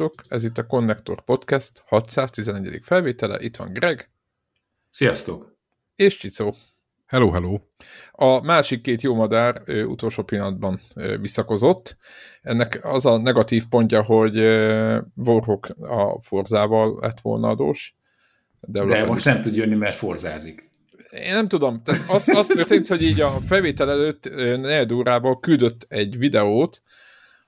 Sziasztok! Ez itt a Connector Podcast 611. felvétele. Itt van Greg. Sziasztok! És Csicó. Hello, hello! A másik két jó madár ö, utolsó pillanatban ö, visszakozott. Ennek az a negatív pontja, hogy Warhawk a Forzával lett volna adós. De, De most nem tud jönni, mert forzázik. Én nem tudom. Tehát az, az történt, hogy így a felvétel előtt negyed órából küldött egy videót,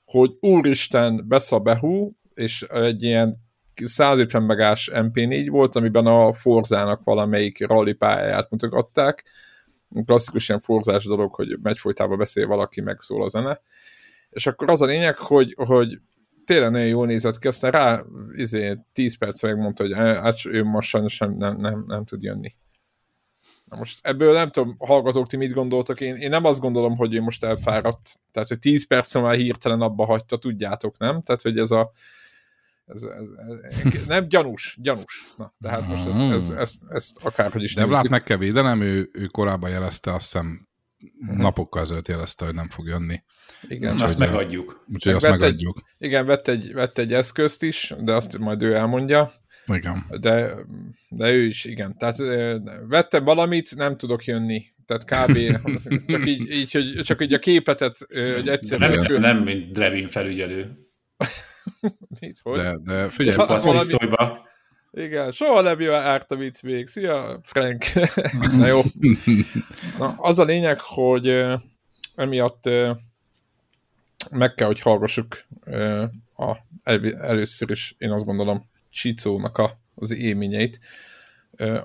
hogy úristen, Beszabehu, és egy ilyen 150 megás MP4 volt, amiben a Forzának valamelyik rally pályáját mutogatták. Klasszikus ilyen forzás dolog, hogy megy folytában beszél valaki, meg szól a zene. És akkor az a lényeg, hogy, hogy tényleg nagyon jól nézett ki, aztán rá izé, 10 perc megmondta, hogy hát ő most sajnos nem, nem, nem, nem tud jönni. Na most ebből nem tudom, hallgatók, ti mit gondoltok, én, én nem azt gondolom, hogy ő most elfáradt, tehát hogy 10 perc már hirtelen abba hagyta, tudjátok, nem? Tehát, hogy ez a ez, ez, ez, nem gyanús, gyanús. Na, tehát most ezt, ez, ezt, ezt akárhogy is De Blát meg kell védenem, ő, ő korábban jelezte, azt hiszem uh-huh. napokkal ezelőtt jelezte, hogy nem fog jönni. Igen. Úgyhogy azt megadjuk. Úgyhogy azt megadjuk. Egy, igen, vett egy, vett egy eszközt is, de azt majd ő elmondja. Igen. De, de ő is, igen. Tehát vettem valamit, nem tudok jönni. Tehát kb. csak így, így hogy csak így a képletet, hogy egyszerűen... Nem, nem, mint Drevin felügyelő. Mit, hogy? De, de figyelj, ha, valami... Igen, soha nem jön ártam itt még. Szia, Frank! Na jó. Na, az a lényeg, hogy emiatt meg kell, hogy hallgassuk a, először is, én azt gondolom, Csicónak a, az élményeit.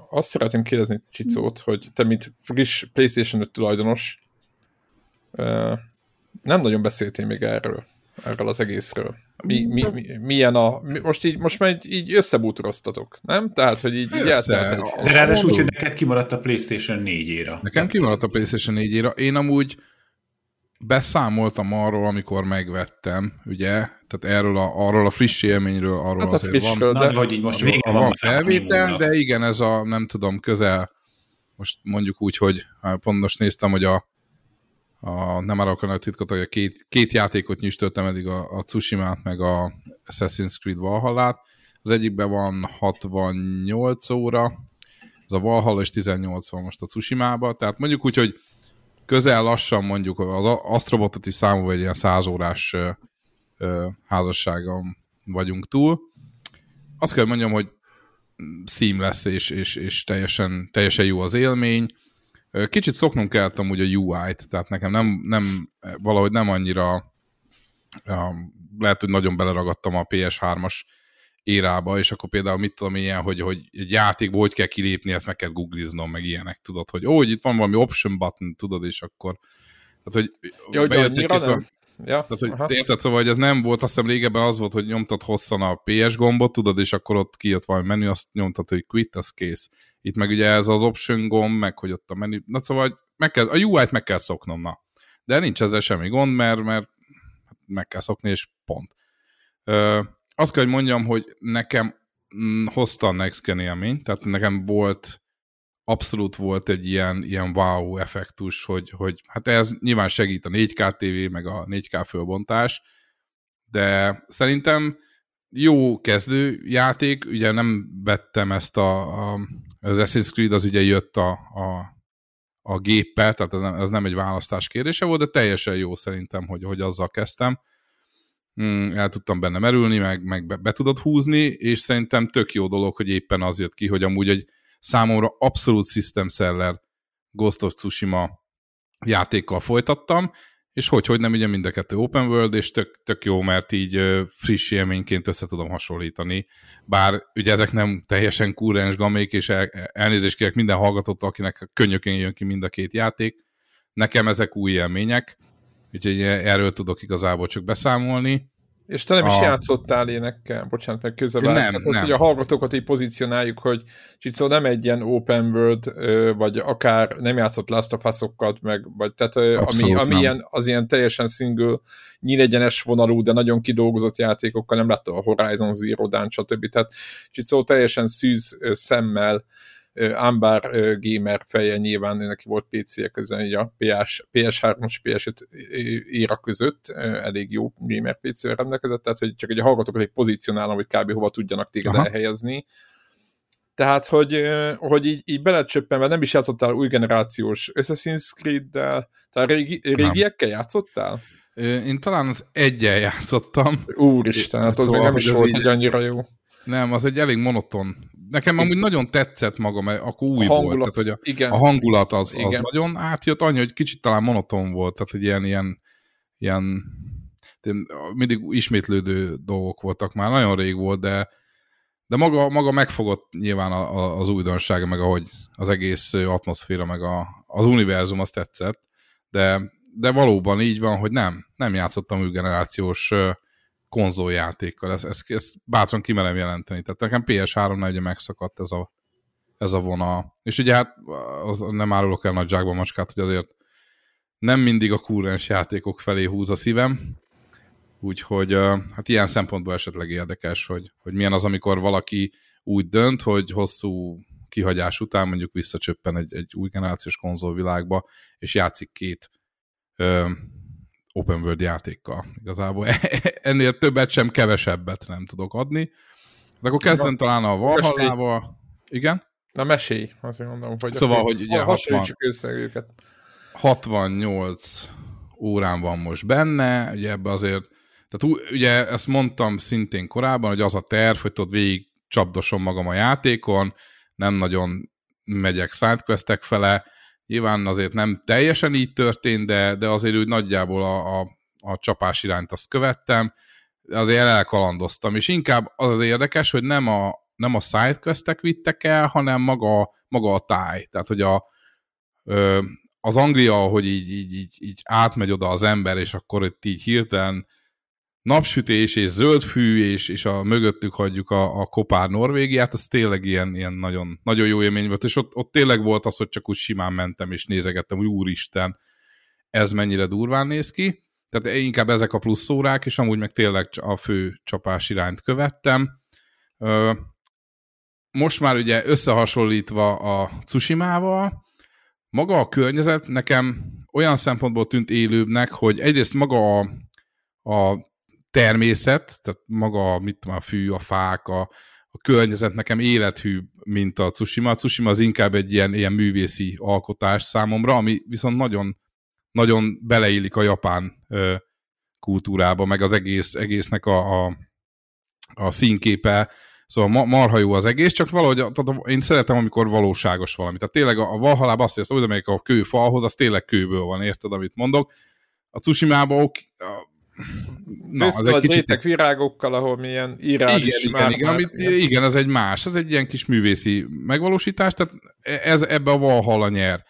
Azt szeretném kérdezni Csicót, hogy te, mint friss PlayStation 5 tulajdonos, nem nagyon beszéltél még erről, erről az egészről. Mi, mi, mi, milyen a... Most így, most már így, így összebútoroztatok, nem? Tehát, hogy így, így De ráadásul úgy, hogy neked kimaradt a PlayStation 4-ére. Nekem kimaradt a PlayStation 4-ére. Én amúgy beszámoltam arról, amikor megvettem, ugye, tehát erről a, arról a friss élményről, arról hát azért frissről, van, de... hogy így most vége van, van felvétel, de igen, ez a, nem tudom, közel, most mondjuk úgy, hogy hát pont most néztem, hogy a, a nem árulok a titkot, hogy a két, két játékot nyüstöltem eddig, a, a Tsushima-t, meg a Assassin's Creed Valhalla-t. Az egyikben van 68 óra, az a Valhalla, és 18 van most a Tsushima-ba, tehát mondjuk úgy, hogy közel lassan mondjuk az Astrobotot is számolva egy ilyen százórás házasságon vagyunk túl. Azt kell mondjam, hogy lesz és, és, és teljesen, teljesen jó az élmény. Kicsit szoknom kellett amúgy a UI-t, tehát nekem nem, nem valahogy nem annyira lehet, hogy nagyon beleragadtam a PS3-as érába, és akkor például mit tudom ilyen, hogy, hogy egy játékból hogy kell kilépni, ezt meg kell googliznom, meg ilyenek, tudod, hogy ó, hogy itt van valami option button, tudod, és akkor tehát, hogy Jó, hogy annyira nem. Ja, tehát, hogy érted, szóval, hogy ez nem volt, azt hiszem régebben az volt, hogy nyomtad hosszan a PS gombot, tudod, és akkor ott kijött valami menü, azt nyomtad, hogy quit, az kész. Itt meg ugye ez az option gomb, meg hogy ott a menü, na szóval meg kell, a UI-t meg kell szoknom, na. De nincs ezzel semmi gond, mert, mert meg kell szokni, és pont. Ö, azt kell, hogy mondjam, hogy nekem mm, hozta a Next Gen élmény, tehát nekem volt, abszolút volt egy ilyen, ilyen wow effektus, hogy, hogy hát ez nyilván segít a 4K TV, meg a 4K fölbontás, de szerintem jó kezdő játék, ugye nem vettem ezt a, a az Assassin's Creed az ugye jött a, a, a géppel, tehát ez nem, ez nem egy választás kérdése volt, de teljesen jó szerintem, hogy, hogy azzal kezdtem. Mm, el tudtam benne merülni, meg, meg be, be tudod húzni, és szerintem tök jó dolog, hogy éppen az jött ki, hogy amúgy egy számomra abszolút system seller Ghost of Tsushima játékkal folytattam, és hogy, hogy nem, ugye mind a kettő open world, és tök, tök jó, mert így friss élményként össze tudom hasonlítani. Bár ugye ezek nem teljesen kúrens gamék, és el, elnézést kérek minden hallgatott, akinek könnyökén jön ki mind a két játék. Nekem ezek új élmények, úgyhogy erről tudok igazából csak beszámolni. És te nem a... is játszottál énekkel, bocsánat, meg közel Nem, hát az, nem. hogy a hallgatókat így pozícionáljuk, hogy Csicó nem egy ilyen open world, vagy akár nem játszott Last of Us-okat, meg, vagy tehát ami, ami ilyen, az ilyen teljesen single, nyílegyenes vonalú, de nagyon kidolgozott játékokkal, nem látta a Horizon Zero Dawn, stb. Tehát Csicó teljesen szűz szemmel Ambar gamer feje nyilván, neki volt PC-je közön, így a PS, PS3-as, PS5 éra között elég jó gamer PC-vel rendelkezett, tehát hogy csak egy hallgatókat egy pozícionálom, hogy kb. hova tudjanak téged Aha. elhelyezni. Tehát, hogy, hogy így, így belecsöppenve nem is játszottál új generációs Assassin's Creed-del, tehát régi, régiekkel játszottál? Én talán az egyen játszottam. Úristen, hát az szóval, még nem is volt így annyira jó. Nem, az egy elég monoton. Nekem amúgy nagyon tetszett maga, mert akkor új a hangulat, volt. Tehát, hogy a, igen. a hangulat az, igen. az nagyon átjött, annyi, hogy kicsit talán monoton volt, tehát hogy ilyen, ilyen, ilyen mindig ismétlődő dolgok voltak már, nagyon rég volt, de, de maga, maga megfogott nyilván a, a, az újdonsága, meg ahogy az egész atmoszféra, meg a, az univerzum azt tetszett, de, de valóban így van, hogy nem, nem játszottam új generációs konzoljátékkal, ezt, ezt, ezt bátran kimerem jelenteni. Tehát nekem PS3-nál ugye megszakadt ez a, ez a vonal. És ugye hát az, nem árulok el nagy zsákba macskát, hogy azért nem mindig a kúrens játékok felé húz a szívem, úgyhogy hát ilyen szempontból esetleg érdekes, hogy, hogy milyen az, amikor valaki úgy dönt, hogy hosszú kihagyás után mondjuk visszacsöppen egy, egy új generációs konzolvilágba, és játszik két open world játékkal. Igazából ennél többet sem, kevesebbet nem tudok adni. De akkor kezdem talán a Valhallával. Igen? Na mesélj, azért mondom, hogy... Szóval, hogy ugye 60, össze őket. 68 órán van most benne, ugye ebbe azért, tehát ugye ezt mondtam szintén korábban, hogy az a terv, hogy tudod végig csapdosom magam a játékon, nem nagyon megyek sidequestek fele, Nyilván azért nem teljesen így történt, de, de azért úgy nagyjából a, a, a csapás irányt azt követtem, azért elkalandoztam, és inkább az az érdekes, hogy nem a, nem a sidequestek vittek el, hanem maga, maga a táj. Tehát, hogy a, ö, az Anglia, hogy így, így, így, így átmegy oda az ember, és akkor itt így hirtelen napsütés és zöld fű, és, és a mögöttük hagyjuk a, a kopár Norvégiát, az tényleg ilyen, ilyen nagyon, nagyon jó élmény volt, és ott, ott tényleg volt az, hogy csak úgy simán mentem, és nézegettem, hogy úristen, ez mennyire durván néz ki. Tehát inkább ezek a plusz órák, és amúgy meg tényleg a fő csapás irányt követtem. Most már ugye összehasonlítva a Tsushima-val, maga a környezet nekem olyan szempontból tűnt élőbbnek, hogy egyrészt maga a, a természet, tehát maga mit tudom, a fű, a fák, a, a környezet nekem élethű, mint a Tsushima. A Tsushima az inkább egy ilyen, ilyen művészi alkotás számomra, ami viszont nagyon, nagyon beleillik a japán ö, kultúrába, meg az egész, egésznek a, a, a színképe, Szóval ma, marha jó az egész, csak valahogy tehát én szeretem, amikor valóságos valami. Tehát tényleg a, a Valhalában azt hiszem, hogy a kő falhoz, az tényleg kőből van, érted, amit mondok. A Tsushima-ban ok, Na, az egy kicsit... réteg virágokkal, ahol milyen írás igen, igen, már, igen, amit, igen, ez egy más, ez egy ilyen kis művészi megvalósítás, tehát ez ebbe a Valhalla nyer.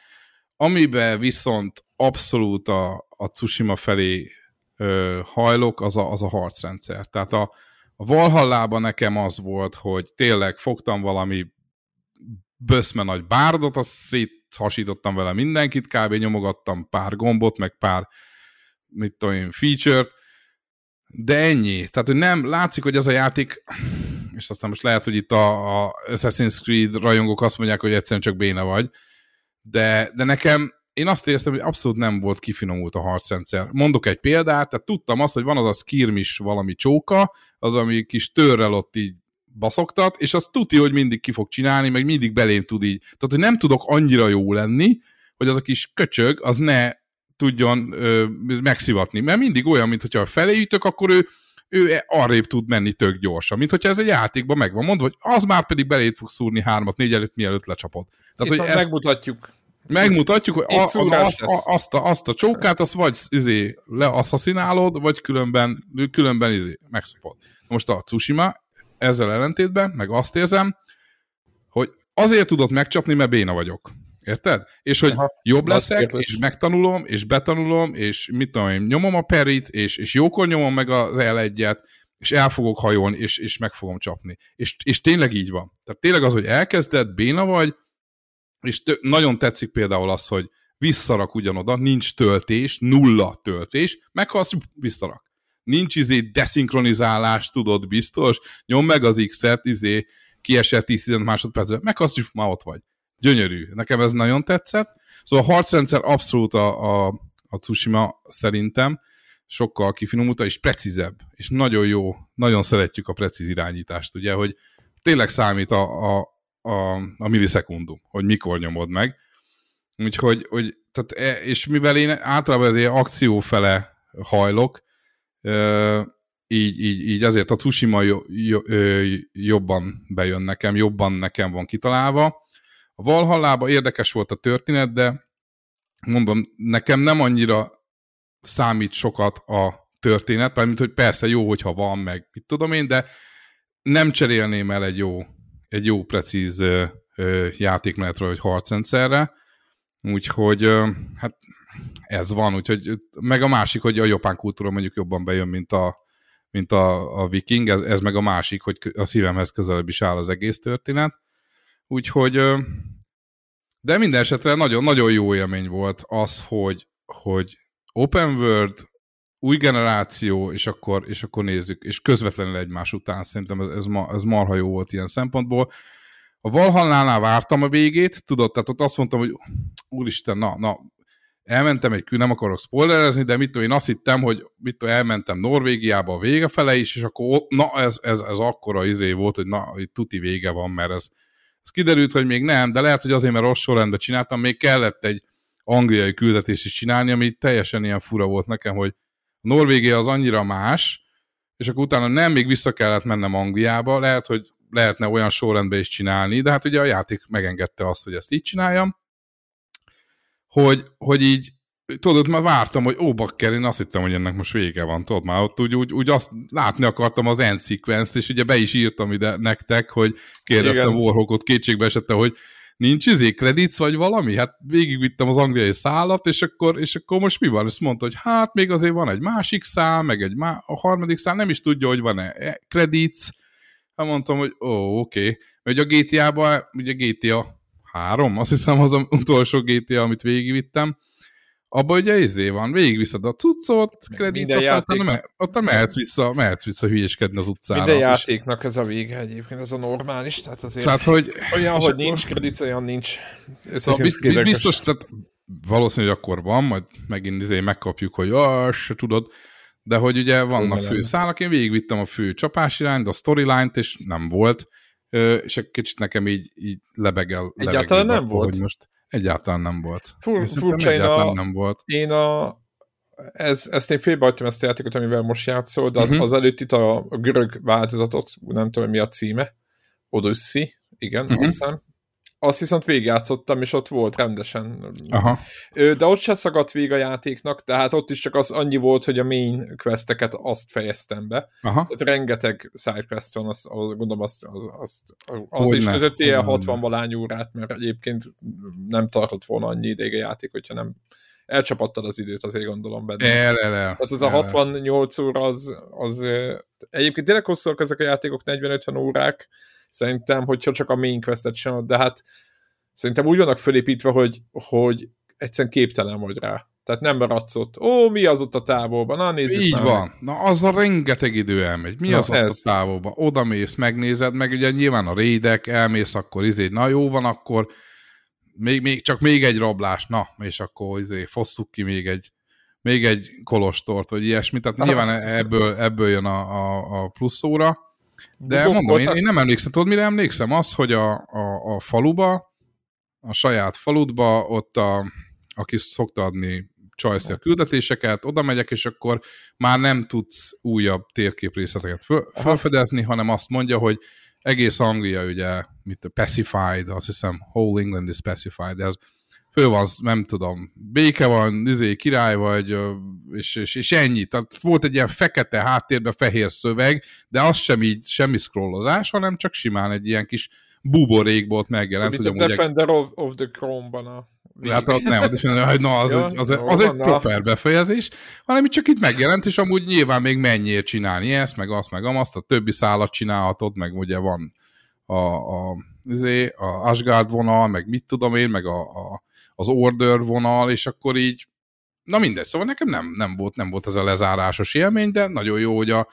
Amiben viszont abszolút a, a Tsushima felé ö, hajlok, az a, az a harcrendszer. Tehát a, a Valhallában nekem az volt, hogy tényleg fogtam valami böszme nagy bárdot, azt széthasítottam vele mindenkit, kb. nyomogattam pár gombot, meg pár mit tudom én, feature-t, de ennyi. Tehát, hogy nem, látszik, hogy az a játék, és aztán most lehet, hogy itt a, a Assassin's Creed rajongók azt mondják, hogy egyszerűen csak béna vagy, de, de nekem én azt éreztem, hogy abszolút nem volt kifinomult a harcrendszer. Mondok egy példát, tehát tudtam azt, hogy van az a skirmis valami csóka, az, ami kis törrel ott így baszoktat, és azt tudja, hogy mindig ki fog csinálni, meg mindig belém tud így. Tehát, hogy nem tudok annyira jó lenni, hogy az a kis köcsög, az ne tudjon ö, megszivatni. Mert mindig olyan, mint hogyha felé ütök, akkor ő, ő arrébb tud menni tök gyorsan. Mint hogyha ez egy játékban megvan mondva, hogy az már pedig belét fog szúrni hármat, négy előtt, mielőtt lecsapod. Tehát, Itt hogy ezt megmutatjuk. Megmutatjuk, hogy a, a, azt, a, azt, a, azt a csókát, azt vagy izé, leasszaszínálod, vagy különben, különben izé, megszopod. Most a Tsushima ezzel ellentétben, meg azt érzem, hogy azért tudod megcsapni, mert béna vagyok. Érted? És hogy Aha, jobb leszek, és megtanulom, és betanulom, és mit tudom én, nyomom a perit, és, és jókor nyomom meg az l 1 és el fogok hajolni, és, és meg fogom csapni. És, és tényleg így van. Tehát tényleg az, hogy elkezded, béna vagy, és tö- nagyon tetszik például az, hogy visszarak ugyanoda, nincs töltés, nulla töltés, meghalsz, visszarak. Nincs izé deszinkronizálás, tudod, biztos, nyom meg az X-et, izé, kiesett 10-15 másodpercben, meghalsz, már ott vagy gyönyörű. Nekem ez nagyon tetszett. Szóval a harcrendszer abszolút a, a, a Tsushima szerintem sokkal kifinomulta, és precízebb, és nagyon jó, nagyon szeretjük a precíz irányítást, ugye, hogy tényleg számít a, a, a, a millisekundum, hogy mikor nyomod meg. Úgyhogy, hogy, tehát, e, és mivel én általában ezért akció fele hajlok, így, így, így azért a Tsushima jo, jo, jobban bejön nekem, jobban nekem van kitalálva. A Valhallába érdekes volt a történet, de mondom, nekem nem annyira számít sokat a történet, mint hogy persze jó, hogyha van, meg mit tudom én, de nem cserélném el egy jó, egy jó precíz játékmenetről, vagy harcrendszerre, úgyhogy hát ez van, úgyhogy meg a másik, hogy a japán kultúra mondjuk jobban bejön, mint a, mint a, a viking, ez, ez meg a másik, hogy a szívemhez közelebb is áll az egész történet. Úgyhogy, de minden esetre nagyon, nagyon jó élmény volt az, hogy, hogy open world, új generáció, és akkor, és akkor nézzük, és közvetlenül egymás után szerintem ez, ez, ma, ez marha jó volt ilyen szempontból. A Valhallánál vártam a végét, tudod, tehát ott azt mondtam, hogy úristen, na, na, elmentem egy nem akarok spoilerezni, de mit tudom, én azt hittem, hogy mit tudom, elmentem Norvégiába a vége fele is, és akkor na, ez, ez, ez akkora izé volt, hogy na, hogy tuti vége van, mert ez, ez kiderült, hogy még nem, de lehet, hogy azért, mert rossz sorrendben csináltam, még kellett egy angliai küldetést is csinálni, ami teljesen ilyen fura volt nekem, hogy Norvégia az annyira más, és akkor utána nem, még vissza kellett mennem Angliába, lehet, hogy lehetne olyan sorrendben is csinálni, de hát ugye a játék megengedte azt, hogy ezt így csináljam, hogy, hogy így, tudod, már vártam, hogy ó, bakker, én azt hittem, hogy ennek most vége van, tudod, már ott úgy, úgy, úgy azt látni akartam az end sequence és ugye be is írtam ide nektek, hogy kérdeztem Warhawkot, kétségbe esette, hogy nincs izé kreditsz vagy valami? Hát végigvittem az angliai szállat, és akkor, és akkor most mi van? Ezt mondta, hogy hát még azért van egy másik szál, meg egy má a harmadik szál nem is tudja, hogy van-e kreditsz. Hát mondtam, hogy ó, oké. Okay. Mert a GTA-ban, ugye GTA 3, azt hiszem az az utolsó GTA, amit végigvittem, abban ugye izé van, végigviszed a cuccot, kredit, aztán játék... me ott mehetsz vissza, mehetsz vissza hülyeskedni az utcára. Minden játéknak ez a vége egyébként, ez a normális, tehát azért tehát, hogy, olyan, hogy akkor... nincs kredit, olyan nincs. Szóval biztos, biztos, tehát valószínű, hogy akkor van, majd megint izé megkapjuk, hogy ah, se tudod, de hogy ugye vannak fő szálak, én végigvittem a fő csapás irányt, a storyline-t, és nem volt, és egy kicsit nekem így, így lebegel. Egyáltalán lebegel, nem volt? Hogy most Egyáltalán nem volt. Fur, furcsa, egyáltalán a, nem volt. Én a, ez, ezt én félbehagytam ezt a játékot, amivel most játszol, de az, uh-huh. az előtt itt a, a görög változatot, nem tudom, mi a címe, Odyssey, igen, uh-huh. azt hiszem, azt viszont végigjátszottam, és ott volt rendesen. Aha. De ott se szagadt vég a játéknak, tehát ott is csak az annyi volt, hogy a main questeket azt fejeztem be. Aha. Tehát rengeteg sidequest van, azt, az, gondolom azt, az, azt, az is töltött ilyen 60 valány órát, mert egyébként nem tartott volna annyi ideig a játék, hogyha nem elcsapattad az időt, azért gondolom benne. El, el, el. Tehát az el, a 68 óra az, az egyébként tényleg hosszúak ezek a játékok, 40-50 órák, Szerintem, hogyha csak a main questet sem, de hát szerintem úgy vannak fölépítve, hogy, hogy egyszerűen képtelen vagy rá. Tehát nem maradsz ott. Ó, mi az ott a távolban? Na, nézzük Így már. van. Na, az a rengeteg idő elmegy. Mi na, az ez. ott a távolban? Oda mész, megnézed, meg ugye nyilván a rédek, elmész, akkor izé, na jó van, akkor még, még, csak még egy rablás, na, és akkor izé, fosszuk ki még egy, még egy kolostort, vagy ilyesmi. Tehát nyilván ebből, ebből jön a, a, a plusz óra. De Bukok mondom, én, én nem emlékszem. Tudod, mire emlékszem? Az, hogy a, a, a faluba, a saját faludba, ott a, aki szokta adni csajszi a küldetéseket, oda megyek, és akkor már nem tudsz újabb térképrészleteket föl, felfedezni, hanem azt mondja, hogy egész Anglia ugye, mint a pacified, azt hiszem, whole England is pacified, de az föl van, nem tudom, béke van, izé, király vagy, és, és, és ennyi. Tehát volt egy ilyen fekete háttérben fehér szöveg, de az sem így, semmi scrollozás, hanem csak simán egy ilyen kis buborék volt megjelent. Mint a Defender of, of the Chrome-ban a Hát ott nem, hogy na, az, ja, egy, az, az egy proper befejezés, hanem itt csak itt megjelent, és amúgy nyilván még mennyiért csinálni ezt, meg azt, meg azt, a többi szállat csinálhatod, meg ugye van a, a, izé, a Asgard vonal, meg mit tudom én, meg a, a order vonal, és akkor így, na mindegy, szóval nekem nem, nem, volt, nem volt ez a lezárásos élmény, de nagyon jó, hogy a,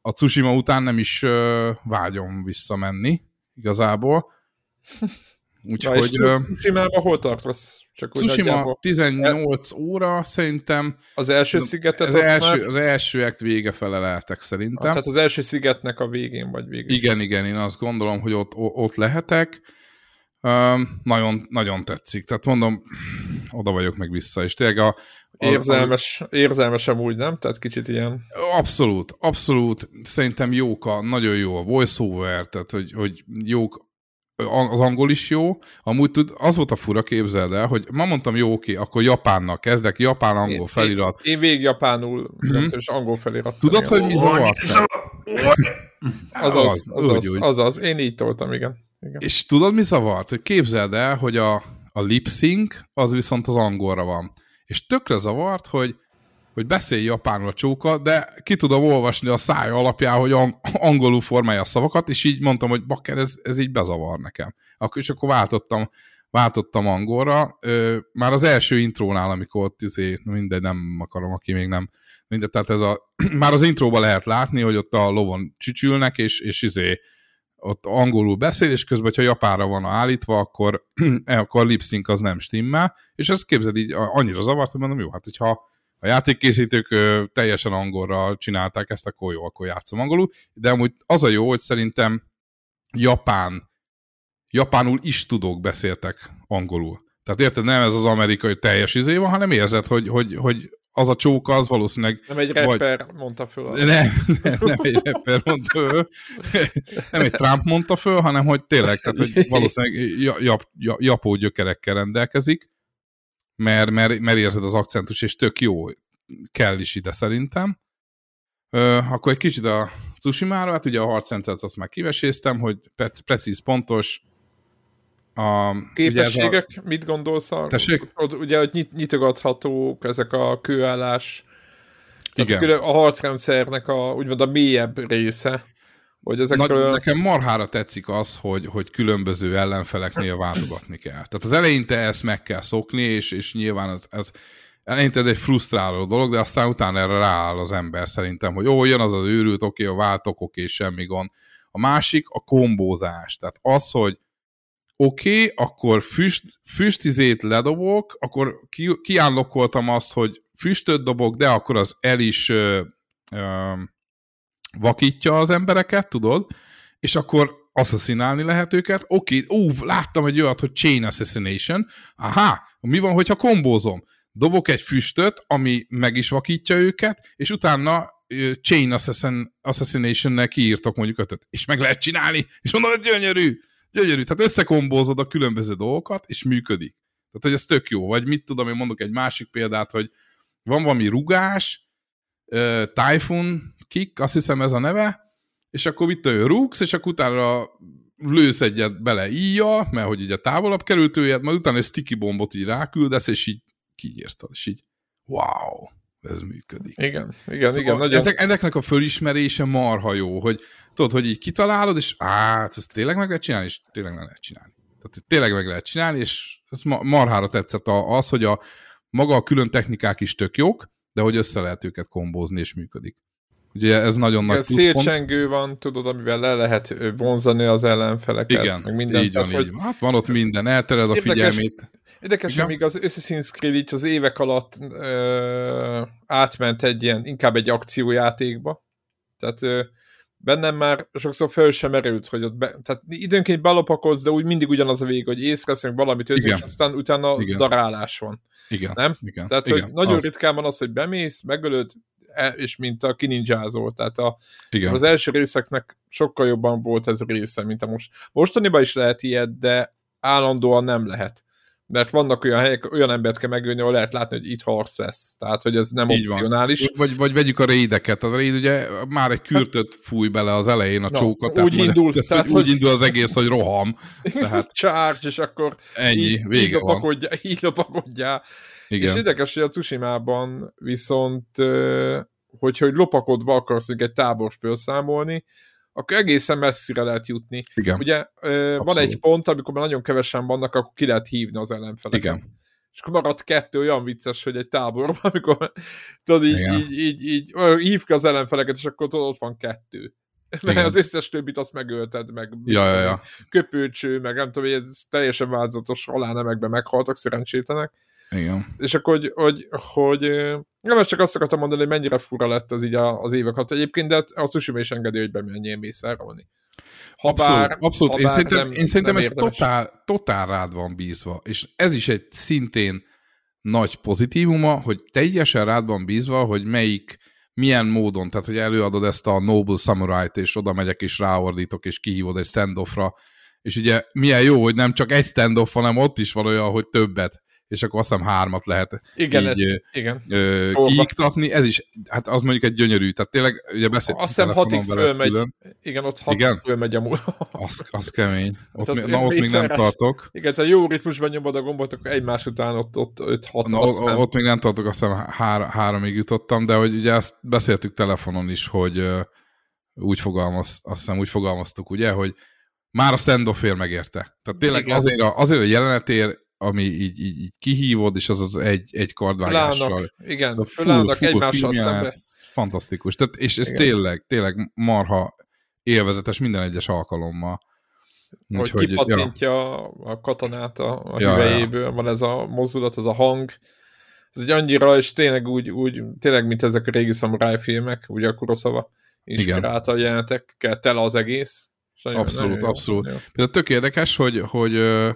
a Tsushima után nem is uh, vágyom visszamenni, igazából. Úgyhogy... Tsushima-ban hol tartasz? Csak Tsushima 18 óra, szerintem... Az első szigetet az, az első, már... az első act vége fele lehetek szerintem. Ah, tehát az első szigetnek a végén vagy végén. Igen, igen, én azt gondolom, hogy ott, ott lehetek. Um, nagyon, nagyon tetszik. Tehát mondom, oda vagyok meg vissza, és tényleg a, Érzelmes, érzelmes amúgy, nem? Tehát kicsit ilyen... Abszolút, abszolút. Szerintem jók a, nagyon jó a voiceover, tehát hogy, hogy jók az angol is jó. Amúgy tud, az volt a fura, képzeld el, hogy ma mondtam, jó, oké, akkor japánnak kezdek, japán-angol felirat. Én, én végig japánul, mm-hmm. és angol felirat. Tudod, hogy mi zavart? Azaz, azaz, azaz, én így toltam, igen. Igen. És tudod, mi zavart? Hogy képzeld el, hogy a, a lip sync az viszont az angolra van. És tökre zavart, hogy hogy beszélj japánul a csóka, de ki tudom olvasni a száj alapján, hogy angolul formálja a szavakat, és így mondtam, hogy bakker, ez, ez így bezavar nekem. Akkor, és akkor váltottam, váltottam angolra. Ö, már az első intrónál, amikor ott izé, mindegy, nem akarom, aki még nem, mindegy, tehát ez a, már az intróba lehet látni, hogy ott a lovon csücsülnek, és, és izé, ott angolul beszél, és közben, hogyha japánra van állítva, akkor, akkor a lip az nem stimmel, és ezt képzeld így annyira zavart, hogy mondom, jó, hát hogyha a játékkészítők ö, teljesen angolra csinálták ezt, akkor jó, akkor játszom angolul, de amúgy az a jó, hogy szerintem japán, japánul is tudók beszéltek angolul. Tehát érted, nem ez az amerikai teljes izé van, hanem érzed, hogy, hogy, hogy az a csóka, az valószínűleg... Nem egy rapper vagy... mondta föl. Nem, nem, nem egy rapper mondta föl. Nem egy Trump mondta föl, hanem hogy tényleg, tehát hogy valószínűleg jap, jap, japó gyökerekkel rendelkezik mert, mert, mert érzed az akcentus, és tök jó, kell is ide szerintem. Ö, akkor egy kicsit a Tsushima-ra, hát ugye a harcrendszert azt már kiveséztem, hogy precíz, pontos, a, Képességek, a... mit gondolsz? A, ott, ugye, hogy nyit, nyitogathatók ezek a kőállás, Igen. a harcrendszernek a, úgymond a mélyebb része. Hogy ezekről... Na, nekem marhára tetszik az, hogy, hogy különböző ellenfeleknél váltogatni kell. Tehát az eleinte ezt meg kell szokni, és, és nyilván az, az eleinte ez egy frusztráló dolog, de aztán utána erre rááll az ember szerintem, hogy ó, jön az az őrült, oké, a váltok, oké, semmi gond. A másik a kombózás. Tehát az, hogy oké, okay, akkor füst, füstizét ledobok, akkor ki, kiállokkoltam azt, hogy füstöt dobok, de akkor az el is ö, ö, vakítja az embereket, tudod, és akkor asszaszínálni lehet őket. Oké, okay, ú, láttam egy olyat, hogy chain assassination. Aha, mi van, hogyha kombózom? Dobok egy füstöt, ami meg is vakítja őket, és utána chain assassin, assassination-nel kiírtok mondjuk ötöt. És meg lehet csinálni, és mondom, hogy gyönyörű, gyönyörű. Tehát összekombózod a különböző dolgokat, és működik. Tehát, hogy ez tök jó. Vagy mit tudom, én mondok egy másik példát, hogy van valami rugás, Typhoon kick, azt hiszem ez a neve, és akkor mit ő rúgsz, és akkor utána lősz egyet bele íja, mert hogy ugye távolabb került őjét, majd utána egy sticky bombot így ráküldesz, és így kiírtad, és így wow, ez működik. Igen, igen, szóval igen. Nagyon... Ezek, ennek a fölismerése marha jó, hogy tudod, hogy így kitalálod, és hát, ezt tényleg meg lehet csinálni, és tényleg meg lehet csinálni. Tehát tényleg meg lehet csinálni, és ez marhára tetszett az, hogy a maga a külön technikák is tök jók, de hogy össze lehet őket kombózni, és működik. Ugye ez nagyon Igen, nagy. Szélcsengő van, tudod, amivel le lehet vonzani az ellenfeleket. Igen, meg minden. így van, Tehát, így van. Hát van ott minden, eltered a figyelmét. Érdekes, hogy még az Assassin's Creed így az évek alatt ö, átment egy ilyen, inkább egy akciójátékba. Tehát ö, bennem már sokszor föl sem merült, hogy ott be, tehát időnként belopakodsz, de úgy mindig ugyanaz a vég, hogy észrevesz valamit, és aztán utána Igen. darálás van. Igen. Nem? Igen. Tehát, Igen. hogy nagyon az. ritkán van az, hogy bemész, megölöd, E, és mint a kininjázó. Tehát a, Igen. az első részeknek sokkal jobban volt ez része, mint a most. Mostaniban is lehet ilyet, de állandóan nem lehet. Mert vannak olyan helyek, olyan embert kell megölni, ahol lehet látni, hogy itt harc lesz. Tehát, hogy ez nem Így opcionális. Van. Vagy, vagy vegyük a rédeket. A réd ugye már egy kürtöt fúj bele az elején a Na, csókat. Úgy indul. Majd, tehát, hogy... úgy indul az egész, hogy roham. Tehát... Charge, és akkor ennyi, így, vége így lopakodjál, van. Így lopakodjál. Igen. És érdekes, hogy a Tsushima-ban viszont, hogyha hogy lopakodva akarsz egy tábort felszámolni, akkor egészen messzire lehet jutni. Igen. Ugye van egy pont, amikor már nagyon kevesen vannak, akkor ki lehet hívni az ellenfeleket. Igen. És akkor maradt kettő olyan vicces, hogy egy táborban, amikor tudod, így, így, így, így, így hív ki az ellenfeleket, és akkor tudod, ott van kettő. mert Igen. az összes többit azt megölted, meg Ja, ja, ja. köpőcső, meg nem tudom, ez teljesen változatos halálnemekben meghaltak szerencsétlenek. Igen. És akkor, hogy, hogy, hogy nem, csak azt akartam mondani, hogy mennyire fura lett az így az évek alatt egyébként, de a Sushima is engedi, hogy bemenjél mészárolni. Ha Abszolút, bár- abszolút. ha Én bár szerintem, nem- én szerintem nem ez érdemes. totál, totál rád van bízva. És ez is egy szintén nagy pozitívuma, hogy teljesen rád van bízva, hogy melyik, milyen módon, tehát hogy előadod ezt a Noble Samurai-t, és oda megyek, és ráordítok, és kihívod egy standoffra, és ugye milyen jó, hogy nem csak egy standoff, hanem ott is van olyan, hogy többet, és akkor azt hiszem hármat lehet Igen, így, ez, igen. ö, kiiktatni, ez is, hát az mondjuk egy gyönyörű, tehát tényleg, ugye beszéltünk Azt hiszem hatig fölmegy. külön. Igen, ott hat Igen? fölmegy a múl. Az, az kemény. Ott, mi, na, ott még nem tartok. Igen, tehát jó ritmusban nyomod a gombot, akkor egymás után ott, ott 5-6 Na, azt o- hiszem. ott még nem tartok, azt hiszem hár, háromig jutottam, de hogy ugye ezt beszéltük telefonon is, hogy úgy fogalmaz, azt hiszem úgy fogalmaztuk, ugye, hogy már a standoffért megérte. Tehát tényleg azért a, azért a jelenetért, ami így, így, így kihívod, és az az egy, egy kardvágással. Fölállnak, igen, Ez a fölállnak full egymással filmjelenet, szembe. Fantasztikus. Tehát, és ez Igen. tényleg, tényleg marha élvezetes minden egyes alkalommal. hogy Úgyhogy, ja, kipattintja a katonát a, a Ja, hüvelyéből, van ez a mozdulat, ez a hang. Ez egy annyira, és tényleg úgy, úgy tényleg, mint ezek a régi szamuráj filmek, ugye a Kuroszava inspirálta a jelenetekkel tele az egész. És nagyon- Abszolút, nagyon abszolút. jó. Például tök érdekes, hogy, hogy ö,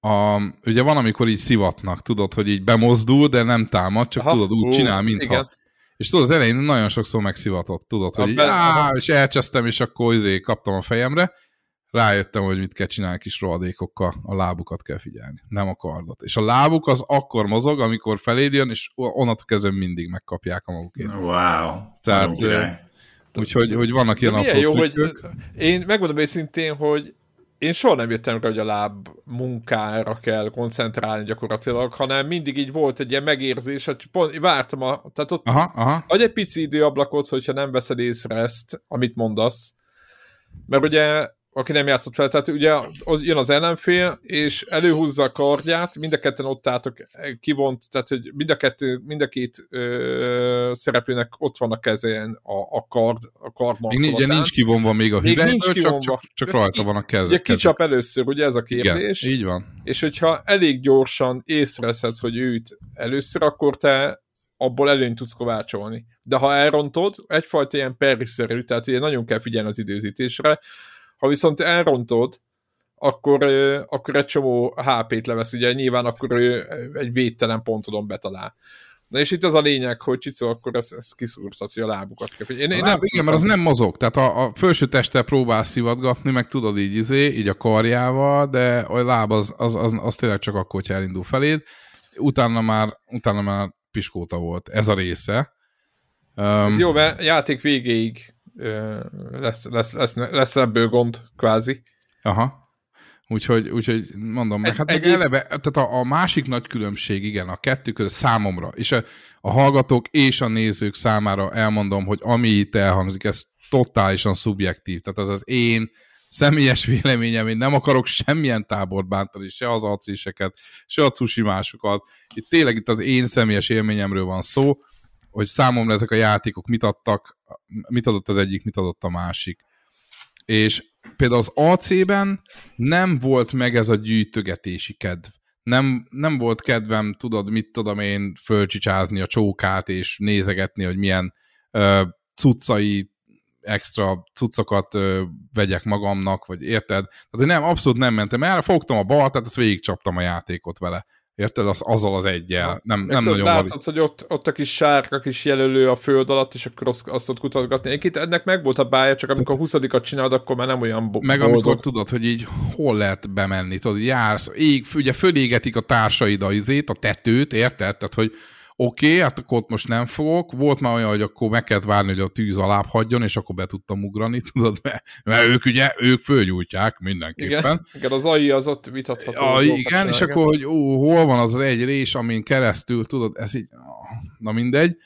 a, ugye van, amikor így szivatnak, tudod, hogy így bemozdul, de nem támad, csak Aha, tudod, úgy ú, csinál, mintha. igen. És tudod, az elején nagyon sokszor megszivatott, tudod, A hogy így, be- á, aha. és elcsesztem, és akkor izé kaptam a fejemre, rájöttem, hogy mit kell csinálni kis rohadékokkal, a lábukat kell figyelni, nem a kardot. És a lábuk az akkor mozog, amikor feléd jön, és onnantól kezdve mindig megkapják a magukét. Wow. Tehát. Úgyhogy hogy vannak ilyen apró jó, hogy trükkök. én megmondom őszintén, hogy én soha nem jöttem rá, hogy a láb munkára kell koncentrálni gyakorlatilag, hanem mindig így volt egy ilyen megérzés, hogy pont vártam a, tehát ott Aha, aha. Adj egy pici időablakot, hogyha nem veszed észre ezt, amit mondasz. Mert ugye, aki nem játszott fel, tehát ugye jön az ellenfél, és előhúzza a kardját, mind a ketten ott álltok kivont, tehát hogy mind a, kettő, mind a két ö, szereplőnek ott van a kezén a, a kard, a kard Még ugye nincs kivonva még a hüvelyből, nincs csak, csak, csak rajta van a keze. Ugye kicsap először, ugye ez a kérdés, Igen, így van. és hogyha elég gyorsan észreveszed, hogy őt először, akkor te abból előnyt tudsz kovácsolni. De ha elrontod, egyfajta ilyen periszerű, tehát ilyen nagyon kell figyelni az időzítésre, ha viszont elrontod, akkor, akkor egy csomó HP-t levesz, ugye nyilván akkor ő egy védtelen pontodon betalál. Na és itt az a lényeg, hogy Csicó akkor ezt, ezt kiszúrtad, hogy a lábukat kell. Én, én Én nem, igen, mert az nem mozog. Tehát a, a felső testtel próbál szivatgatni, meg tudod így izé, így a karjával, de a láb az, az, az, az tényleg csak akkor, hogyha elindul feléd. Utána már, utána már piskóta volt ez a része. Um, Ez jó, mert játék végéig lesz, lesz, lesz, lesz ebből gond, kvázi. Aha. Úgyhogy, úgyhogy mondom meg, Egy- hát meg egyéb- eleve, tehát a, a másik nagy különbség, igen, a kettő között számomra, és a, a hallgatók és a nézők számára elmondom, hogy ami itt elhangzik, ez totálisan szubjektív, tehát az az én személyes véleményem, én nem akarok semmilyen tábort bántani, se az acéseket, se a másokat. Itt tényleg itt az én személyes élményemről van szó, hogy számomra ezek a játékok mit adtak, mit adott az egyik, mit adott a másik. És például az AC-ben nem volt meg ez a gyűjtögetési kedv. Nem, nem volt kedvem, tudod, mit tudom én, fölcsicsázni a csókát, és nézegetni, hogy milyen ö, cuccai, extra cuccokat ö, vegyek magamnak, vagy érted? Tehát, hogy nem, abszolút nem mentem el, fogtam a bal, tehát ezt végigcsaptam a játékot vele. Érted? Az, azzal az egyel. Nem, nem nagyon látod, hogy ott, ott a kis sárga kis jelölő a föld alatt, és akkor azt, azt ott kutatgatni. Egyébként ennek meg volt a bája, csak amikor a huszadikat csinálod, akkor már nem olyan bo- Meg boldog. amikor tudod, hogy így hol lehet bemenni, tudod, jársz, ég, ugye fölégetik a társaid a izét, a tetőt, érted? Tehát, hogy oké, okay, hát akkor ott most nem fogok. Volt már olyan, hogy akkor meg kellett várni, hogy a tűz alább hagyjon, és akkor be tudtam ugrani, tudod, mert, mert ők ugye, ők fölgyújtják mindenképpen. Igen, igen, az AI az ott vitatható. Ja, az igen, és akkor, hogy ó, hol van az az egy rés, amin keresztül, tudod, ez így, na mindegy,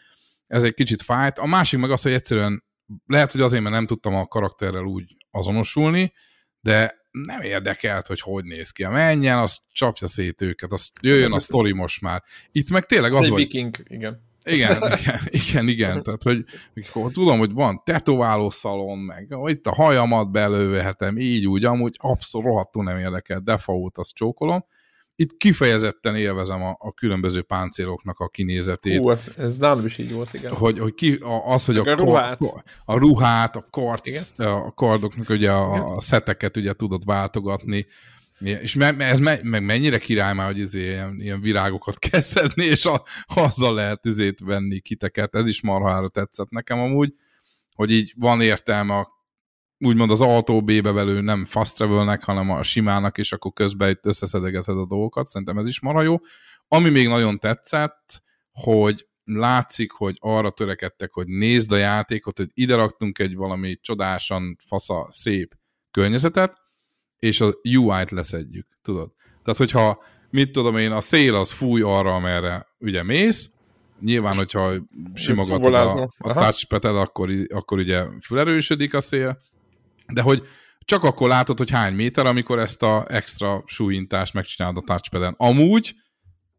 ez egy kicsit fájt. A másik meg az, hogy egyszerűen lehet, hogy azért, mert nem tudtam a karakterrel úgy azonosulni, de nem érdekelt, hogy hogy néz ki. Menjen, az csapja szét őket, az jöjjön a sztori most már. Itt meg tényleg az, hogy viking, igen. Igen, igen, igen, igen. Tehát, hogy mikor tudom, hogy van tetováló szalon, meg itt a hajamat belővehetem, így úgy, amúgy abszolút rohadtul nem érdekel, default azt csókolom. Itt kifejezetten élvezem a, a különböző páncéloknak a kinézetét. Hú, ez, ez nálam is így volt, igen. Hogy, hogy ki, az, hogy a, a ruhát, a, ruhát, a, karc, a kardoknak ugye a, a szeteket ugye tudod váltogatni, és me, ez me, meg mennyire király már, hogy izé, ilyen, ilyen virágokat kezdeni, és a, azzal lehet izét venni kiteket. Ez is marhára tetszett nekem amúgy, hogy így van értelme a úgymond az autó B-be belő nem fast travelnek, hanem a simának, és akkor közben itt összeszedegeted a dolgokat. Szerintem ez is marha jó. Ami még nagyon tetszett, hogy látszik, hogy arra törekedtek, hogy nézd a játékot, hogy ide raktunk egy valami csodásan fasza, szép környezetet, és a UI-t leszedjük, tudod? Tehát, hogyha, mit tudom én, a szél az fúj arra, amerre ugye mész, nyilván, hogyha simogatod a, a touchpad akkor, akkor ugye felerősödik a szél, de hogy csak akkor látod, hogy hány méter, amikor ezt a extra súlyintást megcsinálod a touchpaden. Amúgy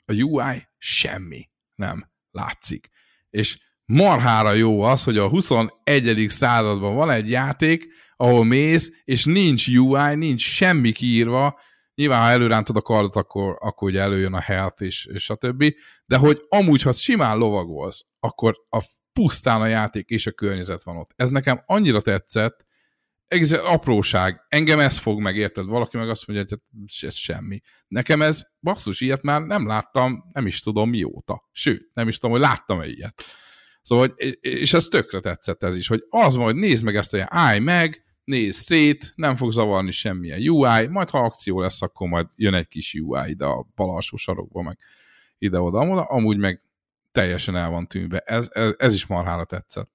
a UI semmi nem látszik. És marhára jó az, hogy a 21. században van egy játék, ahol mész, és nincs UI, nincs semmi kiírva, nyilván ha előrántod a kardot, akkor, akkor ugye előjön a health és, és többi, de hogy amúgy, ha simán lovagolsz, akkor a pusztán a játék és a környezet van ott. Ez nekem annyira tetszett, egész apróság. Engem ez fog meg, érted? Valaki meg azt mondja, hogy ez semmi. Nekem ez, basszus, ilyet már nem láttam, nem is tudom mióta. Sőt, nem is tudom, hogy láttam-e ilyet. Szóval, és ez tökre tetszett ez is, hogy az hogy nézd meg ezt a állj meg, nézd szét, nem fog zavarni semmilyen UI, majd ha akció lesz, akkor majd jön egy kis UI ide a bal alsó sarokba, meg ide-oda, amúgy meg teljesen el van tűnve. Ez, ez, ez is marhára tetszett.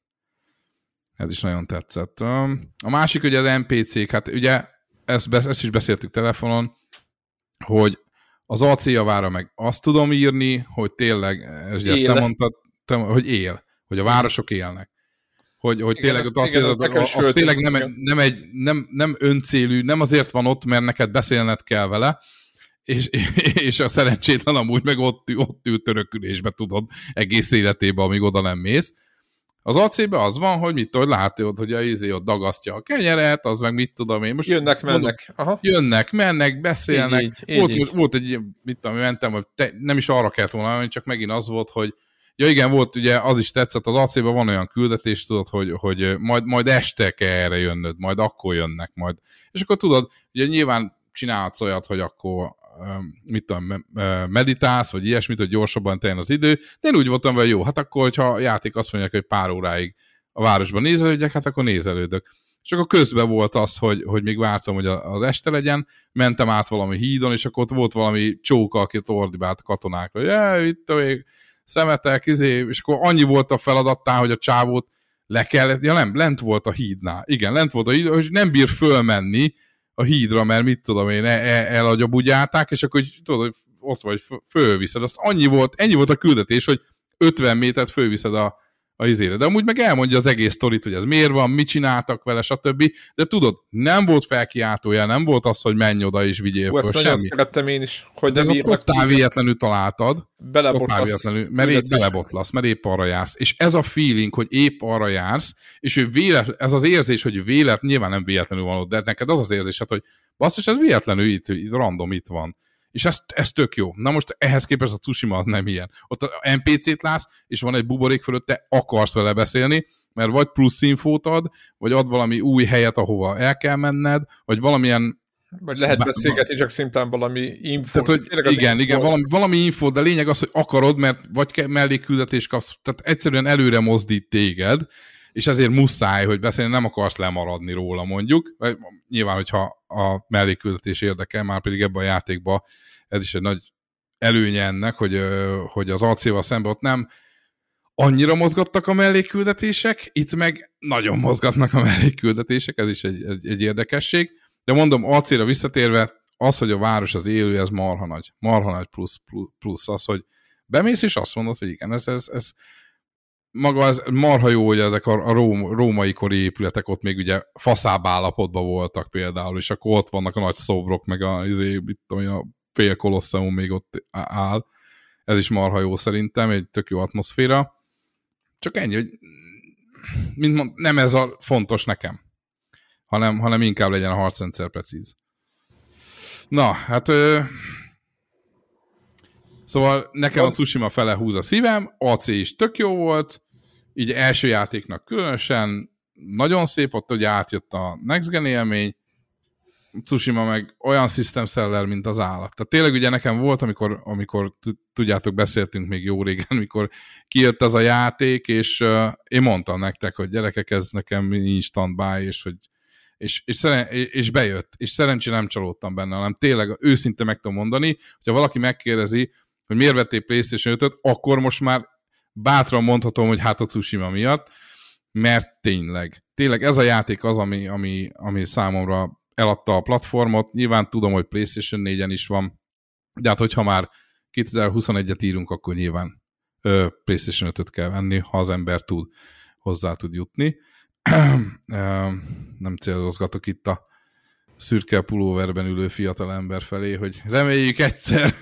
Ez is nagyon tetszett. A másik ugye az NPC-k, hát ugye ezt, ezt is beszéltük telefonon, hogy az AC javára meg azt tudom írni, hogy tényleg, ez ezt te mondtad, te, hogy él, hogy a városok élnek. Hogy, hogy igen, tényleg ezt, azt igen, az, az, az tényleg nem, nem, egy, nem, nem öncélű, nem azért van ott, mert neked beszélned kell vele, és, és a szerencsétlen amúgy meg ott, ott ül törökülésbe, tudod, egész életében, amíg oda nem mész, az ac az van, hogy mit tudod, látod, hogy a izé ott dagasztja a kenyeret, az meg mit tudom én. Most jönnek, mondom, mennek. Aha. Jönnek, mennek, beszélnek. Így, így, volt, így. volt egy, mit tudom, mentem, hogy te, nem is arra kellett volna, csak megint az volt, hogy Ja igen, volt ugye, az is tetszett, az ac van olyan küldetés, tudod, hogy, hogy majd, majd este kell erre jönnöd, majd akkor jönnek majd. És akkor tudod, ugye nyilván csinálhatsz olyat, hogy akkor mit tudom, meditálsz, vagy ilyesmit, hogy gyorsabban teljen az idő, de én úgy voltam hogy jó, hát akkor, hogyha a játék azt mondja, hogy pár óráig a városban nézelődjek, hát akkor nézelődök. És akkor közben volt az, hogy, hogy még vártam, hogy az este legyen, mentem át valami hídon, és akkor ott volt valami csóka, aki ordibált a katonákra, hogy itt még szemetek, izé, és akkor annyi volt a feladattá, hogy a csávót le kellett, ja nem, lent volt a hídnál, igen, lent volt a híd, és nem bír fölmenni, a hídra, mert mit tudom én, e, e, elagyabugyálták, és akkor tudod, hogy ott vagy, fölviszed. Azt annyi volt, ennyi volt a küldetés, hogy 50 métert fölviszed a, a izére. De amúgy meg elmondja az egész sztorit, hogy ez miért van, mit csináltak vele, stb. De tudod, nem volt felkiáltója, nem volt az, hogy menj oda és vigyél föl, semmi. szerettem én is. Hogy De ez a totál véletlenül találtad. Totál véletlenül, mert épp belebotlasz, mert épp arra jársz. És ez a feeling, hogy épp arra jársz, és ő véletlen, ez az érzés, hogy vélet, nyilván nem véletlenül van ott, de neked az az érzés, hogy basszus, ez véletlenül itt, itt random itt van. És ez, ez tök jó. Na most ehhez képest a Tsushima az nem ilyen. Ott a NPC-t látsz, és van egy buborék fölött, te akarsz vele beszélni, mert vagy plusz infót ad, vagy ad valami új helyet, ahova el kell menned, vagy valamilyen vagy lehet beszélgetni, csak szimplán valami info. Tehát, hogy igen, info. igen, valami, valami info, de lényeg az, hogy akarod, mert vagy mellékküldetés kapsz, tehát egyszerűen előre mozdít téged, és ezért muszáj, hogy beszélni, nem akarsz lemaradni róla mondjuk. Nyilván, hogyha a mellékküldetés érdekel, már pedig ebben a játékban ez is egy nagy előnye ennek, hogy, hogy az ac szemben ott nem annyira mozgattak a mellékküldetések, itt meg nagyon mozgatnak a mellékküldetések, ez is egy, egy, egy érdekesség. De mondom, AC-ra visszatérve, az, hogy a város az élő, ez marha nagy. Marha nagy plusz, plusz, plusz az, hogy bemész, és azt mondod, hogy igen, ez, ez, ez maga ez marha jó, hogy ezek a, a róm, római kori épületek ott még ugye faszább állapotban voltak például, és akkor ott vannak a nagy szobrok, meg a, izé, mit tudom, a fél kolosszeum még ott áll. Ez is marha jó szerintem, egy tök jó atmoszféra. Csak ennyi, hogy mint mond, nem ez a fontos nekem, hanem, hanem inkább legyen a harcrendszer precíz. Na, hát szóval nekem a Tsushima fele húz a szívem, AC is tök jó volt, így első játéknak különösen, nagyon szép, ott ugye átjött a Next Gen élmény, Tsushima meg olyan system seller, mint az állat. Tehát tényleg ugye nekem volt, amikor, amikor tudjátok, beszéltünk még jó régen, amikor kijött ez a játék, és uh, én mondtam nektek, hogy gyerekek, ez nekem nincs standby, és hogy és, és, szeren, és bejött, és szerencsére nem csalódtam benne, hanem tényleg őszinte meg tudom mondani, hogyha valaki megkérdezi, hogy miért vettél PlayStation 5-öt, akkor most már bátran mondhatom, hogy hát a Tsushima miatt, mert tényleg, tényleg ez a játék az, ami, ami, ami számomra eladta a platformot. Nyilván tudom, hogy PlayStation 4-en is van, de hát hogyha már 2021-et írunk, akkor nyilván ö, PlayStation 5-öt kell venni, ha az ember túl hozzá tud jutni. Nem célozgatok itt a szürke pulóverben ülő fiatal ember felé, hogy reméljük egyszer,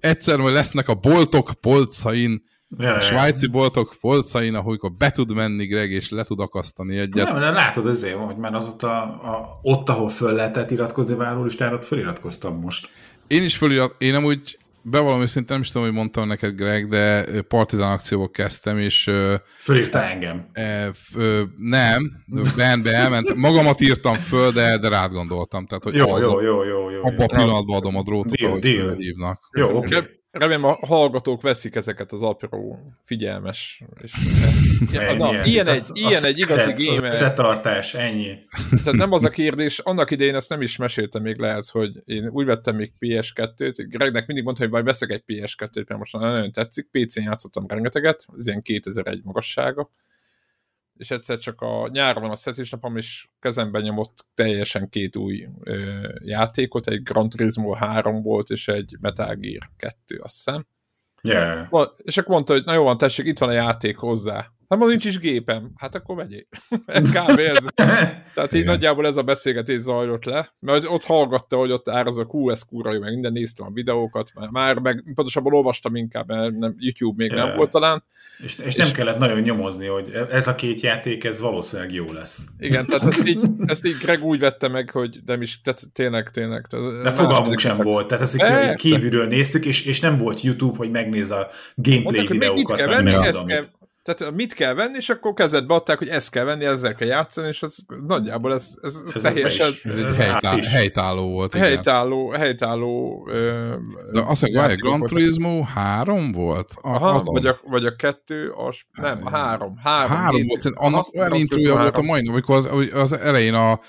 egyszer majd lesznek a boltok polcain Ja, a svájci boltok polcain, ahol be tud menni Greg, és le tud akasztani egyet. Nem, de látod azért, hogy már az ott, a, a, ott ahol föl lehetett iratkozni várólistára, ott föliratkoztam most. Én is fölirat, én nem úgy bevallom őszintén, nem is tudom, hogy mondtam neked, Greg, de partizán akcióból kezdtem, és... Fölírta engem. E, ö, nem, benbe elment. Magamat írtam föl, de, de rád gondoltam. Tehát, hogy jó, jó, jó, jó, jó, abban a pillanatban adom a drótot, deal, ahogy deal. hívnak. Jó, oké. Okay. Remélem a hallgatók veszik ezeket az apró, figyelmes. És, ja, na, ilyen, egy, az, ilyen az egy igazi tetsz, gamer. Összetartás, ennyi. Tehát nem az a kérdés, annak idején ezt nem is meséltem még lehet, hogy én úgy vettem még PS2-t, Gregnek mindig mondta, hogy majd veszek egy PS2-t, mert most nagyon tetszik, PC-n játszottam rengeteget, ez ilyen 2001 magassága, és egyszer csak a nyáron a születésnapom, és kezemben nyomott teljesen két új ö, játékot, egy Gran Turismo 3 volt, és egy Metal Gear 2, azt hiszem. Yeah. És akkor mondta, hogy na jó van, tessék, itt van a játék hozzá. Hát ma nincs is gépem. Hát akkor vegyél. ez kb. ez. Tehát így nagyjából ez a beszélgetés zajlott le, mert ott hallgatta, hogy ott áraz a QS kúra, meg minden néztem a videókat, mert már meg pontosabban olvastam inkább, mert nem, YouTube még nem volt talán. És, és, és nem kellett nagyon nyomozni, hogy ez a két játék, ez valószínűleg jó lesz. Igen, tehát ezt így, ezt így Greg úgy vette meg, hogy nem is, tehát tényleg, tényleg. Tehát De fogalmunk sem csak... volt, tehát ezt kívülről néztük, és, és nem volt YouTube, hogy megnézze a gameplay Mondták, videókat. Kell venni, ezt kell, tehát mit kell venni, és akkor kezedbe adták, hogy ezt kell venni, ezzel kell játszani, és az nagyjából ez, ez, ez, ez teljesen... Ez egy helytálló, helytálló volt. Igen. Helytálló, helytálló... Ö, De azt mondja, hogy Gran Turismo 3 volt? A, Aha, vagy a, vagy a kettő, az, nem, három. Három, három volt, annak olyan intrója volt a mai amikor az, az elején a,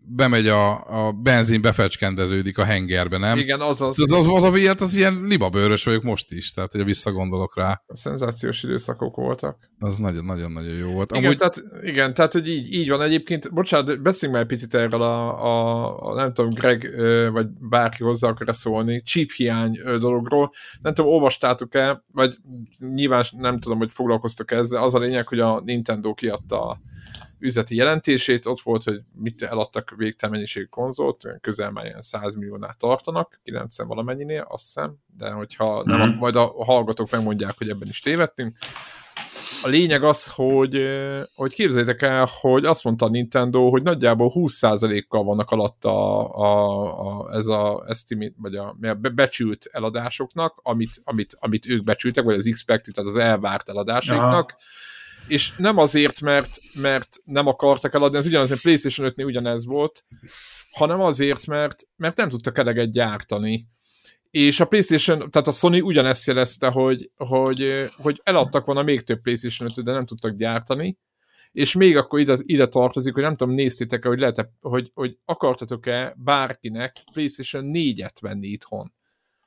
bemegy a, a benzin, befecskendeződik a hengerbe, nem? Igen, az az. Az, az, az, az, az, az ilyen libabőrös vagyok most is, tehát hogy visszagondolok rá. A szenzációs időszakok voltak. Az nagyon-nagyon jó volt. Igen, Amúgy... tehát, igen, tehát hogy így, így van egyébként. Bocsánat, beszéljünk már egy picit erről a, a, a nem tudom, Greg vagy bárki hozzá akar szólni, chip hiány dologról. Nem tudom, olvastátok-e, vagy nyilván nem tudom, hogy foglalkoztok ezzel. Az a lényeg, hogy a Nintendo kiadta a üzleti jelentését, ott volt, hogy mit eladtak végtelen mennyiségű konzolt, közel már ilyen 100 milliónál tartanak, 90 valamennyinél, azt hiszem, de hogyha nem, mm-hmm. majd a hallgatók megmondják, hogy ebben is tévedtünk. A lényeg az, hogy, hogy képzeljétek el, hogy azt mondta a Nintendo, hogy nagyjából 20%-kal vannak alatt a, a, a, ez a estimate, vagy a, a becsült eladásoknak, amit, amit, amit ők becsültek, vagy az expected, tehát az elvárt eladásoknak. Aha és nem azért, mert, mert nem akartak eladni, ez ugyanaz, a PlayStation 5-nél ugyanez volt, hanem azért, mert, mert nem tudtak eleget gyártani. És a PlayStation, tehát a Sony ugyanezt jelezte, hogy, hogy, hogy eladtak volna még több PlayStation 5 de nem tudtak gyártani, és még akkor ide, ide tartozik, hogy nem tudom, néztétek-e, hogy lehet -e, hogy, hogy akartatok-e bárkinek PlayStation 4-et venni itthon.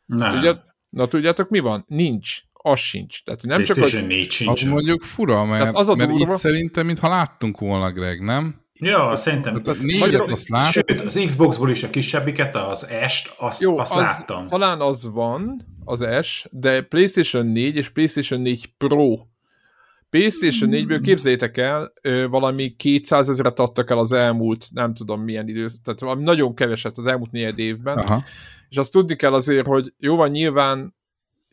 Nem. Tudját, na tudjátok mi van? Nincs az sincs. Tehát nem csak, hogy... 4 sincs. Az mondjuk fura, mert, az a mert durva... itt szerintem, mintha láttunk volna, Greg, nem? Ja, szerintem. Tehát négyet azt lát... Sőt, az Xboxból is a kisebbiket, az S-t, azt, Jó, azt az, láttam. Talán az van, az S, de PlayStation 4 és PlayStation 4 Pro PlayStation 4-ből képzeljétek el, valami 200 ezeret adtak el az elmúlt, nem tudom milyen idő, tehát valami nagyon keveset az elmúlt négy évben, Aha. és azt tudni kell azért, hogy jó van, nyilván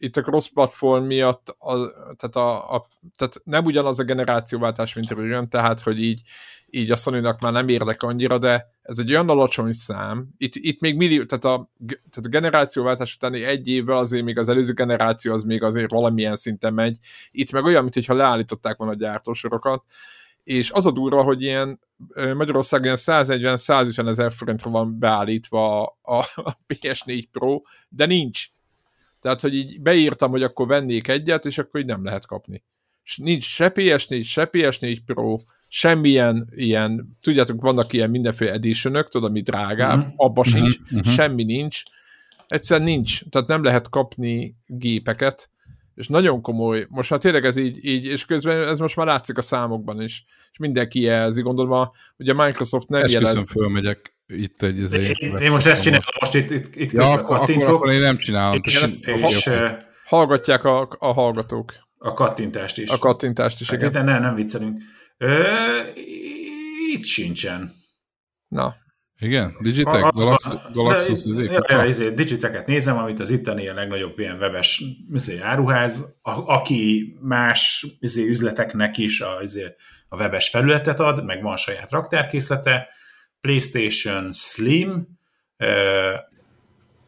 itt a cross-platform miatt a, tehát, a, a, tehát nem ugyanaz a generációváltás, mint a tehát hogy így, így a sony már nem érdek annyira, de ez egy olyan alacsony szám, itt, itt még millió, tehát a, tehát a generációváltás utáni egy évvel azért még az előző generáció az még azért valamilyen szinten megy, itt meg olyan, mintha leállították volna a gyártósorokat, és az a durva, hogy ilyen Magyarországon ilyen 140-150 ezer forintra van beállítva a, a PS4 Pro, de nincs. Tehát, hogy így beírtam, hogy akkor vennék egyet, és akkor így nem lehet kapni. És nincs se PS4, se PS4 Pro, semmilyen ilyen, tudjátok, vannak ilyen mindenféle editionök, tudod, ami drágább, uh-huh. abba uh-huh. sincs, uh-huh. semmi nincs. Egyszer nincs, tehát nem lehet kapni gépeket, és nagyon komoly, most már tényleg ez így, így, és közben ez most már látszik a számokban is, és mindenki jelzi, gondolom, ugye a Microsoft nem Esküszöm jelez. fölmegyek itt egy én, én, én most ezt csinálom, most itt, itt, itt ja, akkor, akkor, akkor, én nem csinálom. És, és, és, hallgatják a, a hallgatók. A kattintást is. A kattintást is, hát igen. Nem, nem viccelünk. Ö, itt sincsen. Na. Igen? Digitek? Galaxus? Galaxus de, ja, ja, izé, Digiteket nézem, amit az itteni a legnagyobb ilyen webes izé, áruház, a, aki más izé, üzleteknek is a, izé, a webes felületet ad, meg van saját raktárkészlete, PlayStation Slim,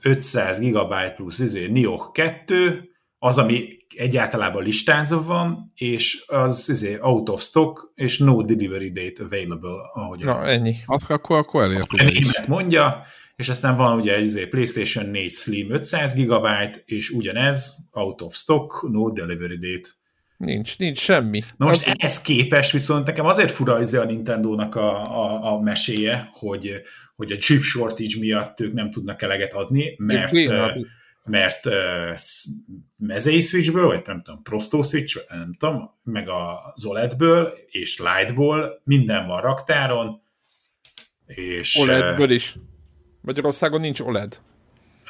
500 GB plusz izé, Nioh 2, az, ami egyáltalán listázva van, és az izé, out of stock, és no delivery date available, ahogy Na, ennyi. Azt akkor, akkor elértük. mondja, és aztán van ugye egy izé, PlayStation 4 Slim 500 GB, és ugyanez, out of stock, no delivery date. Nincs, nincs semmi. Na most az... ehhez képest viszont nekem azért fura izé a Nintendo-nak a, a, a meséje, hogy, hogy a chip shortage miatt ők nem tudnak eleget adni, mert mert uh, mezei switchből, vagy nem tudom, Prosto switch, nem tudom, meg az OLED-ből és Lite-ból minden van raktáron, és... OLED-ből is. Magyarországon nincs OLED.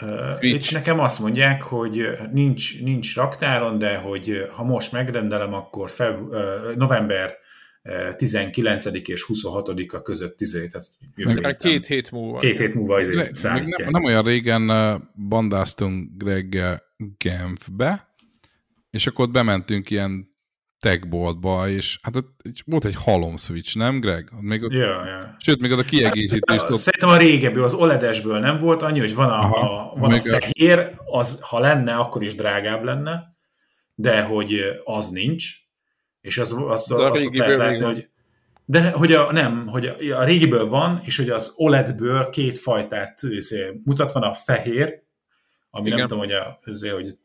Uh, itt nekem azt mondják, hogy nincs, nincs raktáron, de hogy ha most megrendelem, akkor feb, uh, november 19 és 26-a között izé, tehát meg, két hét múlva. Két hét múlva izé nem, nem olyan régen bandáztunk Greg Genfbe, és akkor ott bementünk ilyen techboltba, és hát ott volt egy halom switch, nem Greg? Még ott, ja, ja. Sőt, még ott a kiegészítés. Hát, ott... Szerintem a régebbi, az OLED-esből nem volt annyi, hogy van a, Aha, a, van a fehér, az, ha lenne, akkor is drágább lenne, de hogy az nincs, és az, az, az, az azt lehet látni, hogy de hogy a, nem, hogy a, a régiből van, és hogy az OLED-ből két fajtát izé, mutat, van a fehér, ami Igen. nem tudom, hogy, a, azért, hogy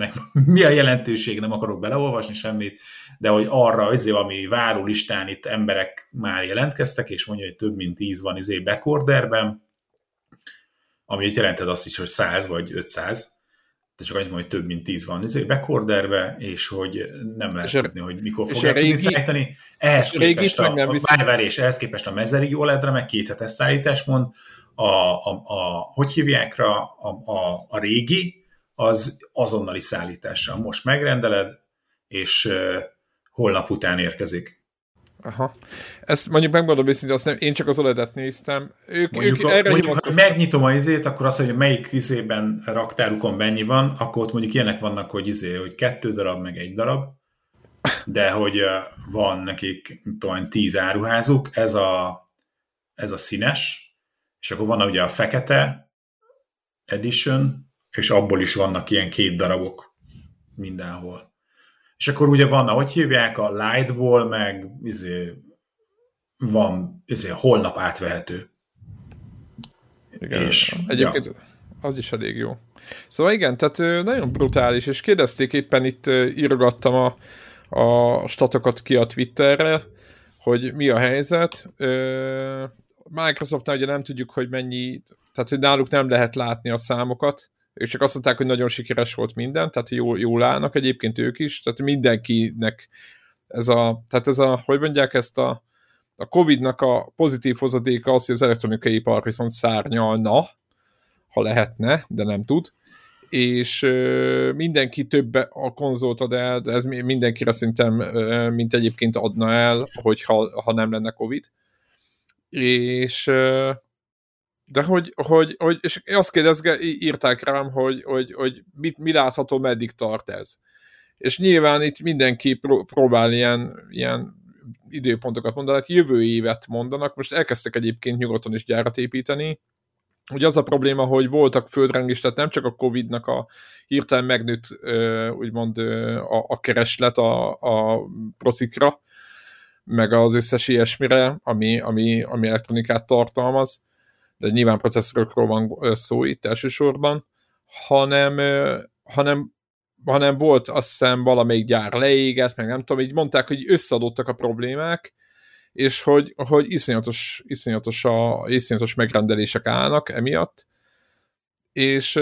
ennek mi a jelentőség, nem akarok beleolvasni semmit, de hogy arra, azért, ami váró listán itt emberek már jelentkeztek, és mondja, hogy több mint tíz van izé backorderben, ami jelented azt is, hogy 100 vagy 500, de csak annyit hogy több mint tíz van izé, backorderbe, és hogy nem lehet és tudni, hogy mikor fogják tudni szállítani. Ehhez képest, a, a, várj, és ehhez képest a mezeri OLED-re meg két hetes szállítás mond, a, a, a, hogy hívják rá, a, a, a régi, az azonnali szállítással. Most megrendeled, és holnap után érkezik. Aha. Ezt mondjuk megmondom őszintén, azt nem, én csak az OLED-et néztem. Ők, mondjuk, ők a, erre mondjuk ha megnyitom a izét, akkor az, hogy melyik izében raktárukon mennyi van, akkor ott mondjuk ilyenek vannak, hogy izé, hogy kettő darab, meg egy darab, de hogy van nekik, tudom, tíz áruházuk, ez a, ez a színes, és akkor van ugye a fekete edition, és abból is vannak ilyen két darabok mindenhol. És akkor ugye van, ahogy hívják, a Lightból, meg izé, van izé, holnap átvehető. Igen, és, egyébként ja. az is elég jó. Szóval igen, tehát nagyon brutális, és kérdezték éppen itt írogattam a, a statokat ki a Twitterre, hogy mi a helyzet. Microsoftnál ugye nem tudjuk, hogy mennyi, tehát hogy náluk nem lehet látni a számokat, ők csak azt mondták, hogy nagyon sikeres volt minden, tehát jól, jól állnak egyébként ők is, tehát mindenkinek ez a, tehát ez a, hogy mondják ezt a, a Covid-nak a pozitív hozadéka az, hogy az elektronikai ipar viszont szárnyalna, ha lehetne, de nem tud, és ö, mindenki több a konzolt ad el, de ez mindenkire szerintem, ö, mint egyébként adna el, hogyha ha nem lenne Covid. És ö, De hogy, hogy, hogy és azt kérdezge, írták rám, hogy, hogy, hogy mit, mi látható, meddig tart ez. És nyilván itt mindenki pró- próbál ilyen, ilyen időpontokat mondani, hát jövő évet mondanak, most elkezdtek egyébként nyugodtan is gyárat építeni, Ugye az a probléma, hogy voltak földrengés, tehát nem csak a Covid-nak a hirtelen megnőtt úgymond a, a kereslet a, a procikra, meg az összes ilyesmire, ami, ami, ami elektronikát tartalmaz, de nyilván processzorokról van szó itt elsősorban, hanem, hanem, hanem volt azt hiszem valamelyik gyár leégett, meg nem tudom, így mondták, hogy összeadottak a problémák, és hogy, hogy iszonyatos, iszonyatos, a, iszonyatos megrendelések állnak emiatt, és,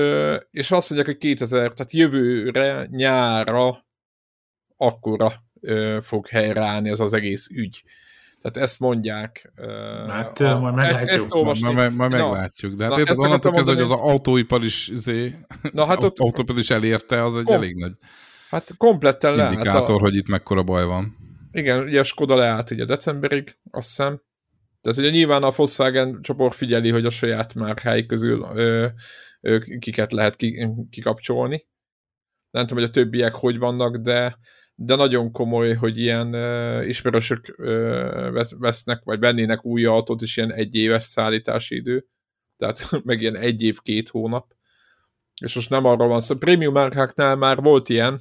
és azt mondják, hogy 2000, tehát jövőre, nyára akkora fog helyreállni ez az egész ügy. Tehát ezt mondják. Hát a, majd meglátjuk. Ezt, ezt olvasni. Majd, majd meglátjuk. De hát ezt onnantól kezdve, hogy az autóipar is, zé, na, hát ott, autóipar is elérte, az egy kom, elég nagy hát kompletten le. Indikátor, a, hogy itt mekkora baj van. Igen, ugye a Skoda leállt ugye decemberig, azt hiszem. Tehát ugye nyilván a Volkswagen csoport figyeli, hogy a saját márkái közül ö, ö, kiket lehet ki, kikapcsolni. Nem tudom, hogy a többiek hogy vannak, de de nagyon komoly, hogy ilyen uh, ismerősök uh, vesznek, vagy vennének új autót, és ilyen egy éves szállítási idő. Tehát meg ilyen egy év, két hónap. És most nem arról van szó. Szóval prémium márkáknál már volt ilyen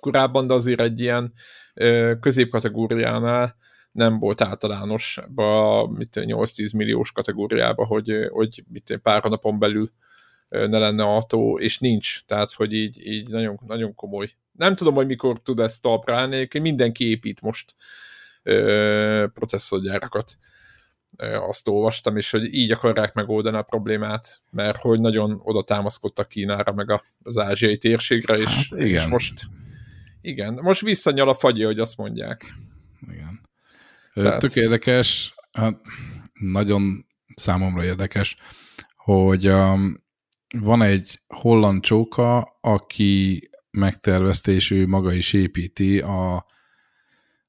korábban, de azért egy ilyen uh, középkategóriánál nem volt általános a 8-10 milliós kategóriába, hogy, hogy mit, pár napon belül ne lenne autó, és nincs. Tehát, hogy így, így nagyon, nagyon komoly nem tudom, hogy mikor tud ezt talpra állni, mindenki épít most ö, processzorgyárakat. Ö, azt olvastam, és hogy így akarják megoldani a problémát, mert hogy nagyon oda támaszkodtak Kínára, meg az ázsiai térségre, és, hát igen. és most igen, most visszanyal a fagyi, hogy azt mondják. Igen. Tehát... Tök érdekes, hát nagyon számomra érdekes, hogy um, van egy holland csóka, aki megtervezte, és ő maga is építi a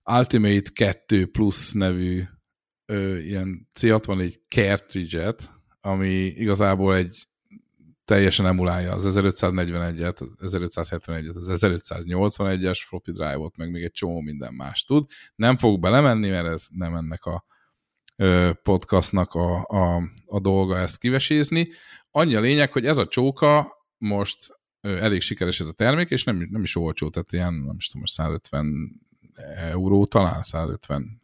Ultimate 2 Plus nevű ö, ilyen C64 cartridge-et, ami igazából egy teljesen emulálja az 1541-et, az 1571-et, az 1581-es floppy drive-ot, meg még egy csomó minden más tud. Nem fog belemenni, mert ez nem ennek a ö, podcastnak a, a, a dolga ezt kivesézni. Annyi a lényeg, hogy ez a csóka most elég sikeres ez a termék, és nem, nem is olcsó, tehát ilyen, nem is tudom, 150 euró, talán 150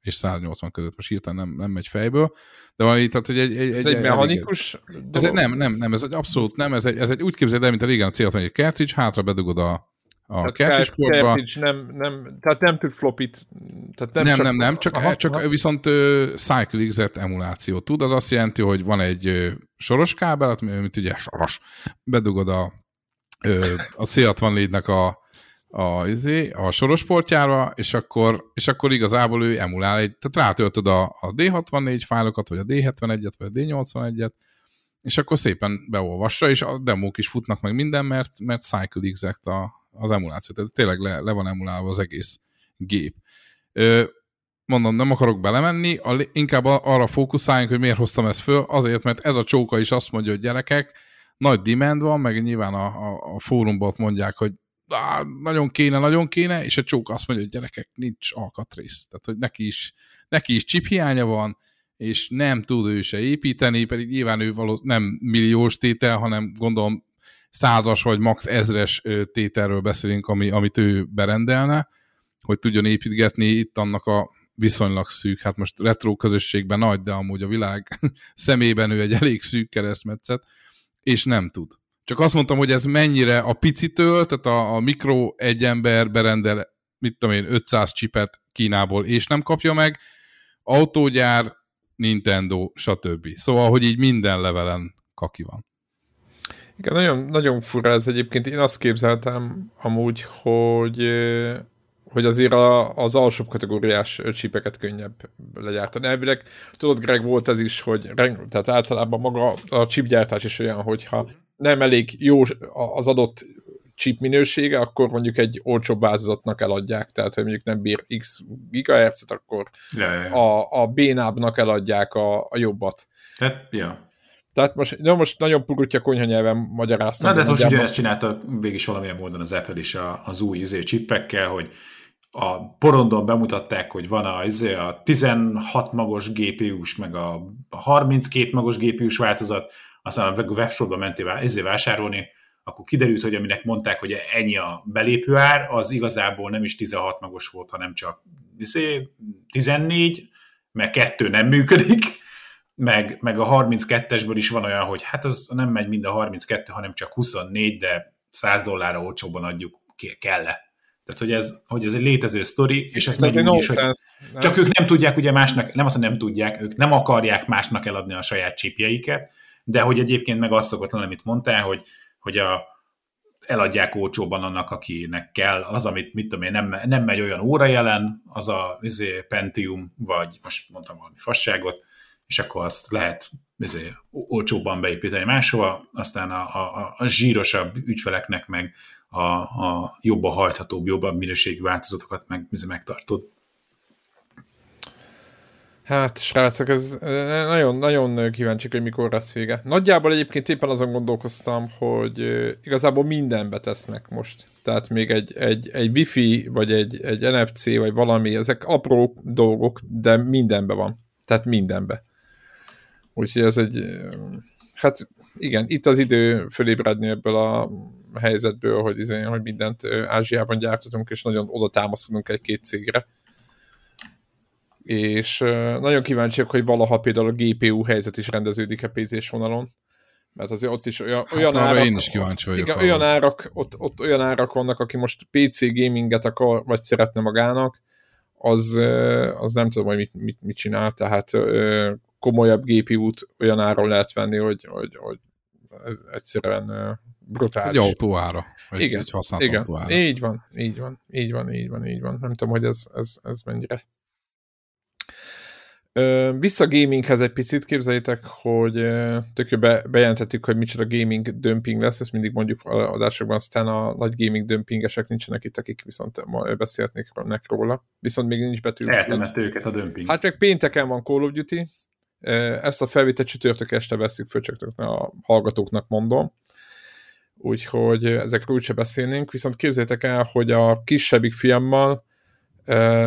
és 180 között, most hirtelen nem, nem megy fejből, de valami, tehát, hogy egy... egy ez egy, egy mechanikus elég, ez egy, Nem, nem, nem, ez egy abszolút nem, ez egy, ez egy úgy képzeld el, mint a régen a célt, egy cartridge, hátra bedugod a, a portba. nem, nem, tehát nem tud flopit. Tehát nem, nem, csak, nem, nem, csak, aha, csak aha. viszont uh, emuláció tud, az azt jelenti, hogy van egy uh, soros kábel, mint ugye soros, bedugod a a C64-nek a, a, izé, a sorosportjára, és akkor, és akkor igazából ő emulál egy, tehát rátöltöd a, a D64 fájlokat, vagy a D71-et, vagy a D81-et, és akkor szépen beolvassa, és a demók is futnak meg minden, mert, mert Cycle Exact a, az emuláció, tehát tényleg le, le van emulálva az egész gép. Ö, mondom, nem akarok belemenni, a, inkább arra fókuszáljunk, hogy miért hoztam ezt föl, azért, mert ez a csóka is azt mondja, hogy gyerekek, nagy demand van, meg nyilván a, a, a fórumban mondják, hogy á, nagyon kéne, nagyon kéne, és a csók azt mondja, hogy gyerekek, nincs alkatrész. Tehát, hogy neki is, neki is chip hiánya van, és nem tud ő se építeni, pedig nyilván ő való, nem milliós tétel, hanem gondolom százas vagy max ezres tételről beszélünk, ami, amit ő berendelne, hogy tudjon építgetni itt annak a viszonylag szűk, hát most retro közösségben nagy, de amúgy a világ szemében ő egy elég szűk keresztmetszet, és nem tud. Csak azt mondtam, hogy ez mennyire a picitől, tehát a, a mikro egy ember berendel, mit tudom én, 500 csipet Kínából, és nem kapja meg, autógyár, Nintendo, stb. Szóval, hogy így minden levelen kaki van. Igen, nagyon, nagyon fura ez egyébként. Én azt képzeltem amúgy, hogy hogy azért a, az alsóbb kategóriás csípeket könnyebb legyártani. Elvileg, tudod, Greg, volt ez is, hogy tehát általában maga a chipgyártás is olyan, hogyha nem elég jó az adott chip minősége, akkor mondjuk egy olcsóbb változatnak eladják, tehát hogy mondjuk nem bír x gigahertzet, akkor ja, ja, ja. a, a bénábbnak eladják a, a jobbat. Tehát, ja. Tehát most, no, most nagyon purutja konyha nyelven magyaráztam. Na, de most ugyanezt csinálta végig is valamilyen módon az Apple is az új izé csippekkel, hogy a porondon bemutatták, hogy van a, izé, a 16 magos GPU-s, meg a 32 magos GPU-s változat, aztán a webshopba mentél izé vásárolni, akkor kiderült, hogy aminek mondták, hogy ennyi a belépő ár, az igazából nem is 16 magos volt, hanem csak izé, 14, mert kettő nem működik, meg, meg a 32-esből is van olyan, hogy hát az nem megy mind a 32, hanem csak 24, de 100 dollárra olcsóban adjuk, kell -e. Tehát, hogy ez, hogy ez egy létező sztori, és ezt ez is, hogy csak ők nem tudják ugye másnak, nem azt, hogy nem tudják, ők nem akarják másnak eladni a saját csípjeiket, de hogy egyébként meg azt szokott lenni, amit mondtál, hogy, hogy a, eladják olcsóban annak, akinek kell, az, amit mit tudom én, nem, nem megy olyan óra jelen, az a izé, Pentium, vagy most mondtam valami fasságot, és akkor azt lehet izé, olcsóbban beépíteni máshova, aztán a, a, a zsírosabb ügyfeleknek meg a, a jobban hajthatóbb, jobban minőségű változatokat meg, megtartod. Hát, srácok, ez nagyon, nagyon kíváncsi, hogy mikor lesz vége. Nagyjából egyébként éppen azon gondolkoztam, hogy igazából mindenbe tesznek most. Tehát még egy, egy, egy wifi, vagy egy, egy NFC, vagy valami, ezek apró dolgok, de mindenbe van. Tehát mindenbe. Úgyhogy ez egy, hát igen, itt az idő fölébredni ebből a helyzetből, hogy, izé, hogy mindent Ázsiában gyártatunk, és nagyon oda támaszkodunk egy-két cégre. És nagyon kíváncsiak, hogy valaha például a GPU helyzet is rendeződik a PC-s vonalon, mert azért ott is olyan, hát olyan árak... én is kíváncsi vagyok. Igen, olyan árak, ott, ott olyan árak vannak, aki most PC gaminget akar, vagy szeretne magának, az, az nem tudom, hogy mit, mit, mit csinál, tehát komolyabb GPU-t olyan áron lehet venni, hogy, hogy, hogy ez egyszerűen brutális. Egy autóára. Egy, igen, egy használt igen. autóára. Így van, így van, így van, így van, így van. Nem tudom, hogy ez, ez, ez mennyire. Vissza gaminghez egy picit, képzeljétek, hogy tök be, bejelentettük, hogy micsoda gaming dömping lesz, ezt mindig mondjuk adásokban, aztán a nagy gaming dömpingesek nincsenek itt, akik viszont ma beszélhetnék róla. Viszont még nincs betű. Eltemett őket a dömping. Hát meg pénteken van Call of Duty, ezt a felvételt csütörtök este veszik föl, csak a hallgatóknak mondom. Úgyhogy ezekről úgyse beszélnénk, viszont képzeljétek el, hogy a kisebbik fiammal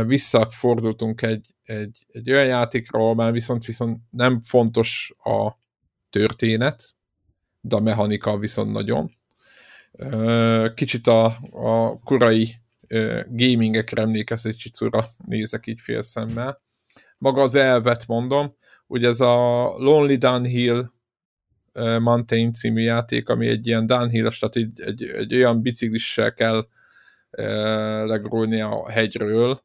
visszafordultunk egy, egy, egy olyan játékra, már viszont, viszont nem fontos a történet, de a mechanika viszont nagyon. Kicsit a, a korai gamingekre emlékező csicura nézek így félszemmel. Maga az elvet mondom, ugye ez a Lonely Downhill Mountain című játék, ami egy ilyen downhill tehát egy, egy, egy olyan biciklissel kell legrólni a hegyről,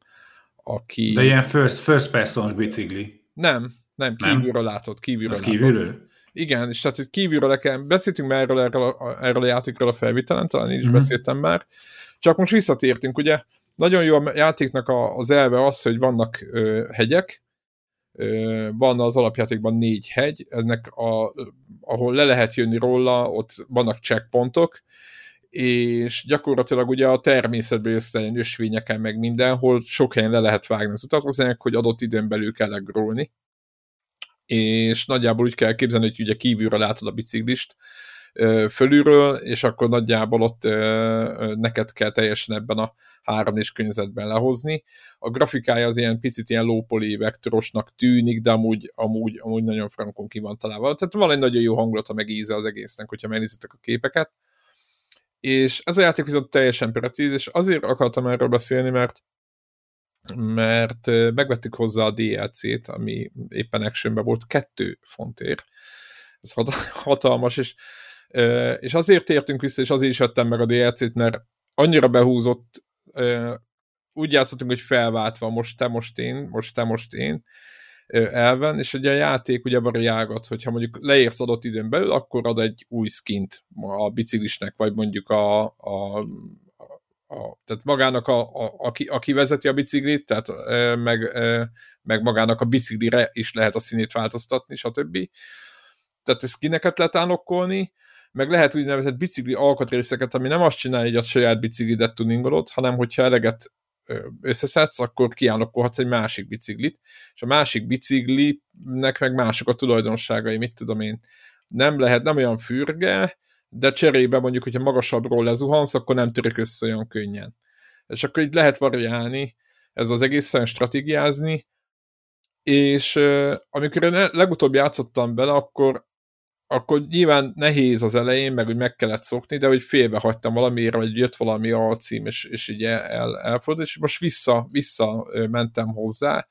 aki... De ilyen first, first person bicikli. Nem, nem, kívülről látod, kívülről Az kívülről? Igen, és tehát hogy kívülről kell, beszéltünk már erről, erről, a, erről a játékról a felvitelen, talán én is mm-hmm. beszéltem már, csak most visszatértünk, ugye, nagyon jó a játéknak a, az elve az, hogy vannak ö, hegyek, van az alapjátékban négy hegy, ennek a, ahol le lehet jönni róla, ott vannak checkpontok, és gyakorlatilag ugye a természetből összejön ösvényeken meg mindenhol sok helyen le lehet vágni az utat, az ennek, hogy adott időn belül kell legrólni. És nagyjából úgy kell képzelni, hogy ugye kívülről látod a biciklist, fölülről, és akkor nagyjából ott neked kell teljesen ebben a három és környezetben lehozni. A grafikája az ilyen picit ilyen lópoli vektorosnak tűnik, de amúgy, amúgy, amúgy nagyon frankon ki van találva. Tehát van egy nagyon jó hangulata meg íze az egésznek, hogyha megnézitek a képeket. És ez a játék viszont teljesen precíz, és azért akartam erről beszélni, mert mert megvettük hozzá a DLC-t, ami éppen actionben volt, kettő fontért. Ez hatalmas, és és azért tértünk vissza, és azért is vettem meg a DLC-t, mert annyira behúzott, úgy játszottunk, hogy felváltva, most te, most én, most te, most én, elven, és ugye a játék ugye variálgat, hogyha mondjuk leérsz adott időn belül, akkor ad egy új skint a biciklisnek, vagy mondjuk a, a, a tehát magának, a, a, aki, aki vezeti a biciklit, tehát meg, meg magának a biciklire is lehet a színét változtatni, stb. Tehát skineket lehet ánokkolni, meg lehet úgynevezett bicikli alkatrészeket, ami nem azt csinálja, hogy a saját biciklidet tuningolod, hanem hogyha eleget összeszedsz, akkor kiállokkolhatsz egy másik biciklit, és a másik biciklinek meg mások a tulajdonságai, mit tudom én, nem lehet, nem olyan fürge, de cserébe mondjuk, hogyha magasabbról lezuhansz, akkor nem törik össze olyan könnyen. És akkor így lehet variálni, ez az egészen stratégiázni, és amikor én legutóbb játszottam bele, akkor akkor nyilván nehéz az elején, meg hogy meg kellett szokni, de hogy félbe hagytam valamiért, vagy jött valami alcím, és, és így el, elfordult, és most vissza, vissza mentem hozzá,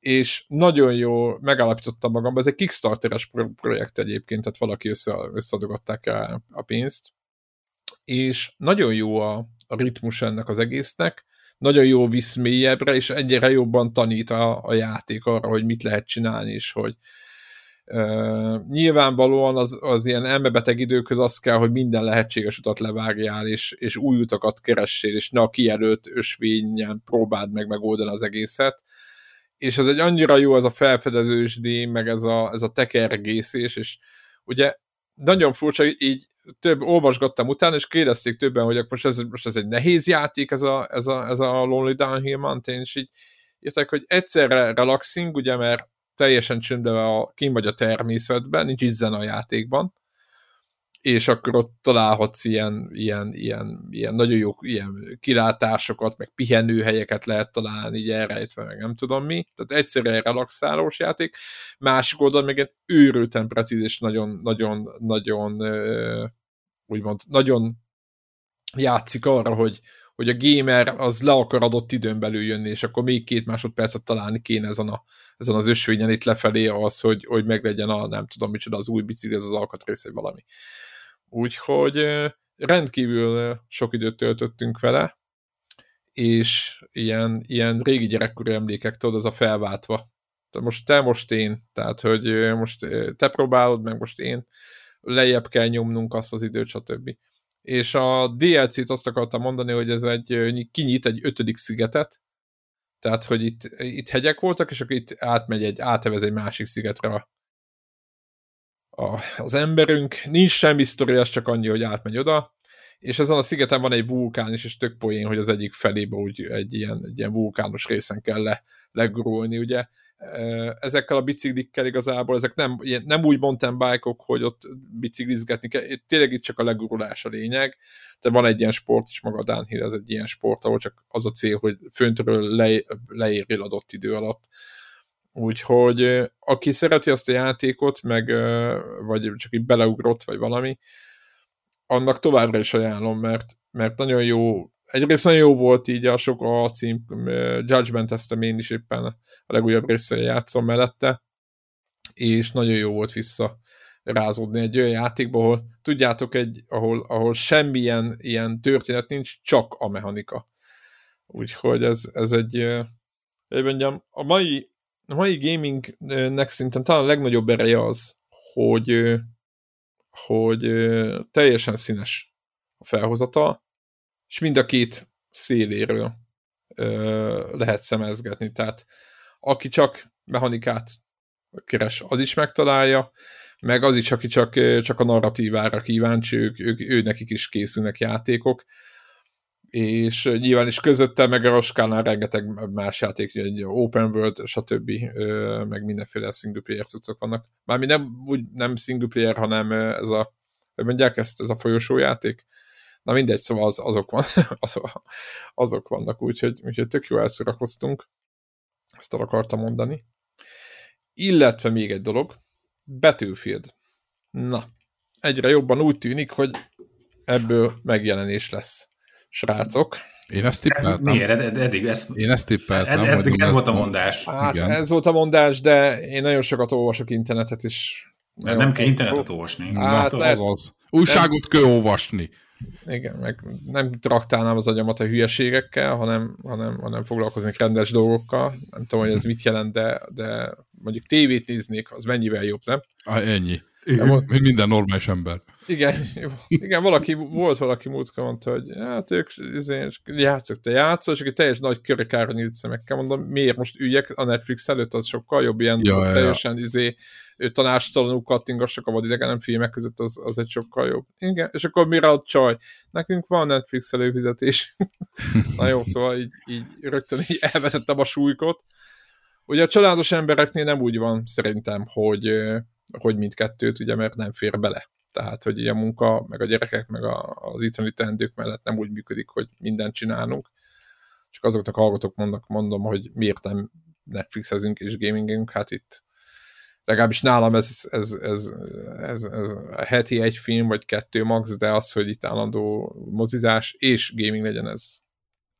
és nagyon jó megállapítottam magam, ez egy Kickstarteres projekt egyébként, tehát valaki össze, összeadogatták el a pénzt, és nagyon jó a, a ritmus ennek az egésznek, nagyon jó visz mélyebbre, és egyre jobban tanít a, a játék arra, hogy mit lehet csinálni, és hogy, Uh, nyilvánvalóan az, az ilyen elmebeteg időköz az kell, hogy minden lehetséges utat levágjál, és, és új utakat keressél, és ne a kijelölt ösvényen próbáld meg megoldani az egészet. És ez egy annyira jó ez a felfedezősdi, meg ez a, ez a tekergészés, és ugye nagyon furcsa, így több olvasgattam utána, és kérdezték többen, hogy most ez, most ez egy nehéz játék, ez a, ez a, ez a Lonely Downhill Mountain, és így írták, hogy egyszerre relaxing, ugye, mert teljesen csöndben a, kim vagy a természetben, nincs izzen a játékban, és akkor ott találhatsz ilyen, ilyen, ilyen, ilyen nagyon jó ilyen kilátásokat, meg pihenőhelyeket lehet találni, így elrejtve, meg nem tudom mi. Tehát egyszerűen relaxálós játék. Másik oldal meg egy őrülten precíz, és nagyon, nagyon, nagyon úgymond, nagyon játszik arra, hogy, hogy a gamer az le akar adott időn belül jönni, és akkor még két másodpercet találni kéne ezen, a, ezen az ösvényen itt lefelé az, hogy, hogy meglegyen a nem tudom micsoda az új bicikli, ez az alkatrész, vagy valami. Úgyhogy rendkívül sok időt töltöttünk vele, és ilyen, ilyen régi gyerekkori emlékek, tudod, az a felváltva. De most te, most én, tehát, hogy most te próbálod, meg most én, lejjebb kell nyomnunk azt az időt, stb és a DLC-t azt akartam mondani, hogy ez egy kinyit egy ötödik szigetet, tehát, hogy itt, itt hegyek voltak, és akkor itt átmegy egy, átevez egy másik szigetre a, a, az emberünk. Nincs semmi sztori, az csak annyi, hogy átmegy oda, és ezen a szigeten van egy vulkán is, és tök poén, hogy az egyik felébe úgy egy ilyen, egy ilyen vulkános részen kell le, legurulni, ugye ezekkel a biciklikkel igazából, ezek nem, nem úgy mountain bike-ok, hogy ott biciklizgetni kell, tényleg itt csak a legurulás a lényeg, de van egy ilyen sport is, maga a Downhill, ez egy ilyen sport, ahol csak az a cél, hogy föntről le, leérjél adott idő alatt. Úgyhogy aki szereti azt a játékot, meg vagy csak így beleugrott, vagy valami, annak továbbra is ajánlom, mert, mert nagyon jó egyrészt nagyon jó volt így a sok a cím, Judgment eztem én is éppen a legújabb részre játszom mellette, és nagyon jó volt vissza rázódni egy olyan játékba, ahol tudjátok, egy, ahol, ahol semmilyen ilyen történet nincs, csak a mechanika. Úgyhogy ez, ez egy, hogy mondjam, a mai, a mai gamingnek szinten talán a legnagyobb ereje az, hogy, hogy teljesen színes a felhozata, és mind a két széléről ö, lehet szemezgetni. Tehát aki csak mechanikát keres, az is megtalálja, meg az is, aki csak, csak a narratívára kíváncsi, ők, ők, ő nekik is készülnek játékok, és nyilván is közötte, meg a Roskánál rengeteg más játék, egy open world, stb. meg mindenféle single player cuccok vannak. Mármint nem, úgy nem single player, hanem ez a, hogy mondják ezt, ez a folyosójáték, Na mindegy, szóval az, azok, van, azok, azok vannak, úgyhogy, úgyhogy tök jó elszórakoztunk. Ezt el akartam mondani. Illetve még egy dolog, Battlefield. Na, egyre jobban úgy tűnik, hogy ebből megjelenés lesz, srácok. Én ezt tippeltem. Miért? Ed eddig ezt, én ezt tippeltem. Ed eddig ez volt a mondás. Hát Igen. ez volt a mondás, de én nagyon sokat olvasok internetet is. Nem, nem kell internetet olvasni. Hát, hát az az. Újságot kell olvasni. Igen, meg nem traktálnám az agyamat a hülyeségekkel, hanem, hanem, hanem foglalkoznék rendes dolgokkal. Nem tudom, hogy ez mit jelent, de, de mondjuk tévét néznék, az mennyivel jobb, nem? Ah, ennyi. Mint minden normális ember. Igen, igen, valaki, volt valaki múltkor mondta, hogy hát ők izé, játszok, te játszol, és egy teljes nagy körekára nyílt szemekkel mondom, miért most üljek a Netflix előtt, az sokkal jobb, ilyen ja, teljesen ja. izé, tanástalanul kattingassak a vadidegenem filmek között, az, az egy sokkal jobb. Igen, és akkor mire a csaj? Nekünk van Netflix előfizetés. Na jó, szóval így, így rögtön így elvetettem a súlykot. Ugye a családos embereknél nem úgy van szerintem, hogy hogy mindkettőt, ugye, mert nem fér bele. Tehát, hogy a munka, meg a gyerekek, meg a, az itthoni teendők mellett nem úgy működik, hogy mindent csinálunk. Csak azoknak a hallgatók mondnak, mondom, hogy miért nem Netflixezünk és gamingünk, hát itt legalábbis nálam ez, ez, ez, ez, ez heti egy film, vagy kettő max, de az, hogy itt állandó mozizás és gaming legyen, ez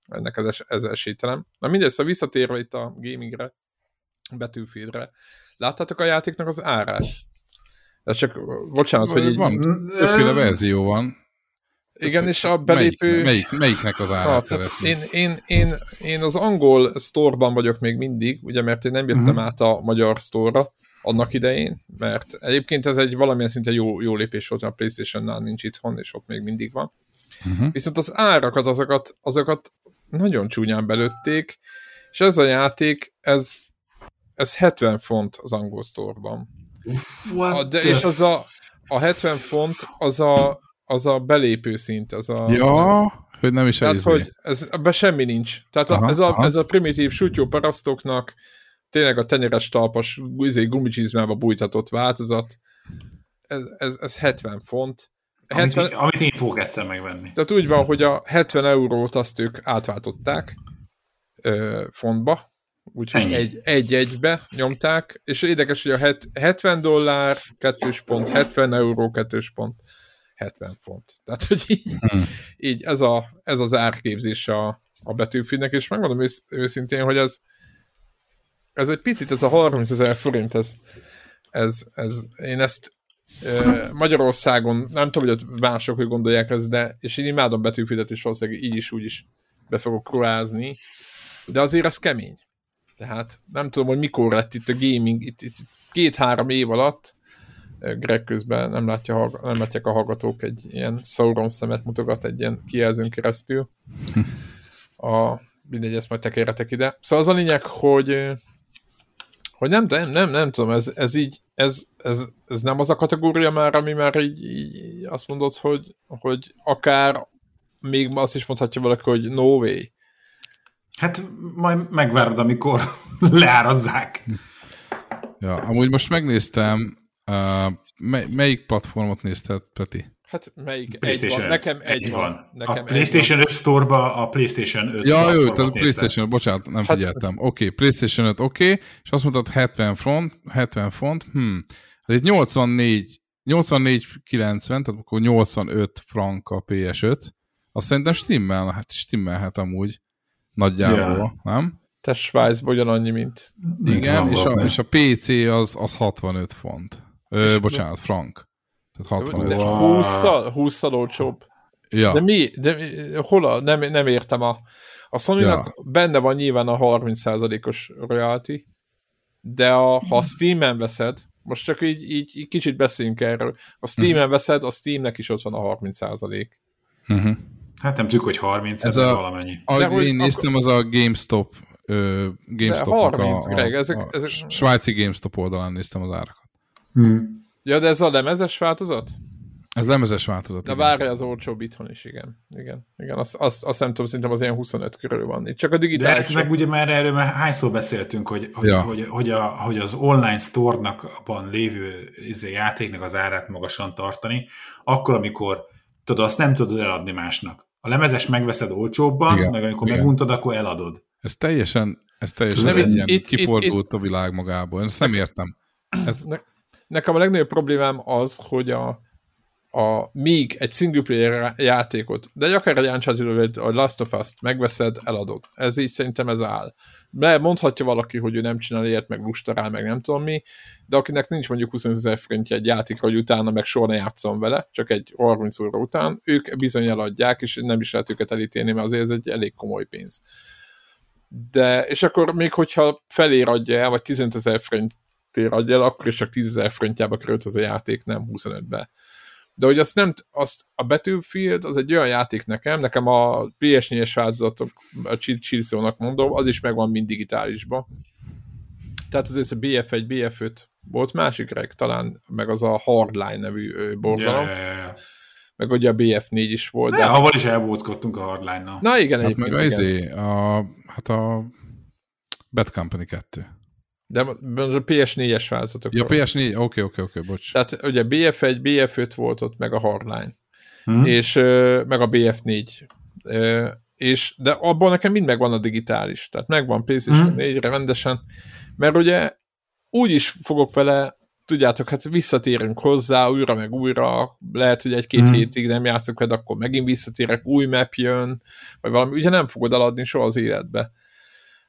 ennek ez, ez esélytelen. Na mindegy, szóval visszatérve itt a gamingre, Battlefieldre, láttátok a játéknak az árát? Ez csak, bocsánat, hogy így... Van, többféle verzió van. Igen, és a belépő... Melyik, melyik, melyiknek az árát hát, én, én, én, én az angol store-ban vagyok még mindig, ugye, mert én nem jöttem uh-huh. át a magyar store-ra annak idején, mert egyébként ez egy valamilyen szinte jó, jó lépés volt, a Playstation-nál nincs itthon, és ott még mindig van. Uh-huh. Viszont az árakat, azokat, azokat nagyon csúnyán belőtték, és ez a játék, ez, ez 70 font az angol store-ban. A, de, és az a, a 70 font az a, az a belépő szint. Az a, ja, hogy nem is Tehát, hogy ez, ebben semmi nincs. Tehát aha, a, ez, a, ez a primitív sutyó parasztoknak tényleg a tenyeres talpas izé, gumicsizmába bújtatott változat, ez, ez, ez 70 font. 70, amit, amit én fogok egyszer megvenni. Tehát úgy van, hogy a 70 eurót azt ők átváltották ö, fontba, úgyhogy egy, egy-egybe nyomták, és érdekes, hogy a 70 dollár, kettős pont, 70 euró, kettős pont, 70 font. Tehát, hogy így, hmm. így ez, a, ez az árképzés a, a betűfidnek, és megmondom ősz, őszintén, hogy ez, ez egy picit, ez a 30 ezer forint, ez, ez, ez, én ezt e, Magyarországon, nem tudom, hogy mások, hogy gondolják ezt, de, és én imádom betűfidet, és valószínűleg így is, úgy is be fogok kruázni, de azért ez kemény. Tehát nem tudom, hogy mikor lett itt a gaming, itt, itt két-három év alatt, Greg közben nem, látja, nem látják a hallgatók egy ilyen Sauron szemet mutogat egy ilyen kijelzőn keresztül. A, mindegy, ezt majd tekeretek ide. Szóval az a lényeg, hogy hogy nem, nem, nem, nem tudom, ez, ez így, ez, ez, ez nem az a kategória már, ami már így, így azt mondod, hogy, hogy akár még azt is mondhatja valaki, hogy no way. Hát majd megvárod, amikor leárazzák. Ja, amúgy most megnéztem, uh, mely, melyik platformot nézted, Peti? Hát melyik? PlayStation egy van. Nekem egy, egy van. van. Nekem a PlayStation 5 Store-ba a PlayStation 5 Ja, jó, tehát a PlayStation 5, bocsánat, nem hát, figyeltem. Oké, okay, PlayStation 5, oké, okay, és azt mondtad 70 font, 70 font, hm. Hát itt 84, 84 90, tehát akkor 85 frank a PS5. Azt szerintem stimmel, hát stimmelhet amúgy nagyjából, yeah. nem? Te Svájcban ugyanannyi, mint... Igen, és a, és a PC az, az 65 font. Ö, bocsánat, frank. Tehát 65 de 20-szal, 20 olcsóbb. Ja. De mi, de hol a, nem, nem értem a, a sony ja. benne van nyilván a 30%-os royalty, de a, ha a Steam-en veszed, most csak így, így, így kicsit beszéljünk erről, a Steam-en uh-huh. veszed, a Steamnek is ott van a 30%. Uh-huh. Hát nem tudjuk, hogy 30, ez, ez a, valamennyi. Ahogy én néztem, az a GameStop ö, GameStop 30, a, Greg, ezek, a ezek... svájci GameStop oldalán néztem az árakat. Hmm. Ja, de ez a lemezes változat? Ez lemezes változat. De várja az olcsóbb itthon is, igen. Igen, igen. Azt, azt, azt nem tudom, szerintem az ilyen 25 körül van. Itt csak a digitális... De ezt meg ugye már erről már hányszor beszéltünk, hogy, hogy, ja. hogy, hogy, a, hogy az online store-nak abban lévő izé, játéknak az árát magasan tartani, akkor, amikor tudod, azt nem tudod eladni másnak. A lemezes megveszed olcsóbban, igen, meg amikor igen. meguntad, akkor eladod. Ez teljesen, ez teljesen nem, egy itt, itt, kifordult itt, a világ magából. Én ezt nem értem. Ez... Ne, nekem a legnagyobb problémám az, hogy a, a még egy single player játékot, de akár egy Uncharted vagy Last of Us-t megveszed, eladod. Ez így szerintem ez áll. De mondhatja valaki, hogy ő nem csinál ilyet, meg lusta rá, meg nem tudom mi, de akinek nincs mondjuk 20 ezer forintja egy játék, hogy utána meg soha ne játszom vele, csak egy 30 óra után, ők bizony eladják, és nem is lehet őket elítélni, mert azért ez egy elég komoly pénz. De, és akkor még hogyha felér adja el, vagy 15 ezer forintért adja el, akkor is csak 10 ezer forintjába került az a játék, nem 25-be. De hogy azt nem, azt a Battlefield az egy olyan játék nekem, nekem a PS4-es változatok, a Chilsónak mondom, az is megvan mind digitálisba. Tehát azért a BF1, BF5 volt másik reg, talán meg az a Hardline nevű borzalom. Yeah, yeah, yeah. Meg ugye a BF4 is volt. Ne, de... Haval is elbóckodtunk a Hardline-nal. Na igen, hát meg a, izé, a, hát a Bad Company 2. De a PS4-es változatok. Ja, PS4, oké, oké, oké, bocs. Tehát ugye BF1, BF5 volt ott, meg a Hardline. Hmm. És meg a BF4. És, de abban nekem mind megvan a digitális. Tehát megvan PlayStation hmm. 4-re rendesen. Mert ugye úgy is fogok vele tudjátok, hát visszatérünk hozzá újra meg újra, lehet, hogy egy-két hmm. hétig nem játszok de akkor megint visszatérek, új map jön, vagy valami, ugye nem fogod eladni soha az életbe.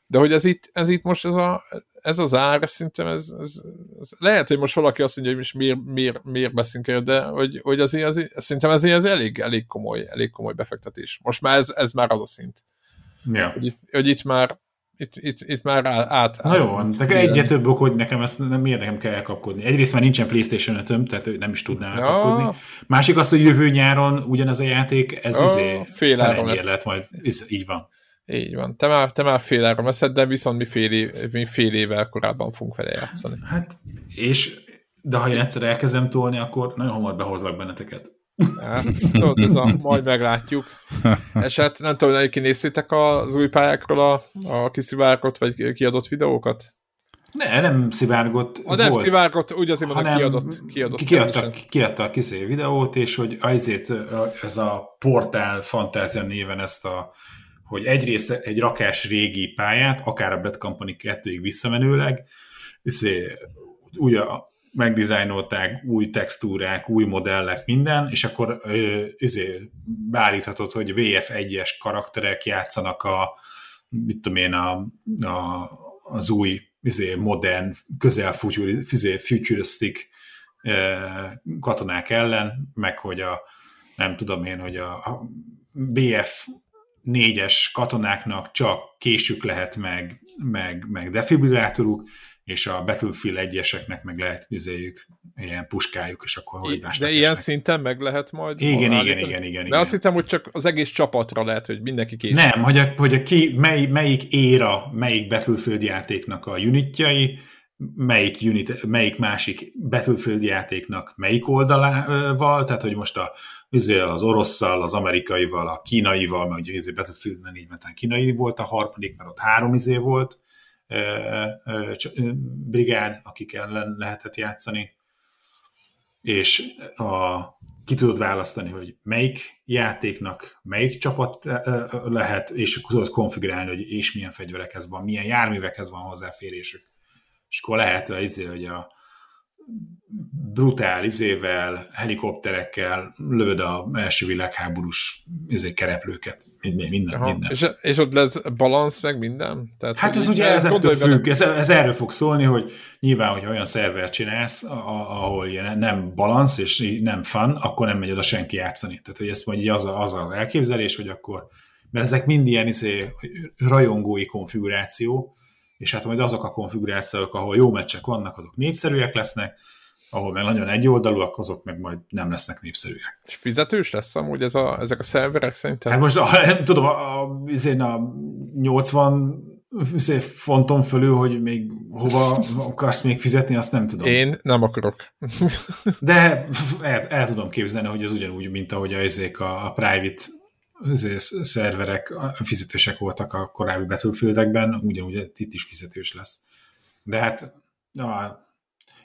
De hogy ez itt, ez itt most ez, a, ez az ár, szerintem ez, ez, ez, lehet, hogy most valaki azt mondja, hogy most miért, miért, miért beszélünk el, de hogy, hogy azért, azért, szerintem ez, ez elég, elég, komoly, elég komoly befektetés. Most már ez, ez már az a szint. Ja. Hogy, itt, hogy itt már itt, itt, itt már át... Na jó de egyre több ok, hogy nekem ezt nem, miért nekem kell elkapkodni. Egyrészt már nincsen Playstation 5 tehát nem is tudnám elkapkodni. Ja. Másik az, hogy jövő nyáron ugyanez a játék, ez ja, izé fél lehet majd. Ez, így van. Így van. Te már, te már fél áron veszed, de viszont mi fél, év, mi fél évvel korábban fogunk vele játszani. Hát, és de ha én egyszer elkezdem tolni, akkor nagyon hamar behozlak benneteket. Hát, tudod, ez a, majd meglátjuk. Eset, nem tudom, hogy kinéztétek az új pályákról a, a kiszivárgott vagy kiadott videókat? Ne, nem szivárgott. A nem szivárgott, úgy azért mondom, kiadott. kiadott kiadtak, kiadta a kiszé videót, és hogy azért ez a portál fantázia néven ezt a hogy egyrészt egy rakás régi pályát, akár a Bad Company 2-ig visszamenőleg, izé, úgy megdizájnolták új textúrák, új modellek, minden, és akkor izé, beállíthatod, hogy VF1-es karakterek játszanak a, mit tudom én, a, a, az új izé, modern, közel izé, futuristic katonák ellen, meg hogy a nem tudom én, hogy a, a BF négyes katonáknak csak késük lehet meg, meg, meg defibrillátoruk, és a Battlefield egyeseknek meg lehet bizéljük ilyen puskájuk, és akkor hogy De ilyen szinten meg lehet majd? Igen, igen, igen, igen, igen. De azt hittem, hogy csak az egész csapatra lehet, hogy mindenki késik. Nem, hogy a, hogy a ki, mely, melyik éra, melyik Battlefield játéknak a unitjai, melyik, unit, melyik másik Battlefield játéknak melyik oldalával, tehát hogy most a, az orosszal, az amerikaival, a kínaival, mert ugye izé Battlefield így kínai volt a harmadik, mert ott három izé volt, brigád, akik ellen lehetett játszani, és a, ki tudod választani, hogy melyik játéknak melyik csapat lehet, és tudod konfigurálni, hogy és milyen fegyverekhez van, milyen járművekhez van hozzáférésük. És akkor lehet, izé, hogy a brutál izével, helikopterekkel lövöd a első világháborús izé, kereplőket minden, minden, minden. És, és ott lesz balansz meg minden? Tehát, hát ez ugye ezektől függ, ez, ez erről fog szólni, hogy nyilván, hogy olyan szerver csinálsz, ahol ilyen nem balansz és nem fun, akkor nem megy oda senki játszani. Tehát, hogy ez majd az, az az elképzelés, hogy akkor, mert ezek mind ilyen izé, rajongói konfiguráció, és hát majd azok a konfigurációk, ahol jó meccsek vannak, azok népszerűek lesznek, ahol meg nagyon egyoldalúak, azok meg majd nem lesznek népszerűek. És fizetős lesz amúgy ez a, ezek a szerverek szerintem? Hát most nem tudom, a, a, a 80 fonton fölül, hogy még hova akarsz még fizetni, azt nem tudom. Én nem akarok. De el, el tudom képzelni, hogy ez ugyanúgy, mint ahogy a, a, a private szerverek fizetősek voltak a korábbi betűfildekben, ugyanúgy itt is fizetős lesz. De hát na,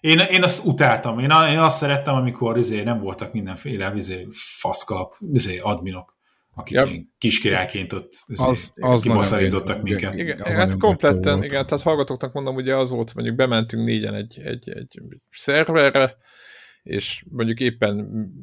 én, én azt utáltam, én, én azt szerettem, amikor izé, nem voltak mindenféle izé, faszkalap, izé, adminok, akik ja. kiskirályként ott izé, az, az kibaszarítottak minket. Igen, az hát kompletten, igen, tehát hallgatóknak mondom, ugye az volt, mondjuk bementünk négyen egy, egy, egy szerverre, és mondjuk éppen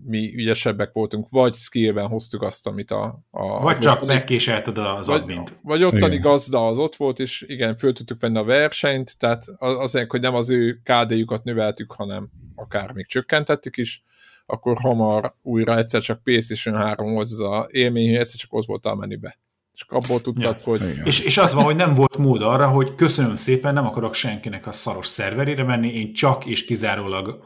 mi ügyesebbek voltunk, vagy skillben hoztuk azt, amit a... a vagy csak megkéselted az vagy, admint. Vagy ottani igen. gazda az ott volt, és igen, föl tudtuk venni a versenyt, tehát azért, hogy nem az ő KD-jukat növeltük, hanem akár még csökkentettük is, akkor hamar újra egyszer csak PlayStation 3 volt az a élmény, hogy egyszer csak ott voltál menübe és abból tudtad, ja. hogy... És, és az van, hogy nem volt mód arra, hogy köszönöm szépen, nem akarok senkinek a szaros szerverére menni, én csak és kizárólag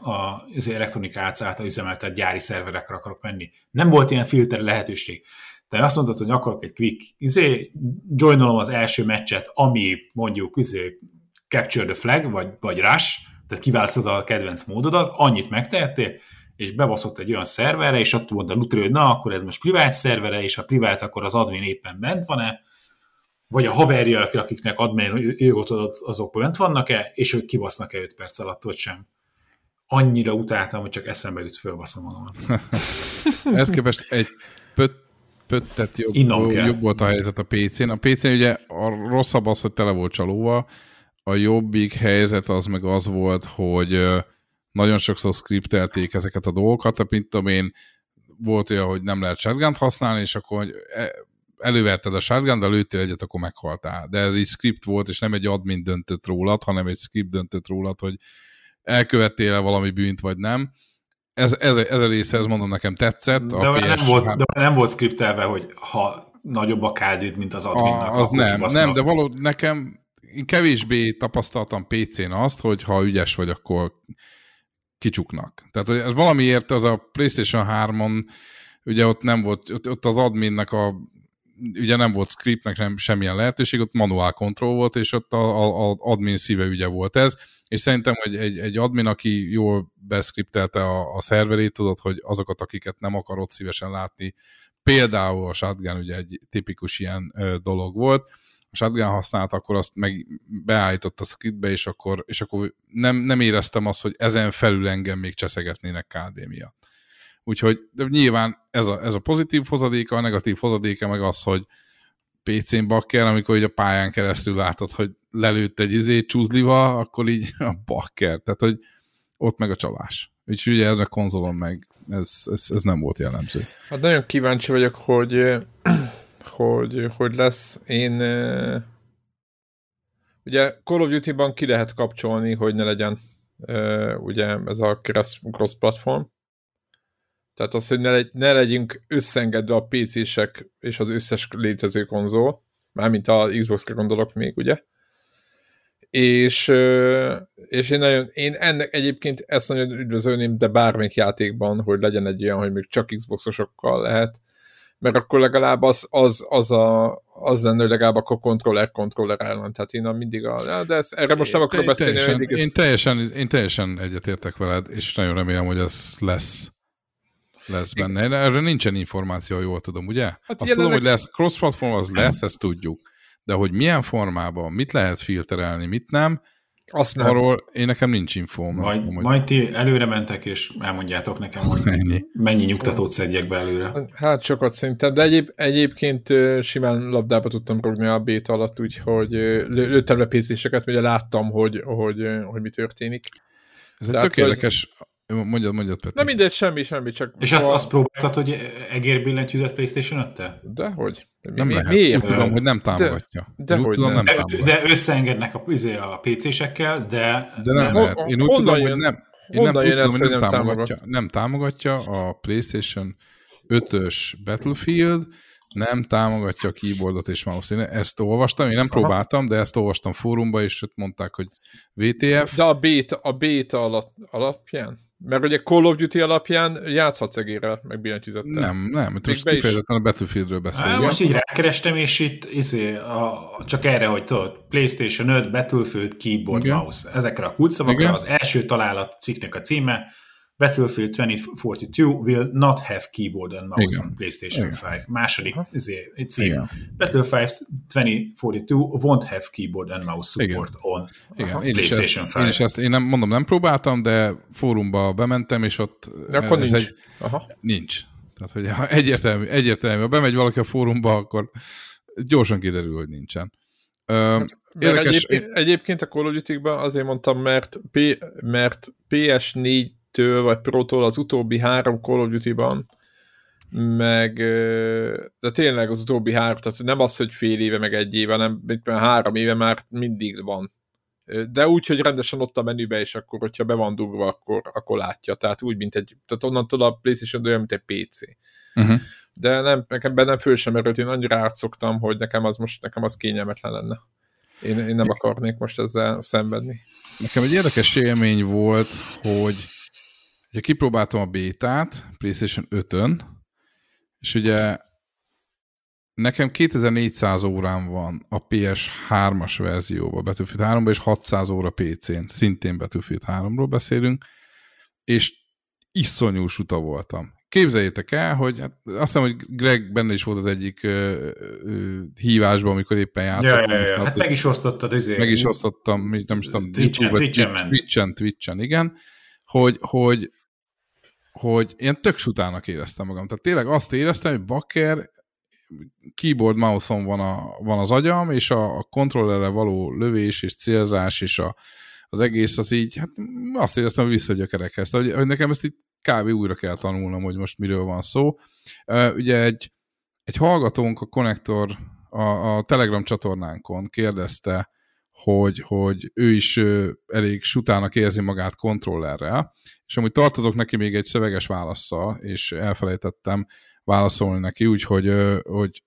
az elektronika által üzemeltet gyári szerverekre akarok menni. Nem volt ilyen filter lehetőség. De azt mondtad, hogy akarok egy quick, izé, joinolom az első meccset, ami mondjuk izé, capture the flag, vagy, vagy rush, tehát kiválasztod a kedvenc módodat, annyit megtehettél, és bebaszott egy olyan szerverre, és ott volt a lutri, hogy na, akkor ez most privát szervere, és ha privát, akkor az admin éppen bent van-e, vagy a haverja, akiknek admin jogot adott, azok bent vannak-e, és ők kibasznak-e 5 perc alatt, vagy sem. Annyira utáltam, hogy csak eszembe jut, fölbaszom magamat. Ezt képest egy pöt, pöttet jobb, jobb volt a helyzet a PC-n. A PC-n ugye a rosszabb az, hogy tele volt csalóval, a jobbik helyzet az meg az volt, hogy nagyon sokszor skriptelték ezeket a dolgokat, mint tudom én, volt olyan, hogy nem lehet shotgun használni, és akkor hogy e, előverted a shotgun, de lőttél egyet, akkor meghaltál. De ez egy script volt, és nem egy admin döntött rólad, hanem egy script döntött rólad, hogy elkövettél -e valami bűnt, vagy nem. Ez, ez, ez a része, ez mondom, nekem tetszett. De, a PS, nem, volt, de nem volt skriptelve, hogy ha nagyobb a kd mint az adminnak, a, az nem, nem, de való, nekem én kevésbé tapasztaltam PC-n azt, hogy ha ügyes vagy, akkor kicsuknak. Tehát ez valamiért az a PlayStation 3-on ugye ott nem volt, ott, ott az adminnek a ugye nem volt scriptnek nem, semmilyen lehetőség, ott manuál control volt, és ott a, a, a admin szíve ügye volt ez, és szerintem, hogy egy, egy admin, aki jól beszkriptelte a, a szerverét, tudod, hogy azokat, akiket nem akarod szívesen látni, például a shotgun ugye egy tipikus ilyen ö, dolog volt, shotgun használt, akkor azt meg beállított a scriptbe, és akkor, és akkor nem, nem éreztem azt, hogy ezen felül engem még cseszegetnének KD miatt. Úgyhogy de nyilván ez a, ez a pozitív hozadéka, a negatív hozadéka meg az, hogy PC-n bakker, amikor így a pályán keresztül látod, hogy lelőtt egy izé csúzliva, akkor így a bakker. Tehát, hogy ott meg a csalás. Úgyhogy ugye ez a konzolon meg ez, ez, ez nem volt jellemző. Hát nagyon kíváncsi vagyok, hogy hogy, hogy lesz. Én ugye Call of Duty-ban ki lehet kapcsolni, hogy ne legyen ugye ez a cross-platform. Tehát az, hogy ne, legy, ne legyünk összeengedve a PC-sek és az összes létező konzol, mármint a Xbox-ra gondolok még, ugye? És, és én, nagyon, én ennek egyébként ezt nagyon üdvözölném, de bármelyik játékban, hogy legyen egy olyan, hogy még csak Xboxosokkal lehet, mert akkor legalább az, az, az, a, az lenne, legalább akkor controller controller ellen. Tehát én mindig a... De ez, erre most nem akarok beszélni. Teljesen, mindig én, teljesen, én teljesen egyetértek veled, és nagyon remélem, hogy ez lesz lesz benne. Erre nincsen információ, jól tudom, ugye? Hát Azt jelenleg... tudom, hogy lesz cross-platform, az lesz, ezt tudjuk. De hogy milyen formában, mit lehet filterelni, mit nem, azt nem. Arról én nekem nincs infóm. Majd, hogy... majd ti előre mentek, és elmondjátok nekem, hogy mennyi, mennyi nyugtatót szedjek be előre. Hát sokat szerintem, de egyéb, egyébként simán labdába tudtam rúgni a béta alatt, úgyhogy lőttem le pénzéseket, ugye láttam, hogy, hogy, hogy mi történik. Ez Tehát, egy tök érdekes, Mondjad, mondjad, Peti. Na mindegy, semmi, semmi, csak... És azt, azt próbáltad, hogy egérbillentyűzet PlayStation 5 -te? Dehogy. Nem mi, lehet. Miért? Úgy tudom, hogy nem támogatja. De, de úgy tudom, nem. nem támogatja. De összeengednek a, izé, a PC-sekkel, de... De nem, nem lehet. Én úgy tudom, jön, hogy nem. Én nem, úgy tudom, hogy nem, nem támogatja. Nem támogatja a PlayStation 5-ös Battlefield, nem támogatja a keyboardot és mouse. Ezt olvastam, én nem Aha. próbáltam, de ezt olvastam fórumba, és ott mondták, hogy VTF. De a beta, a beta alap, alapján? Mert ugye Call of Duty alapján játszhatsz egérrel, meg billentyűzettel. Nem, nem, most kifejezetten is... a Battlefieldről beszélünk. Most így rákerestem, és itt izé, a, csak erre, hogy tudod, PlayStation 5, Battlefield, Keyboard, Igen. Mouse. Ezekre a kulcsszavakra az első találat cikknek a címe, Battlefield 2042 will not have keyboard and mouse Igen. on PlayStation Igen. 5. Második izé, cím. Igen. Battlefield 2042 won't have keyboard and mouse support Igen. on Igen. Én PlayStation ezt, 5. Én is ezt, én nem mondom, nem próbáltam, de fórumba bementem, és ott de akkor ez nincs. Egy, Aha. Nincs. Tehát, hogy ha egyértelmű, egyértelmű, ha bemegy valaki a fórumba, akkor gyorsan kiderül, hogy nincsen. Uh, érdekes... egyébként, egyébként a Call of Duty azért mondtam, mert, P, mert PS4 2 vagy Pro-tól az utóbbi három Call of Duty-ban, meg de tényleg az utóbbi három, tehát nem az, hogy fél éve, meg egy éve, nem, mint már három éve már mindig van. De úgy, hogy rendesen ott a menübe, és akkor, hogyha be van dugva, akkor, akkor látja. Tehát úgy, mint egy, tehát onnantól a PlayStation olyan, mint egy PC. Uh-huh. De nem, nekem bennem föl sem merült, én annyira átszoktam, hogy nekem az most, nekem az kényelmetlen lenne. Én, én nem akarnék most ezzel szenvedni. Nekem egy érdekes élmény volt, hogy Ugye kipróbáltam a bétát PlayStation 5-ön, és ugye nekem 2400 órám van a PS3-as verzióban, Battlefield 3 és 600 óra PC-n, szintén Battlefield 3-ról beszélünk, és iszonyú suta voltam. képzeljétek el, hogy hát azt hiszem, hogy Greg benne is volt az egyik ö, ö, hívásban, amikor éppen játszott. Ja, ja, ja. Hát meg is osztottad azért. Meg is osztottam, nem is tudom, Twitch-en, Twitch-en, Twitch-en, igen, hogy, hogy, hogy ilyen tök sutának éreztem magam. Tehát tényleg azt éreztem, hogy bakker keyboard mouse-on van, a, van az agyam, és a, a kontrollerre való lövés és célzás, és a, az egész az így, hát azt éreztem, hogy visszagyökerekhez. Hogy, hogy nekem ezt itt kb. újra kell tanulnom, hogy most miről van szó. Ugye egy, egy hallgatónk a konnektor a, a Telegram csatornánkon kérdezte, hogy, hogy ő is elég sutának érzi magát kontrollerrel, és amúgy tartozok neki még egy szöveges válaszsal, és elfelejtettem válaszolni neki, úgyhogy hogy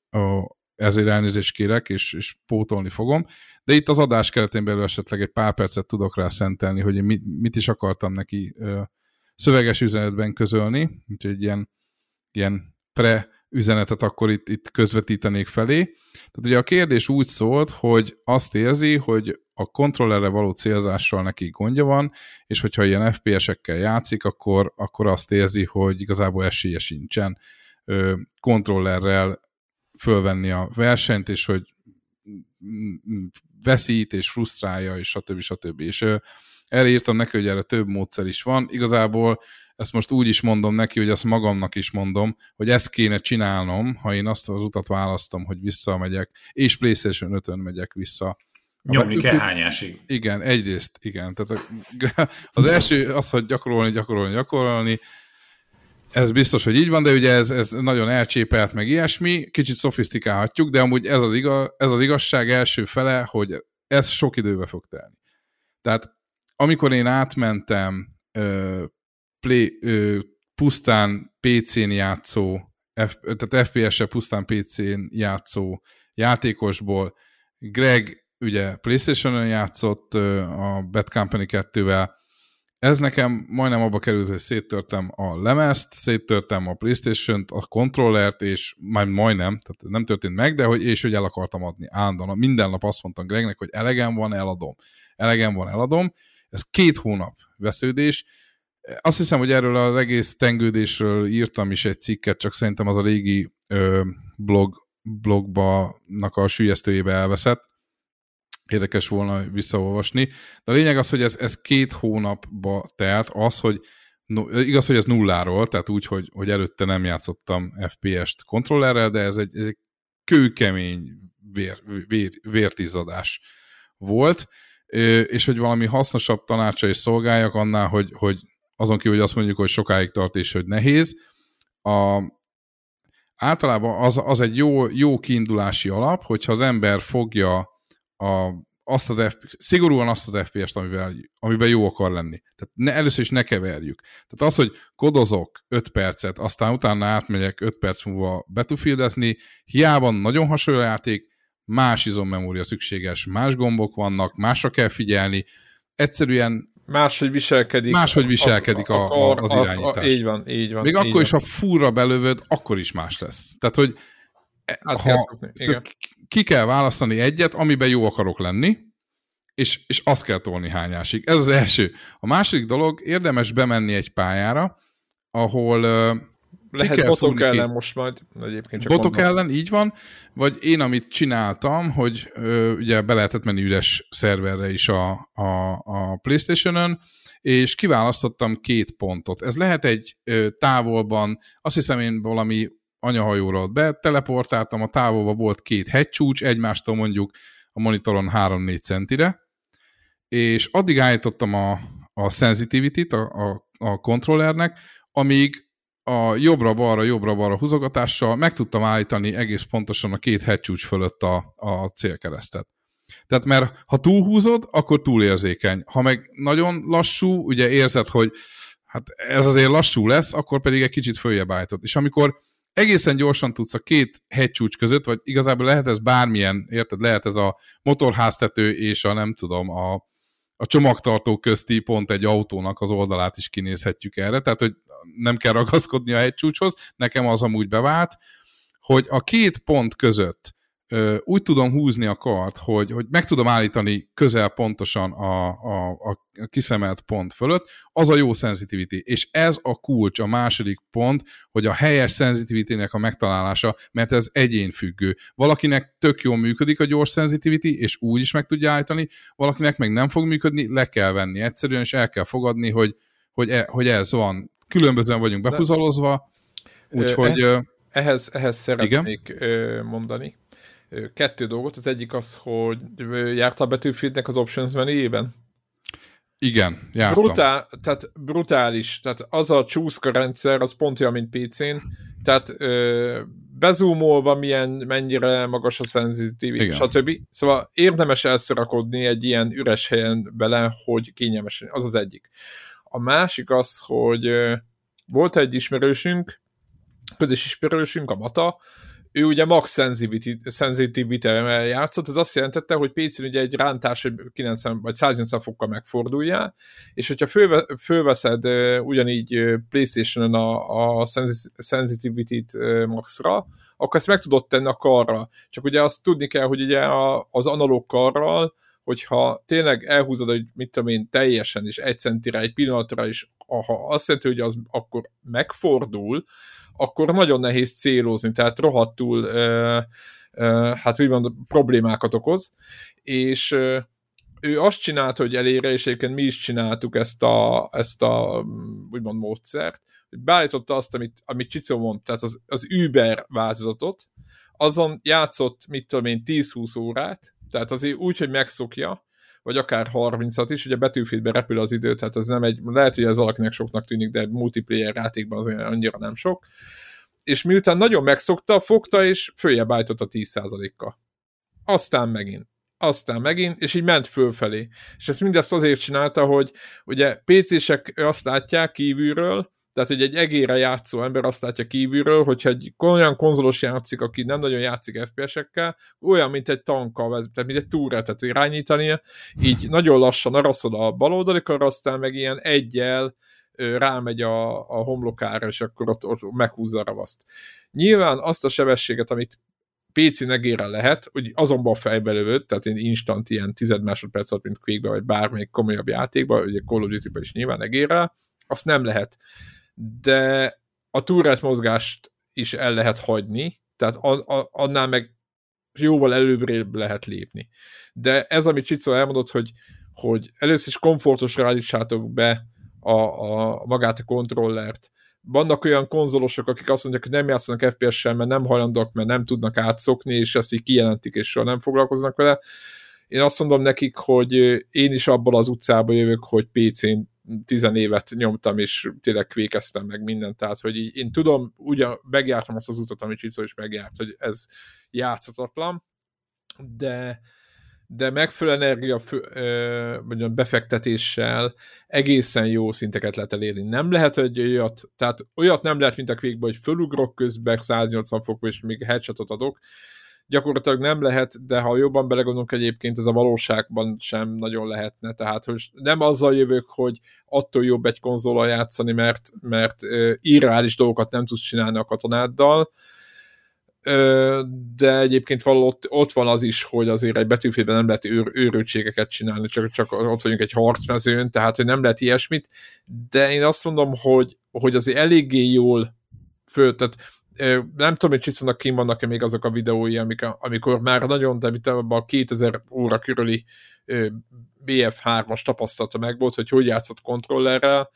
ezért elnézést kérek, és, és pótolni fogom. De itt az adás keretén belül esetleg egy pár percet tudok rá szentelni, hogy én mit, is akartam neki szöveges üzenetben közölni, úgyhogy ilyen, ilyen pre üzenetet akkor itt, itt közvetítenék felé. Tehát ugye a kérdés úgy szólt, hogy azt érzi, hogy a kontrollerre való célzással neki gondja van, és hogyha ilyen FPS-ekkel játszik, akkor, akkor azt érzi, hogy igazából esélye sincsen kontrollerrel fölvenni a versenyt, és hogy veszít, és frusztrálja, és stb. stb. És erre írtam neki, hogy erre több módszer is van. Igazából ezt most úgy is mondom neki, hogy ezt magamnak is mondom, hogy ezt kéne csinálnom, ha én azt az utat választom, hogy visszamegyek, és PlayStation 5-ön megyek vissza. Nyomni kell hányásig. Igen, egyrészt, igen. Tehát az első az, hogy gyakorolni, gyakorolni, gyakorolni, ez biztos, hogy így van, de ugye ez, ez nagyon elcsépelt, meg ilyesmi, kicsit szofisztikálhatjuk, de amúgy ez az, igaz, ez az igazság első fele, hogy ez sok időbe fog telni. Tehát amikor én átmentem ö, play, ö, pusztán PC-n játszó, F, tehát FPS-e pusztán PC-n játszó játékosból, Greg ugye PlayStation-on játszott ö, a Bad Company 2-vel, ez nekem majdnem abba került, hogy széttörtem a lemezt, széttörtem a Playstation-t, a kontrollert, és majd majdnem, tehát nem történt meg, de hogy, és hogy el akartam adni állandóan. Minden nap azt mondtam Gregnek, hogy elegem van, eladom. Elegem van, eladom. Ez két hónap vesződés. Azt hiszem, hogy erről az egész tengődésről írtam is egy cikket, csak szerintem az a régi ö, blog, blogba a sülyeztőjébe elveszett érdekes volna visszaolvasni. De a lényeg az, hogy ez, ez két hónapba telt, az, hogy no, igaz, hogy ez nulláról, tehát úgy, hogy, hogy előtte nem játszottam FPS-t kontrollerrel, de ez egy, ez egy kőkemény vér, vér, vértizadás volt, és hogy valami hasznosabb tanácsa is szolgáljak annál, hogy, hogy azon kívül, hogy azt mondjuk, hogy sokáig tart és hogy nehéz, a, általában az, az egy jó, jó kiindulási alap, hogyha az ember fogja a, azt az F, szigorúan azt az FPS-t, amivel, amiben jó akar lenni. Tehát ne, először is ne keverjük. Tehát az, hogy kodozok 5 percet, aztán utána átmegyek 5 perc múlva Battlefieldezni, hiába nagyon hasonló játék, más izommemória szükséges, más gombok vannak, másra kell figyelni, egyszerűen Máshogy viselkedik. Máshogy viselkedik a, a, a, az irányítás. A, a, így van, így van. Még így akkor van. is, ha furra belövöd, akkor is más lesz. Tehát, hogy hát ha, tehát ki kell választani egyet, amiben jó akarok lenni, és, és azt kell tolni hányásig. Ez az első. A második dolog, érdemes bemenni egy pályára, ahol lehet botok ellen ki. most majd egyébként csak Botok mondom. ellen, így van. Vagy én, amit csináltam, hogy ö, ugye be lehetett menni üres szerverre is a, a, a Playstation-ön, és kiválasztottam két pontot. Ez lehet egy ö, távolban, azt hiszem én valami anyahajóra ott beteleportáltam, a távolban volt két hegycsúcs, egymástól mondjuk a monitoron 3-4 centire, és addig állítottam a, a sensitivity-t a, a, a kontrollernek, amíg a jobbra-balra, jobbra-balra húzogatással meg tudtam állítani egész pontosan a két hegycsúcs fölött a, a célkeresztet. Tehát mert ha túlhúzod, akkor túlérzékeny. Ha meg nagyon lassú, ugye érzed, hogy hát ez azért lassú lesz, akkor pedig egy kicsit följebb állítod. És amikor egészen gyorsan tudsz a két hegycsúcs között, vagy igazából lehet ez bármilyen, érted, lehet ez a motorháztető és a nem tudom, a, a csomagtartó közti pont egy autónak az oldalát is kinézhetjük erre, tehát hogy nem kell ragaszkodni a hegycsúcshoz, nekem az amúgy bevált, hogy a két pont között úgy tudom húzni a kart, hogy, hogy meg tudom állítani közel pontosan a, a, a kiszemelt pont fölött, az a jó sensitivity. És ez a kulcs, a második pont, hogy a helyes sensitivity a megtalálása, mert ez egyénfüggő. Valakinek tök jól működik a gyors sensitivity, és úgy is meg tudja állítani, valakinek meg nem fog működni, le kell venni egyszerűen, és el kell fogadni, hogy, hogy, e, hogy ez van. Különbözően vagyunk behúzalozva, úgyhogy... E, ehhez, ehhez szeretnék igen? mondani kettő dolgot. Az egyik az, hogy jártál Battlefieldnek az Options menüjében? Igen, jártam. Brutál, tehát brutális. Tehát az a csúszka rendszer, az pont olyan, mint PC-n. Tehát ö, bezúmolva milyen, mennyire magas a szenzitivitás, stb. Szóval érdemes elszarakodni egy ilyen üres helyen bele, hogy kényelmesen. Az az egyik. A másik az, hogy ö, volt egy ismerősünk, közös ismerősünk, a Mata, ő ugye max sensitivity-vel játszott, ez azt jelentette, hogy PC-n ugye egy rántás 90 vagy 180 fokkal megforduljál, és hogyha fölve, fölveszed ugyanígy Playstation-on a, a sensitivity-t maxra, akkor ezt meg tudod tenni a karra. Csak ugye azt tudni kell, hogy ugye az analóg karral, hogyha tényleg elhúzod, hogy mit tudom én, teljesen, és egy centire, egy pillanatra is, ha azt jelenti, hogy az akkor megfordul, akkor nagyon nehéz célozni, tehát rohadtul uh, uh, hát úgymond problémákat okoz, és uh, ő azt csinált, hogy elére, és egyébként mi is csináltuk ezt a, ezt a úgymond módszert, hogy beállította azt, amit, amit Csicó mond, tehát az, az Uber változatot, azon játszott, mit tudom én, 10-20 órát, tehát azért úgy, hogy megszokja, vagy akár 30-at is, ugye Betűfitben repül az idő, tehát ez nem egy, lehet, hogy ez valakinek soknak tűnik, de multiplayer játékban azért annyira nem sok. És miután nagyon megszokta, fogta és följebb állította 10%-kal. Aztán megint aztán megint, és így ment fölfelé. És ezt mindezt azért csinálta, hogy ugye PC-sek azt látják kívülről, tehát, hogy egy egére játszó ember azt látja kívülről, hogyha egy olyan konzolos játszik, aki nem nagyon játszik FPS-ekkel, olyan, mint egy tankkal, tehát mint egy túretet irányítania, így nagyon lassan araszol a baloldali karra, aztán meg ilyen egyel rámegy a, a homlokára, és akkor ott, ott meghúzza a ravaszt. Nyilván azt a sebességet, amit PC negére lehet, hogy azonban fejbe lövött, tehát én instant ilyen tized másodperc alatt, mint quake vagy bármelyik komolyabb játékban, ugye Call of duty is nyilván negére, azt nem lehet de a túrát mozgást is el lehet hagyni, tehát a, a, annál meg jóval előbb lehet lépni. De ez, amit Csicó elmondott, hogy, hogy először is komfortosra állítsátok be a, a, magát a kontrollert. Vannak olyan konzolosok, akik azt mondják, hogy nem játszanak FPS-sel, mert nem hajlandók, mert nem tudnak átszokni, és ezt így kijelentik, és soha nem foglalkoznak vele. Én azt mondom nekik, hogy én is abból az utcába jövök, hogy PC-n tizenévet nyomtam, és tényleg kvékeztem meg mindent, tehát hogy így, én tudom, ugyan megjártam azt az utat, amit Csicó is megjárt, hogy ez játszhatatlan, de, de megfelelő energia a befektetéssel egészen jó szinteket lehet elérni. Nem lehet, hogy olyat, tehát olyat nem lehet, mint a kvékben, hogy fölugrok közben 180 fokba, és még headshotot adok, gyakorlatilag nem lehet, de ha jobban belegondolunk egyébként, ez a valóságban sem nagyon lehetne, tehát hogy nem azzal jövök, hogy attól jobb egy konzolal játszani, mert, mert irreális dolgokat nem tudsz csinálni a katonáddal, de egyébként ott, ott van az is, hogy azért egy betűfélben nem lehet őr, őrültségeket csinálni, csak, csak ott vagyunk egy harcmezőn, tehát hogy nem lehet ilyesmit, de én azt mondom, hogy, hogy azért eléggé jól föl, tehát nem tudom, hogy Csicónak kim vannak-e még azok a videói, amik, amikor már nagyon, de mit a 2000 óra körüli BF3-as tapasztalata meg volt, hogy hogy játszott kontrollerrel,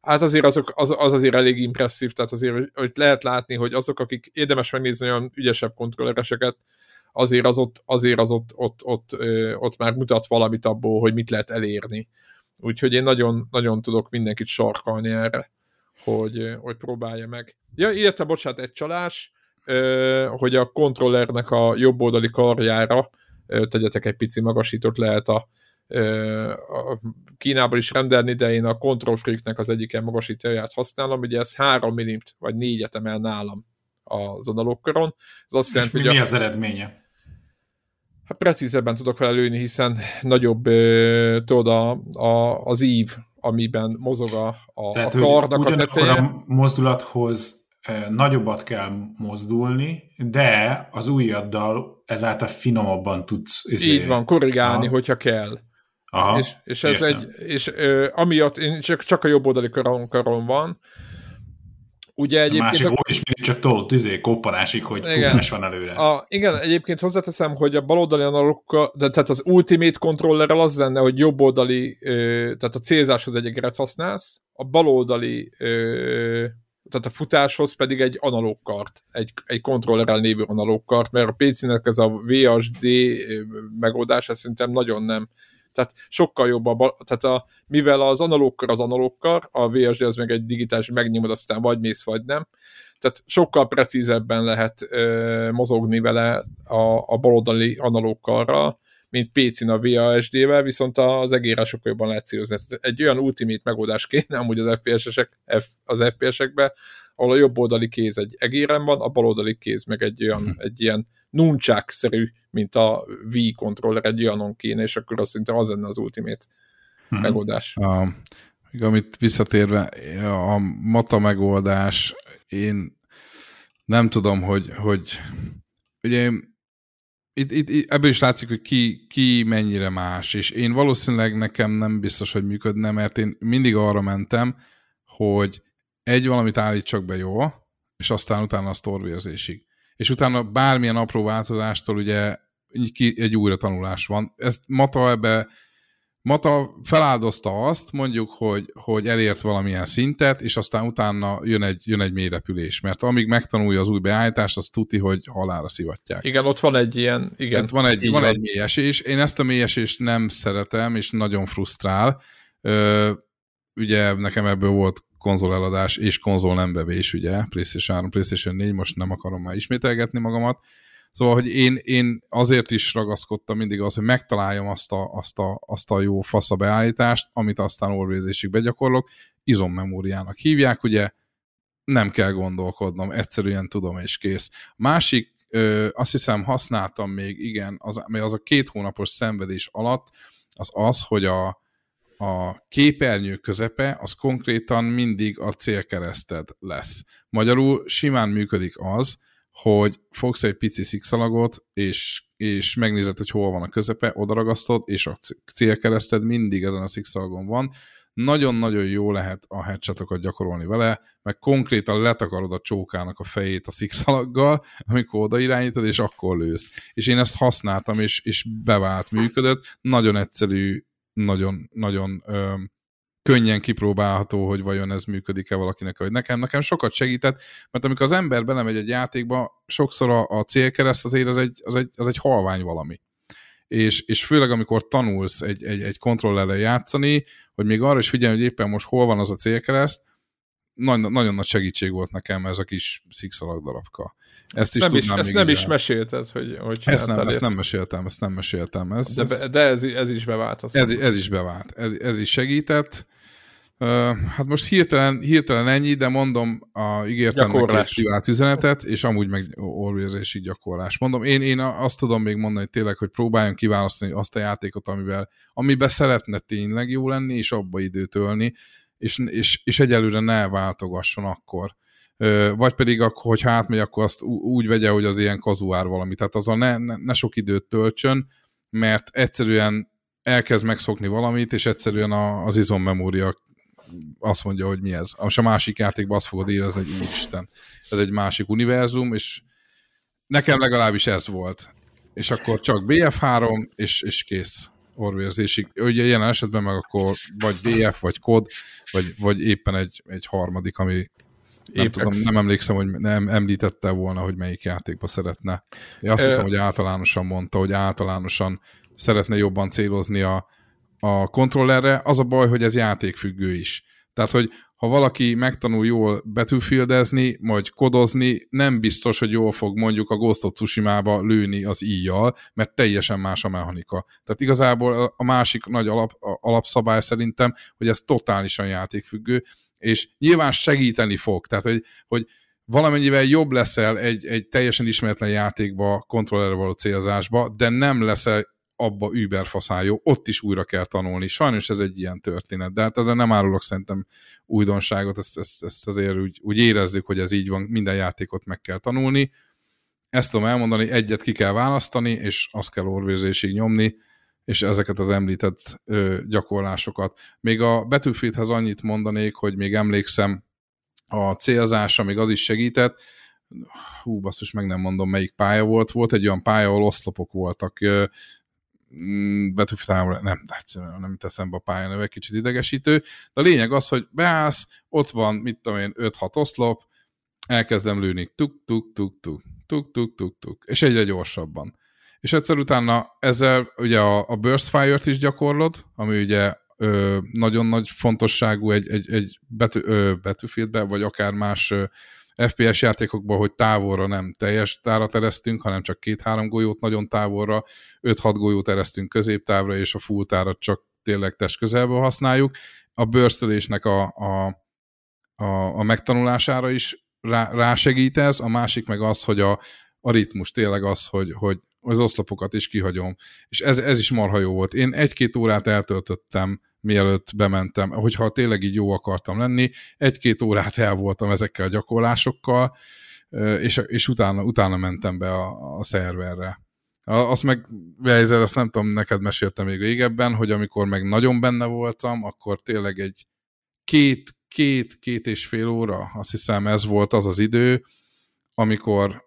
hát azért azok, az, az azért elég impresszív, tehát azért hogy lehet látni, hogy azok, akik érdemes megnézni olyan ügyesebb kontrollereseket, azért az ott, azért az ott, ott, ott, ott, ott már mutat valamit abból, hogy mit lehet elérni. Úgyhogy én nagyon, nagyon tudok mindenkit sarkalni erre hogy, hogy próbálja meg. Ja, illetve, bocsánat, egy csalás, hogy a kontrollernek a jobb oldali karjára tegyetek egy pici magasítót, lehet a, a Kínában is rendelni, de én a Control Freaknek az egyik magasítóját használom, ugye ez 3 mm vagy 4 emel nálam az analógkaron. Ez azt jelenti, mi, hogy mi az eredménye? Hát precízebben tudok vele lőni, hiszen nagyobb tudod, a, a, az ív amiben mozog a, a, Tehát, a karnak a teteje. a mozdulathoz nagyobbat kell mozdulni, de az ujjaddal ezáltal finomabban tudsz... Izé, Így van, korrigálni, aha. hogyha kell. Aha, és, és ez értem. egy, és ö, amiatt én csak, csak a jobb oldali karon, karon van, Ugye egyébként... A másik a... is mindig csak tolott izé, koppanásig, hogy igen. futás van előre. A, igen, egyébként hozzáteszem, hogy a baloldali analogokkal, de tehát az Ultimate controllerrel az lenne, hogy jobb oldali, ö, tehát a célzáshoz egy egeret használsz, a baloldali ö, tehát a futáshoz pedig egy analóg kart, egy, egy kontrollerrel névő analóg kart, mert a PC-nek ez a VHD megoldás, ez szerintem nagyon nem tehát sokkal jobb, a, tehát a, mivel az analógkar az analógkar, a VSD az meg egy digitális, megnyomod, aztán vagy mész, vagy nem, tehát sokkal precízebben lehet ö, mozogni vele a, a baloldali analógkarral, mint PC-n a VASD-vel, viszont az egérre sokkal jobban lehet célozni. Egy olyan ultimate megoldás kéne amúgy az FPS-esek, az FPS-ekbe, ahol a jobb oldali kéz egy egéren van, a bal oldali kéz meg egy olyan, hm. egy ilyen nunchak-szerű, mint a Wii controller egy olyanon kéne, és akkor azt szerintem az lenne az ultimate hmm. megoldás. A, amit visszatérve, a mata megoldás, én nem tudom, hogy, hogy ugye itt, itt, itt, ebből is látszik, hogy ki, ki mennyire más, és én valószínűleg nekem nem biztos, hogy működne, mert én mindig arra mentem, hogy egy valamit állítsak be jól, és aztán utána a sztorvérzésig és utána bármilyen apró változástól ugye egy újra tanulás van. Ezt Mata ebbe Mata feláldozta azt, mondjuk, hogy, hogy elért valamilyen szintet, és aztán utána jön egy, jön egy mélyrepülés, mert amíg megtanulja az új beállítást, az tuti, hogy halára szivatják. Igen, ott van egy ilyen, igen. Ott van egy, van, van egy mélyesés. Én ezt a mélyesést nem szeretem, és nagyon frusztrál. Ö, ugye nekem ebből volt konzoleladás és konzol nem bevés, ugye, PlayStation 3, PlayStation 4, most nem akarom már ismételgetni magamat. Szóval, hogy én, én azért is ragaszkodtam mindig az, hogy megtaláljam azt a, azt a, azt a jó fasza beállítást, amit aztán orvézésig begyakorlok. Izommemóriának hívják, ugye, nem kell gondolkodnom, egyszerűen tudom és kész. Másik, ö, azt hiszem használtam még, igen, az, az a két hónapos szenvedés alatt, az az, hogy a, a képernyő közepe az konkrétan mindig a célkereszted lesz. Magyarul simán működik az, hogy fogsz egy pici szikszalagot, és, és megnézed, hogy hol van a közepe, odaragasztod, és a célkereszted mindig ezen a szikszalagon van. Nagyon-nagyon jó lehet a headshotokat gyakorolni vele, meg konkrétan letakarod a csókának a fejét a szikszalaggal, amikor oda irányítod, és akkor lősz. És én ezt használtam, és, és bevált, működött. Nagyon egyszerű nagyon, nagyon ö, könnyen kipróbálható, hogy vajon ez működik-e valakinek, vagy nekem. Nekem sokat segített, mert amikor az ember belemegy egy játékba, sokszor a, a célkereszt azért az egy, az, egy, az egy halvány valami. És, és főleg amikor tanulsz egy, egy, egy kontrollerrel játszani, hogy még arra is figyelni, hogy éppen most hol van az a célkereszt, nagyon, nagyon nagy segítség volt nekem ez a kis szikszalag darabka. Ezt is nem tudnám is, Ezt nem is mesélted, hogy, hogy ezt nem, ezt nem meséltem, ezt nem meséltem. Ez, de, ez, de ez, ez is bevált. Ez, ez is bevált, ez, ez is segített. Uh, hát most hirtelen, hirtelen ennyi, de mondom, a, ígértem neki egy privát üzenetet, és amúgy meg orvérzési gyakorlás. Mondom, én, én azt tudom még mondani hogy tényleg, hogy próbáljon kiválasztani azt a játékot, amivel, amiben szeretne tényleg jó lenni, és abba időt ölni, és, és, és egyelőre ne váltogasson akkor. Vagy pedig, akkor, hogyha átmegy, akkor azt úgy vegye, hogy az ilyen kazuár valami. Tehát azon ne, ne, ne sok időt töltsön, mert egyszerűen elkezd megszokni valamit, és egyszerűen a, az izommemória azt mondja, hogy mi ez. Most a másik játékban azt fogod érezni, hogy Isten, ez egy másik univerzum, és nekem legalábbis ez volt. És akkor csak BF3, és, és kész orvérzésig. Ugye jelen esetben meg akkor vagy BF, vagy kod, vagy, vagy éppen egy, egy harmadik, ami nem, tudom, nem emlékszem, hogy nem említette volna, hogy melyik játékba szeretne. Én azt hiszem, hogy általánosan mondta, hogy általánosan szeretne jobban célozni a, a kontrollerre. Az a baj, hogy ez játékfüggő is. Tehát, hogy ha valaki megtanul jól betűfildezni, vagy kodozni, nem biztos, hogy jól fog mondjuk a Ghost of Tsushima-ba lőni az íjjal, mert teljesen más a mechanika. Tehát igazából a másik nagy alap, alapszabály szerintem, hogy ez totálisan játékfüggő, és nyilván segíteni fog. Tehát, hogy, hogy valamennyivel jobb leszel egy, egy teljesen ismeretlen játékba, kontrollerre való célzásba, de nem leszel abba überfaszán jó, ott is újra kell tanulni. Sajnos ez egy ilyen történet, de hát ezzel nem árulok szerintem újdonságot, ezt, ezt, ezt azért úgy, úgy érezzük, hogy ez így van, minden játékot meg kell tanulni. Ezt tudom elmondani, egyet ki kell választani, és azt kell orvérzésig nyomni, és ezeket az említett ö, gyakorlásokat. Még a Battlefieldhez annyit mondanék, hogy még emlékszem, a célzása még az is segített, hú, basszus, meg nem mondom, melyik pálya volt, volt egy olyan pálya, ahol oszlopok voltak, Mm, Battlefield 3 nem, egyszerűen nem teszem be a pályán, egy kicsit idegesítő, de a lényeg az, hogy beállsz, ott van, mit tudom én, 5-6 oszlop, elkezdem lőni, tuk-tuk-tuk-tuk, tuk-tuk-tuk-tuk, és egyre gyorsabban. És egyszer utána ezzel ugye a, a burst fire-t is gyakorlod, ami ugye ö, nagyon nagy fontosságú egy, egy, egy betű, ö, betűfieldbe, vagy akár más ö, FPS játékokban, hogy távolra nem teljes tára tereztünk, hanem csak két-három golyót nagyon távolra, 5-6 golyót eresztünk középtávra, és a full tárat csak tényleg test közelből használjuk. A bőrszölésnek a, a, a, a megtanulására is rá, rásegít ez, a másik meg az, hogy a, a ritmus tényleg az, hogy, hogy az oszlopokat is kihagyom. És ez, ez is marha jó volt. Én egy-két órát eltöltöttem, mielőtt bementem, hogyha tényleg így jó akartam lenni, egy-két órát el voltam ezekkel a gyakorlásokkal, és, és utána, utána mentem be a, a szerverre. Azt meg, Weiser, azt nem tudom, neked meséltem még régebben, hogy amikor meg nagyon benne voltam, akkor tényleg egy két, két, két és fél óra, azt hiszem ez volt az az idő, amikor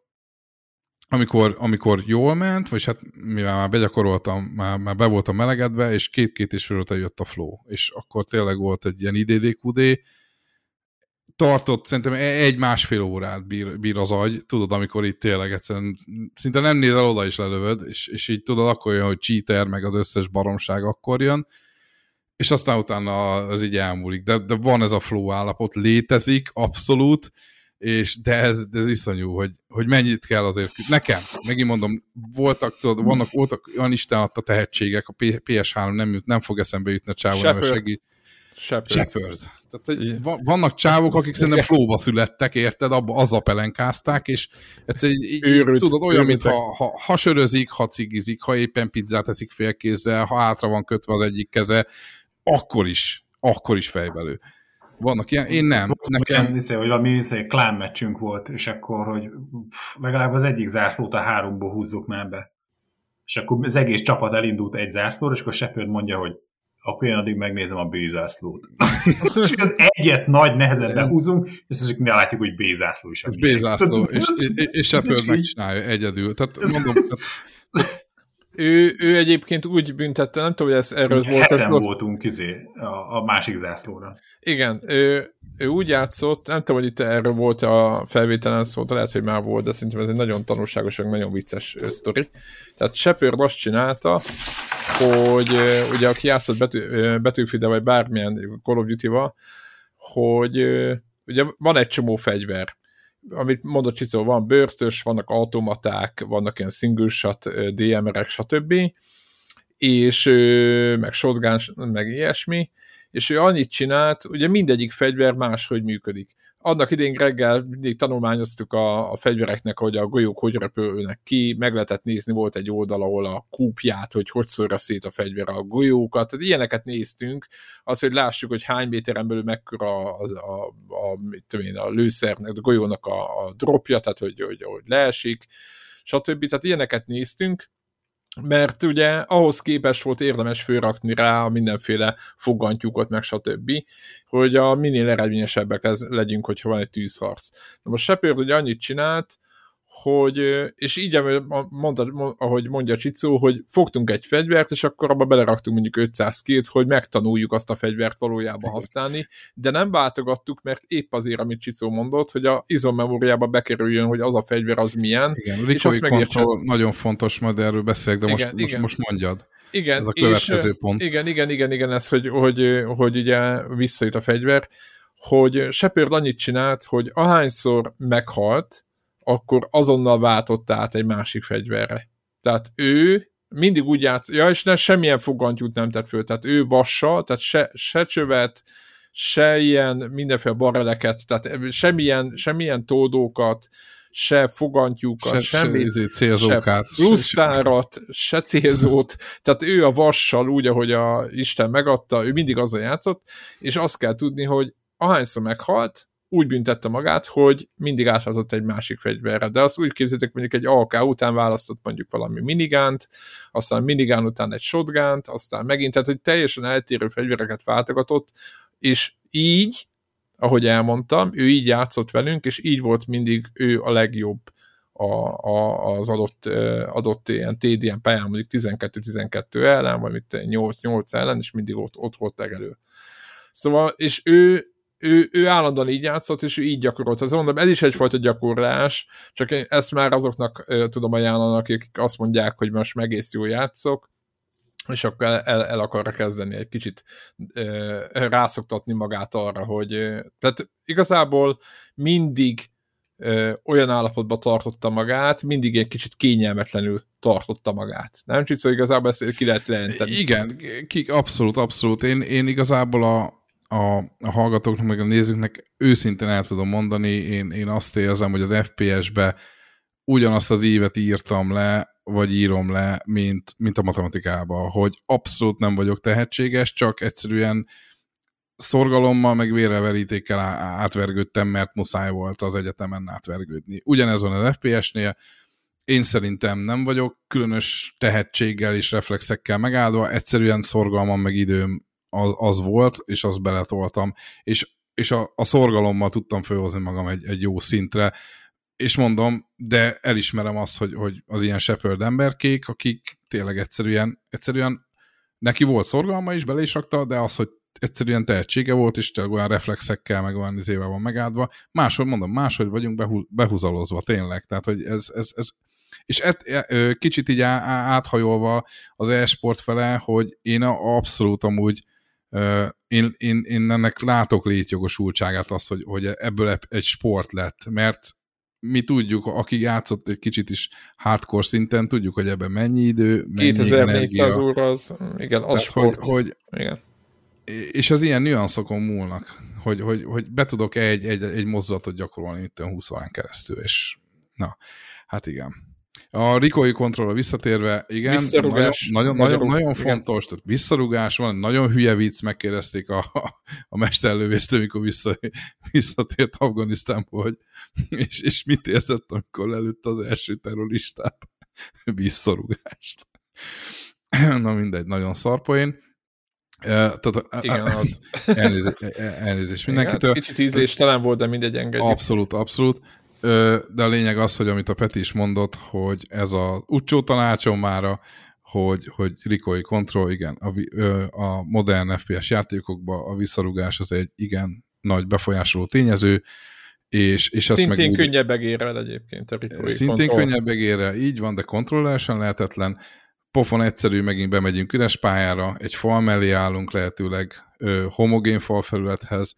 amikor, amikor jól ment, vagy hát mivel már begyakoroltam, már, már be voltam melegedve, és két-két és fél jött a flow, és akkor tényleg volt egy ilyen IDDQD, tartott szerintem e- egy-másfél órát bír, bír az agy, tudod, amikor itt tényleg egyszerűen szinte nem nézel oda is lelövöd, és, és így tudod, akkor jön, hogy cheater, meg az összes baromság akkor jön, és aztán utána az így elmúlik. De, de van ez a flow állapot, létezik, abszolút, és de ez, de ez iszonyú, hogy, hogy mennyit kell azért, nekem, megint mondom, voltak, tudod, vannak, voltak olyan Isten adta tehetségek, a PS3 nem, jut, nem fog eszembe jutni a csávó, nem segít. Shepard. Shepard. Tehát, hogy vannak csávok, akik szerintem flóba születtek, érted, abba azzal pelenkázták, és egyszerűen így, így, tudod, olyan, mintha ha, ha sörözik, ha cigizik, ha éppen pizzát eszik félkézzel, ha hátra van kötve az egyik keze, akkor is, akkor is fejbelő. Vannak ilyen, én nem. Nekem... Hiszem, hogy valami hiszem, klán meccsünk volt, és akkor, hogy pff, legalább az egyik zászlót a háromból húzzuk már be. És akkor az egész csapat elindult egy zászlóra, és akkor Shepard mondja, hogy akkor én addig megnézem a B-zászlót. egyet nagy nehezen behúzunk, és csak mi látjuk, hogy B-zászló is. B-zászló, és, és, és Shepard megcsinálja egyedül. Tehát mondom, ő, ő egyébként úgy büntette, nem tudom, hogy ez erről Mi volt. Ez voltunk izé, a, a másik zászlóra. Igen, ő, ő úgy játszott, nem tudom, hogy itt erről volt a felvételen szó, de lehet, hogy már volt, de szerintem ez egy nagyon tanulságos, meg nagyon vicces sztori. Tehát Shepard azt csinálta, hogy ugye aki játszott betű, betűfide, vagy bármilyen Call of Duty-val, hogy ugye van egy csomó fegyver, amit mondott Csicó, van bőrztös, vannak automaták, vannak ilyen single shot, DMR-ek, stb. És meg shotgun, meg ilyesmi, és ő annyit csinált, ugye mindegyik fegyver máshogy működik annak idén reggel mindig tanulmányoztuk a, a fegyvereknek, hogy a golyók hogy repülnek ki, meg lehetett nézni, volt egy oldal, ahol a kúpját, hogy hogy szórja szét a fegyver a golyókat, tehát ilyeneket néztünk, az, hogy lássuk, hogy hány méteren belül mekkora az, a, a, mit tudom én, a lőszernek, a golyónak a, a dropja, tehát hogy, hogy, hogy leesik, stb. Tehát ilyeneket néztünk, mert ugye ahhoz képest volt érdemes fölrakni rá a mindenféle fogantyúkat, meg stb., hogy a minél eredményesebbek legyünk, hogyha van egy tűzharc. Na most Shepard ugye annyit csinált, hogy, és így, mondta, ahogy mondja Csicó, hogy fogtunk egy fegyvert, és akkor abba beleraktunk mondjuk 500 két, hogy megtanuljuk azt a fegyvert valójában használni, de nem váltogattuk, mert épp azért, amit Csicó mondott, hogy a izommemóriába bekerüljön, hogy az a fegyver az milyen, igen, és azt megértsed. Nagyon fontos, majd erről beszélek, de igen, most, igen. most, most mondjad. Igen, ez a következő és, pont. Igen, igen, igen, igen, ez, hogy, hogy, hogy ugye visszajut a fegyver, hogy Shepard annyit csinált, hogy ahányszor meghalt, akkor azonnal váltott át egy másik fegyverre. Tehát ő mindig úgy játsz, ja, és ne, semmilyen fogantyút nem tett föl, tehát ő vassal, tehát se, se csövet, se ilyen mindenféle bareleket, tehát semmilyen, semmilyen tódókat, se fogantyúkat, se, semmit, se, célzókát, se plusztárat, se célzót, tehát ő a vassal úgy, ahogy a Isten megadta, ő mindig azzal játszott, és azt kell tudni, hogy ahányszor meghalt, úgy büntette magát, hogy mindig áthazott egy másik fegyverre. De azt úgy képzeljétek, mondjuk egy AK után választott mondjuk valami minigánt, aztán minigán után egy shotgunt, aztán megint, tehát hogy teljesen eltérő fegyvereket váltogatott, és így, ahogy elmondtam, ő így játszott velünk, és így volt mindig ő a legjobb a, a, az adott, adott ilyen TDM pályán, mondjuk 12-12 ellen, vagy 8-8 ellen, és mindig ott, ott volt legelő. Szóval, és ő ő, ő állandóan így játszott, és ő így gyakorolt. Ez mondom, ez is egyfajta gyakorlás, csak én ezt már azoknak uh, tudom ajánlani, akik azt mondják, hogy most egész jól játszok, és akkor el, el, el akarra kezdeni egy kicsit uh, rászoktatni magát arra, hogy uh, tehát igazából mindig ö, olyan állapotban tartotta magát, mindig egy kicsit kényelmetlenül tartotta magát. Nem szóval igazából ezt ki lehet jelenteni. Igen, ki, abszolút, abszolút. Én, én igazából a, a, a hallgatóknak, meg a nézőknek őszintén el tudom mondani, én, én azt érzem, hogy az FPS-be ugyanazt az évet írtam le, vagy írom le, mint, mint a matematikában, hogy abszolút nem vagyok tehetséges, csak egyszerűen szorgalommal, meg vérreverítékkel átvergődtem, mert muszáj volt az egyetemen átvergődni. Ugyanez van az FPS-nél, én szerintem nem vagyok különös tehetséggel és reflexekkel megáldva, egyszerűen szorgalmam meg időm az, az volt, és azt beletoltam, és, és a, a szorgalommal tudtam fölhozni magam egy, egy jó szintre, és mondom, de elismerem azt, hogy, hogy az ilyen Shepard emberkék, akik tényleg egyszerűen, egyszerűen neki volt szorgalma is, bele is rakta, de az, hogy egyszerűen tehetsége volt, és tényleg olyan reflexekkel, meg olyan izével van megáldva. Máshogy mondom, máshogy vagyunk behu, behuzalozva tényleg. Tehát, hogy ez, ez, ez és et, e, kicsit így áthajolva az e-sport fele, hogy én abszolút amúgy én, én, én ennek látok létjogosultságát azt, hogy, hogy ebből egy sport lett, mert mi tudjuk, aki játszott egy kicsit is hardcore szinten, tudjuk, hogy ebben mennyi idő, mennyi 2400 óra az, igen, az Tehát, sport. Hogy, hogy, igen. És az ilyen nüanszokon múlnak, hogy, hogy, hogy be tudok egy, egy, egy mozdulatot gyakorolni itt 20 órán keresztül, és na, hát igen. A Rikoi kontrollra visszatérve, igen, visszarugás, nagyon, nagyon, nagyon, nagyon fontos, tehát visszarugás van, nagyon hülye vicc, megkérdezték a, a mesterlövésztől, amikor vissza, visszatért Afganisztánból, hogy és, és mit érzett, amikor lelőtt az első terroristát? Visszarugást. Na mindegy, nagyon szarpoén. Tehát, Igen, az. Elnézést, elnézést mindenkitől. Igen, kicsit ízléstelen volt, de mindegy engedjük. Abszolút, abszolút de a lényeg az, hogy amit a Peti is mondott, hogy ez a utcsó tanácsom mára, hogy, hogy Rikoi Control, igen, a, a modern FPS játékokban a visszarugás az egy igen nagy befolyásoló tényező, és, és azt Szintén meg úgy, könnyebb egérrel egyébként a Rikoi Szintén control. könnyebb egérrel, így van, de kontrollásan lehetetlen. Pofon egyszerű, megint bemegyünk üres pályára, egy fal mellé állunk lehetőleg ö, homogén falfelülethez,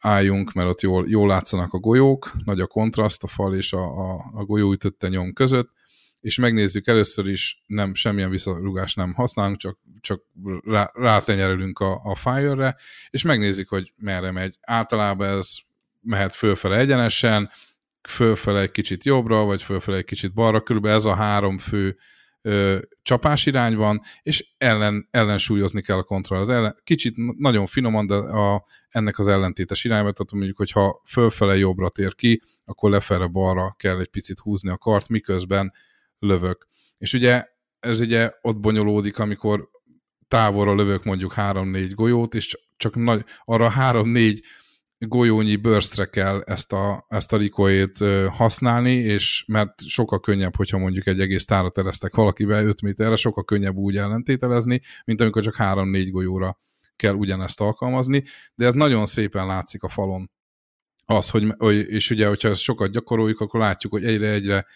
álljunk, mert ott jól, jól látszanak a golyók, nagy a kontraszt a fal és a, a, a golyó ütötte nyom között, és megnézzük először is, nem, semmilyen visszarúgást nem használunk, csak, csak rá, rátenyerülünk a, a Fire-re, és megnézzük, hogy merre megy. Általában ez mehet fölfele egyenesen, fölfele egy kicsit jobbra, vagy fölfele egy kicsit balra, körülbelül ez a három fő ö, irány van, és ellen, ellensúlyozni kell a kontroll. Az ellen, kicsit nagyon finoman, de a, ennek az ellentétes irányba, tehát mondjuk, hogyha fölfele jobbra tér ki, akkor lefelé balra kell egy picit húzni a kart, miközben lövök. És ugye ez ugye ott bonyolódik, amikor távolra lövök mondjuk 3-4 golyót, és csak nagy, arra 3-4 golyónyi burstre kell ezt a, ezt a rikoét használni, és mert sokkal könnyebb, hogyha mondjuk egy egész tárat eresztek valakivel 5 méterre, sokkal könnyebb úgy ellentételezni, mint amikor csak 3-4 golyóra kell ugyanezt alkalmazni, de ez nagyon szépen látszik a falon. Az, hogy, és ugye, hogyha ezt sokat gyakoroljuk, akkor látjuk, hogy egyre-egyre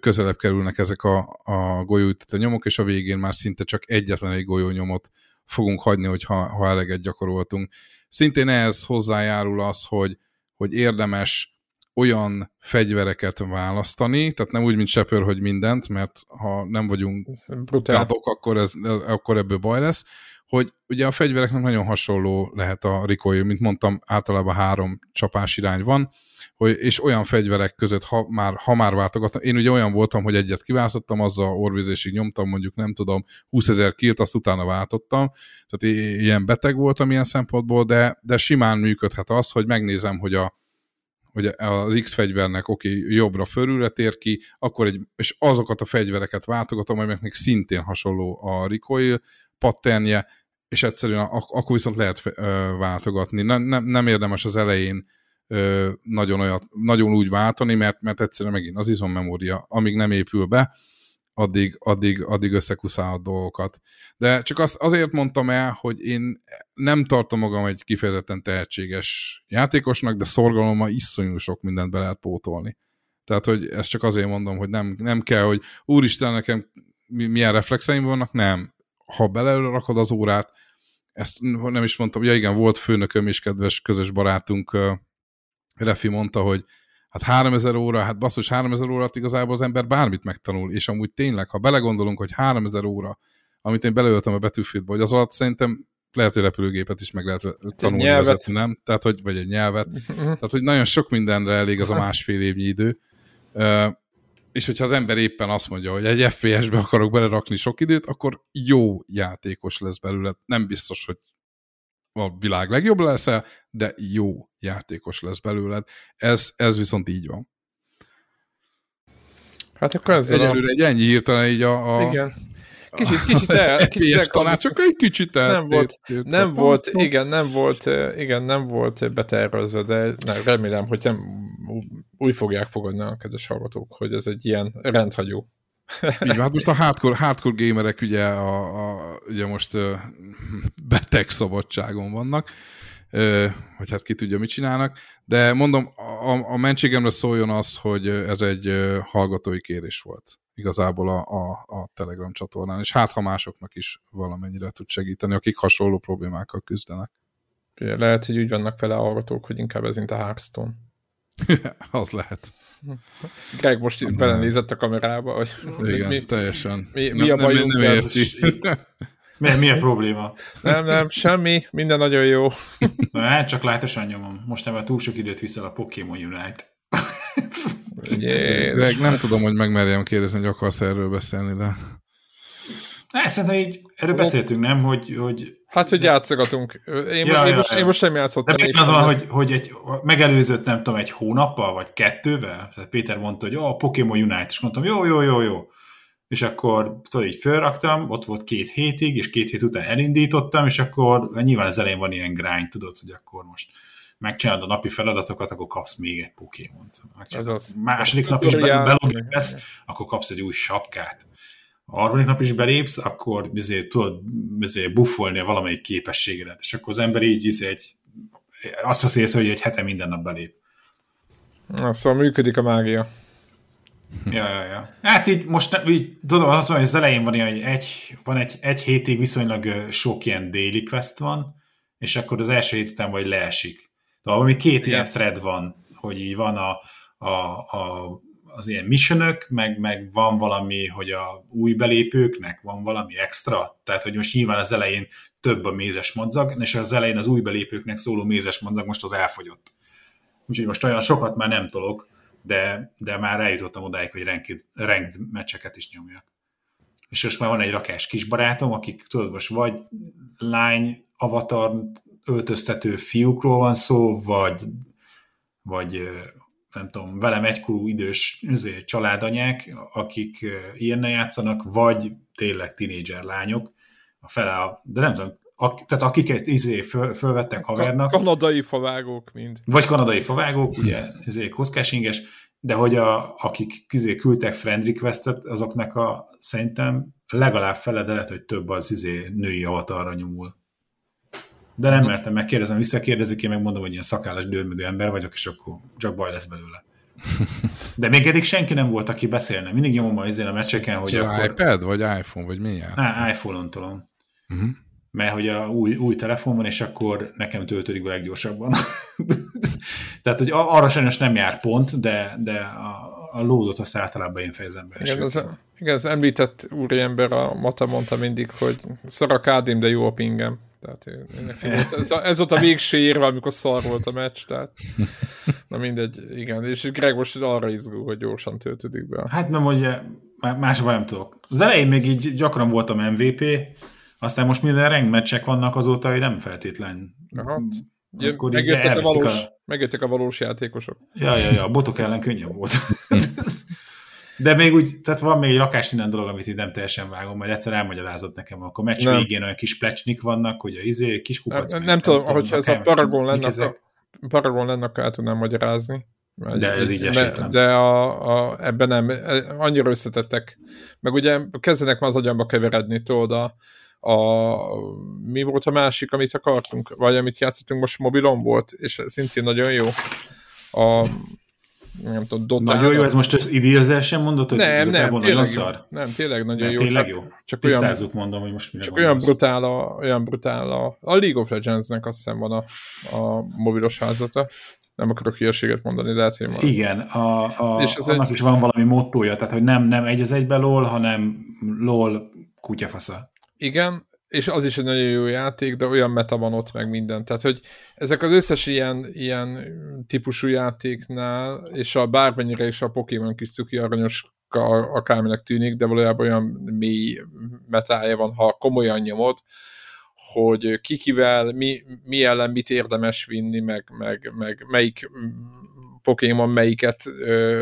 közelebb kerülnek ezek a, a golyóütető nyomok, és a végén már szinte csak egyetlen egy golyónyomot fogunk hagyni, hogyha, ha eleget gyakoroltunk. Szintén ehhez hozzájárul az, hogy, hogy érdemes olyan fegyvereket választani, tehát nem úgy, mint Shepard, hogy mindent, mert ha nem vagyunk gádok, akkor, ez, akkor ebből baj lesz, hogy ugye a fegyvereknek nagyon hasonló lehet a recoil, mint mondtam, általában három csapás irány van, hogy, és olyan fegyverek között, ha már, ha már váltogattam, én ugye olyan voltam, hogy egyet kiválasztottam, azzal orvizésig nyomtam, mondjuk nem tudom, 20 ezer kilt, azt utána váltottam, tehát ilyen beteg voltam ilyen szempontból, de, de simán működhet az, hogy megnézem, hogy a, hogy az X fegyvernek oké, okay, jobbra fölülre tér ki, akkor egy, és azokat a fegyvereket váltogatom, amelyeknek szintén hasonló a recoil patternje, és egyszerűen ak akkor viszont lehet váltogatni. Nem, nem, nem érdemes az elején nagyon, olyat, nagyon úgy váltani, mert, mert egyszerűen megint az izommemória, amíg nem épül be, addig, addig, addig összekuszál a dolgokat. De csak az, azért mondtam el, hogy én nem tartom magam egy kifejezetten tehetséges játékosnak, de szorgalommal iszonyú sok mindent be lehet pótolni. Tehát, hogy ezt csak azért mondom, hogy nem, nem kell, hogy úristen, nekem milyen reflexeim vannak, nem. Ha belerakod az órát, ezt nem is mondtam, ja igen, volt főnököm és kedves közös barátunk, Refi mondta, hogy hát 3000 óra, hát basszus 3000 óra igazából az ember bármit megtanul, és amúgy tényleg, ha belegondolunk, hogy 3000 óra, amit én beleöltem a betűfitbe, hogy az alatt szerintem lehet, hogy repülőgépet is meg lehet tanulni nyelvet. vezetni, nem? Tehát, hogy, vagy egy nyelvet. Tehát, hogy nagyon sok mindenre elég az a másfél évnyi idő. És hogyha az ember éppen azt mondja, hogy egy FPS-be akarok belerakni sok időt, akkor jó játékos lesz belőle. Nem biztos, hogy a világ legjobb leszel, de jó játékos lesz belőled. Ez, ez viszont így van. Hát akkor ezzel Egyelőre a... egy ennyi hirtelen így a... a Igen. Kicsit, kicsit el, kicsit el, tanácsok egy kicsit el. Nem volt, nem volt, igen, nem volt, igen, nem volt betervezve, de nem, remélem, hogy nem úgy fogják fogadni a kedves hallgatók, hogy ez egy ilyen rendhagyó így hát most a hardcore, hardcore gamerek ugye, a, a, ugye most beteg szabadságon vannak, hogy hát ki tudja, mit csinálnak, de mondom, a, a mentségemre szóljon az, hogy ez egy hallgatói kérés volt igazából a, a, a Telegram csatornán, és hát ha másoknak is valamennyire tud segíteni, akik hasonló problémákkal küzdenek. Lehet, hogy úgy vannak vele a hallgatók, hogy inkább ez mint a Hearthstone. az lehet. Greg most itt belenézett a kamerába, hogy Igen, mi, teljesen. Mi, mi nem, a bajunk? Nem, nem érti. Mi, mi a probléma? Nem, nem, semmi, minden nagyon jó. Na, hát csak látosan nyomom. Most nem túl sok időt viszel a Pokémon Unite. Greg, nem tudom, hogy megmerjem kérdezni, hogy akarsz erről beszélni, de... Ne, szerintem így, erről beszéltünk, nem? Hogy, hogy Hát, hogy játszogatunk. Én, ja, én, ja, most, ja. én most nem játszottam. De az van, hogy, hogy egy, megelőzött, nem tudom, egy hónappal, vagy kettővel? Tehát Péter mondta, hogy a Pokémon Unite, és mondtam, jó, jó, jó, jó. És akkor tudod, így felraktam, ott volt két hétig, és két hét után elindítottam, és akkor nyilván az elején van ilyen grind, tudod, hogy akkor most megcsinálod a napi feladatokat, akkor kapsz még egy Pokémont. Ez az. Második nap is belogolsz, akkor kapsz egy új sapkát a harmadik nap is belépsz, akkor bizé, tudod bizé, buffolni valamelyik képességedet, és akkor az ember így bizé, egy, azt az észre, hogy egy hete minden nap belép. Na, szóval működik a mágia. Ja, ja, ja. Hát így most így, tudom, az hogy az elején van ilyen, hogy egy, van egy, egy hétig viszonylag sok ilyen daily quest van, és akkor az első hét után vagy leesik. De valami két ilyen thread van, hogy így van a, a, a az ilyen missionök, meg, meg van valami, hogy a új belépőknek van valami extra, tehát hogy most nyilván az elején több a mézes madzag, és az elején az új belépőknek szóló mézes madzag most az elfogyott. Úgyhogy most olyan sokat már nem tolok, de, de már eljutottam odáig, hogy ranked, ranked meccseket is nyomjak. És most már van egy rakás kisbarátom, akik tudod, most vagy lány avatar öltöztető fiúkról van szó, vagy, vagy nem tudom, velem egykorú idős izé, családanyák, akik ilyennel játszanak, vagy tényleg tinédzser lányok, a fele a, de nem tudom, a, tehát akiket izé föl, fölvettek havernak. Kanadai favágók mind. Vagy kanadai favágók, ugye, izé koszkásinges, de hogy a, akik izé küldtek friend requestet, azoknak a szerintem legalább fele, de lehet, hogy több az izé női avatarra nyomul. De nem mertem megkérdezem, visszakérdezik, én megmondom, hogy ilyen szakállas dőrmögő ember vagyok, és akkor csak baj lesz belőle. De még eddig senki nem volt, aki beszélne. Mindig nyomom a izén a meccseken, hogy akkor... iPad, vagy iPhone, vagy mi játsz? Á, iPhone-on tolom. Uh-huh. Mert hogy a új, új telefon van, és akkor nekem töltődik a leggyorsabban. Tehát, hogy arra sajnos nem jár pont, de, de a, a lódot azt általában én fejezem be. Igen, az, igen, az említett úriember a Mata mondta mindig, hogy szar a kádim, de jó a pingem. Tehát ez, ez volt a végső érve, amikor szar volt a meccs, tehát na mindegy, igen, és Greg most arra izgul, hogy gyorsan töltődik be. Hát mert mondja, másban nem tudok. Az elején még így gyakran voltam MVP, aztán most minden reng meccsek vannak azóta, hogy nem feltétlen. Hát, akkor megjöttek, a valós, a... megjöttek a valós játékosok. Ja, ja, ja, a botok ellen könnyebb volt. De még úgy, tehát van még egy rakás minden dolog, amit így nem teljesen vágom, majd egyszer elmagyarázott nekem, akkor meccs nem. végén olyan kis plecsnik vannak, hogy a izé, kis kupac. Nem, nem tudom, hogyha ez a Paragon lenne, akkor, Paragon lenne, akkor el tudnám magyarázni. De ez így esetlen. De a, a, ebben nem, annyira összetettek. Meg ugye kezdenek már az agyamba keveredni, tudod, a, a, mi volt a másik, amit akartunk, vagy amit játszottunk most mobilon volt, és szintén nagyon jó. A, nem tudom, Dota. Nagyon jó, ez most az idézésen mondott, hogy nem, nem, tényleg szar? Nem, tényleg nagyon nem, jó. Tényleg jó? Csak Tisztázzuk, olyan, mondom, hogy most mire Csak olyan brutál, a, olyan brutál a, a League of Legends-nek azt hiszem van a, a mobilos házata. Nem akarok hülyeséget mondani, lehet, hogy van. Igen, a, a, és az annak egy... is van valami mottója, tehát hogy nem, nem egy az egybe LOL, hanem LOL kutyafasza. Igen, és az is egy nagyon jó játék, de olyan meta van ott meg minden. Tehát, hogy ezek az összes ilyen, ilyen típusú játéknál, és a bármennyire is a Pokémon kis cuki aranyos akárminek tűnik, de valójában olyan mély metája van, ha komolyan nyomod, hogy kikivel, mi, mi ellen mit érdemes vinni, meg, meg, meg melyik Pokémon melyiket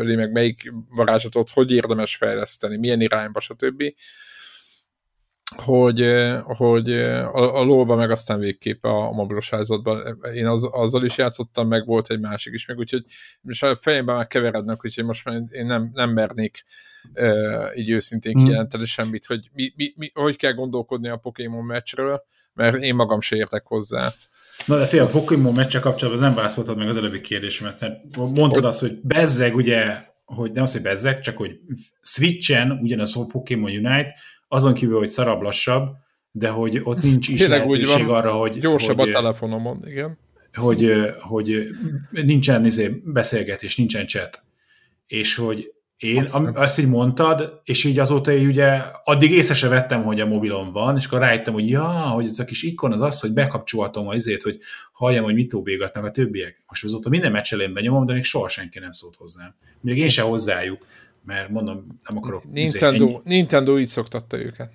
meg melyik varázslatot hogy érdemes fejleszteni, milyen irányba, stb hogy, hogy a, a lóba meg aztán végképp a mobilos házatban. Én az, azzal is játszottam, meg volt egy másik is, meg úgyhogy és a fejemben már keverednek, úgyhogy most már én nem, nem mernék e, így őszintén mm. kijelenteni semmit, hogy mi, mi, mi, hogy kell gondolkodni a Pokémon meccsről, mert én magam se értek hozzá. Na de fél, a Pokémon meccse kapcsolatban nem válaszoltad meg az előbbi kérdésemet, mert mondtad azt, hogy bezzeg ugye, hogy nem az, hogy bezzeg, csak hogy Switchen ugyanaz a Pokémon Unite, azon kívül, hogy szarabb lassabb, de hogy ott nincs is Tényleg lehetőség van, arra, hogy... Gyorsabb hogy, a telefonomon, igen. Hogy, hogy nincsen izé, beszélgetés, nincsen chat. És hogy én azt, azt így mondtad, és így azóta így ugye addig észre se vettem, hogy a mobilon van, és akkor rájöttem, hogy ja, hogy ez a kis ikon az az, hogy bekapcsolhatom a izét, hogy halljam, hogy mit óbégatnak a többiek. Most azóta minden meccselén benyomom, de még soha senki nem szólt hozzám. Még én se hozzájuk mert mondom, nem akarok... Nintendo, ennyi... Nintendo így szoktatta őket.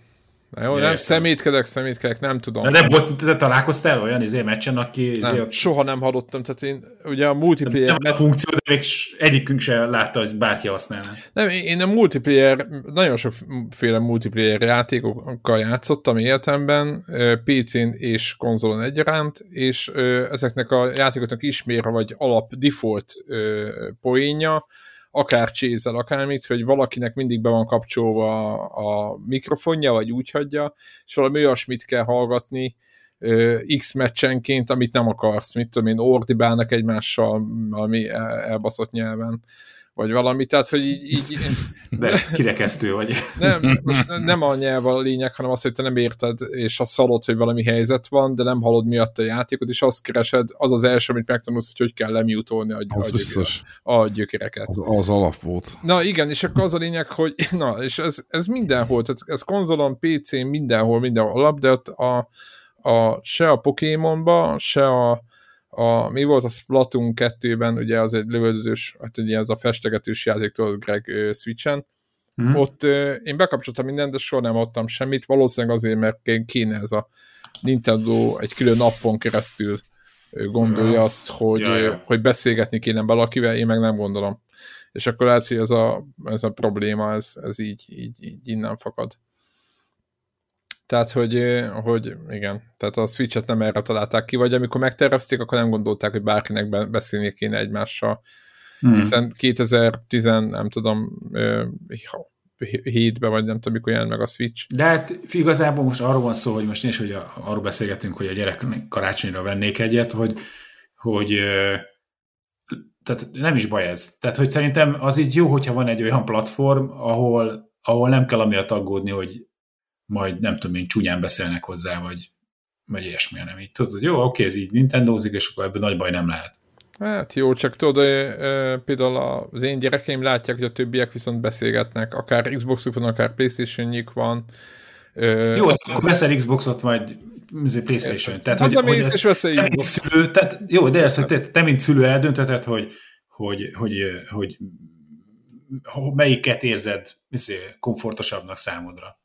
Na jó, nem szemétkedek, szemétkedek, nem tudom. De nem volt, te találkoztál olyan izé meccsen, aki... Izé nem, a... soha nem hallottam, tehát én ugye a multiplayer... Nem a funkció, de még egyikünk se látta, hogy bárki használná. Nem, én a multiplayer, nagyon sokféle multiplayer játékokkal játszottam életemben, PC-n és konzolon egyaránt, és ezeknek a játékoknak ismérve vagy alap default poénja, akár csézel, akármit, hogy valakinek mindig be van kapcsolva a, a mikrofonja, vagy úgy hagyja, és valami olyasmit kell hallgatni, X meccsenként, amit nem akarsz, mit tudom én, ordibálnak egymással valami elbaszott nyelven vagy valami, tehát, hogy így... így De kirekesztő vagy. Nem, most nem a nyelv a lényeg, hanem az, hogy te nem érted, és azt hallod, hogy valami helyzet van, de nem hallod miatt a játékot, és azt keresed, az az első, amit megtanulsz, hogy hogy kell lemutolni a, az a, biztos. a gyökereket. Az, az alap volt. Na igen, és akkor az a lényeg, hogy na, és ez, ez mindenhol, tehát ez konzolon, PC-n, mindenhol, mindenhol alap, de ott a, a, se a Pokémonba, se a a, mi volt a Splatoon 2-ben, ugye az egy lövözős, hát ugye ez a festegetős játék, tudod, Greg uh, Switchen, mm. ott uh, én bekapcsoltam mindent, de soha nem adtam semmit, valószínűleg azért, mert kéne ez a Nintendo egy külön appon keresztül gondolja ja. azt, hogy, ja, ja. hogy beszélgetni kéne valakivel, én meg nem gondolom. És akkor lehet, hogy ez a, ez a probléma, ez, ez így, így, így innen fakad. Tehát, hogy, hogy igen, tehát a Switch-et nem erre találták ki, vagy amikor megtervezték, akkor nem gondolták, hogy bárkinek beszélni kéne egymással. Hmm. Hiszen 2010, nem tudom, 7-ben, vagy nem tudom, mikor jelent meg a Switch. De hát igazából most arról van szó, hogy most nincs, hogy a, arról beszélgetünk, hogy a gyerek karácsonyra vennék egyet, hogy, hogy tehát nem is baj ez. Tehát, hogy szerintem az így jó, hogyha van egy olyan platform, ahol, ahol nem kell amiatt aggódni, hogy majd nem tudom én, csúnyán beszélnek hozzá, vagy, vagy ilyesmi, nem így tudod, hogy jó, oké, ez így Nintendozik, és akkor ebből nagy baj nem lehet. Hát jó, csak tudod, például az én gyerekeim látják, hogy a többiek viszont beszélgetnek, akár Xbox-uk van, akár Playstation-nyik van. Jó, az, akkor veszel Xboxot, majd Playstation. Tehát, az hogy, hogy és veszel te, szülő, tehát, jó, de ez, hogy te, te, mint szülő eldönteted, hogy, hogy, hogy, hogy, hogy melyiket érzed komfortosabbnak számodra.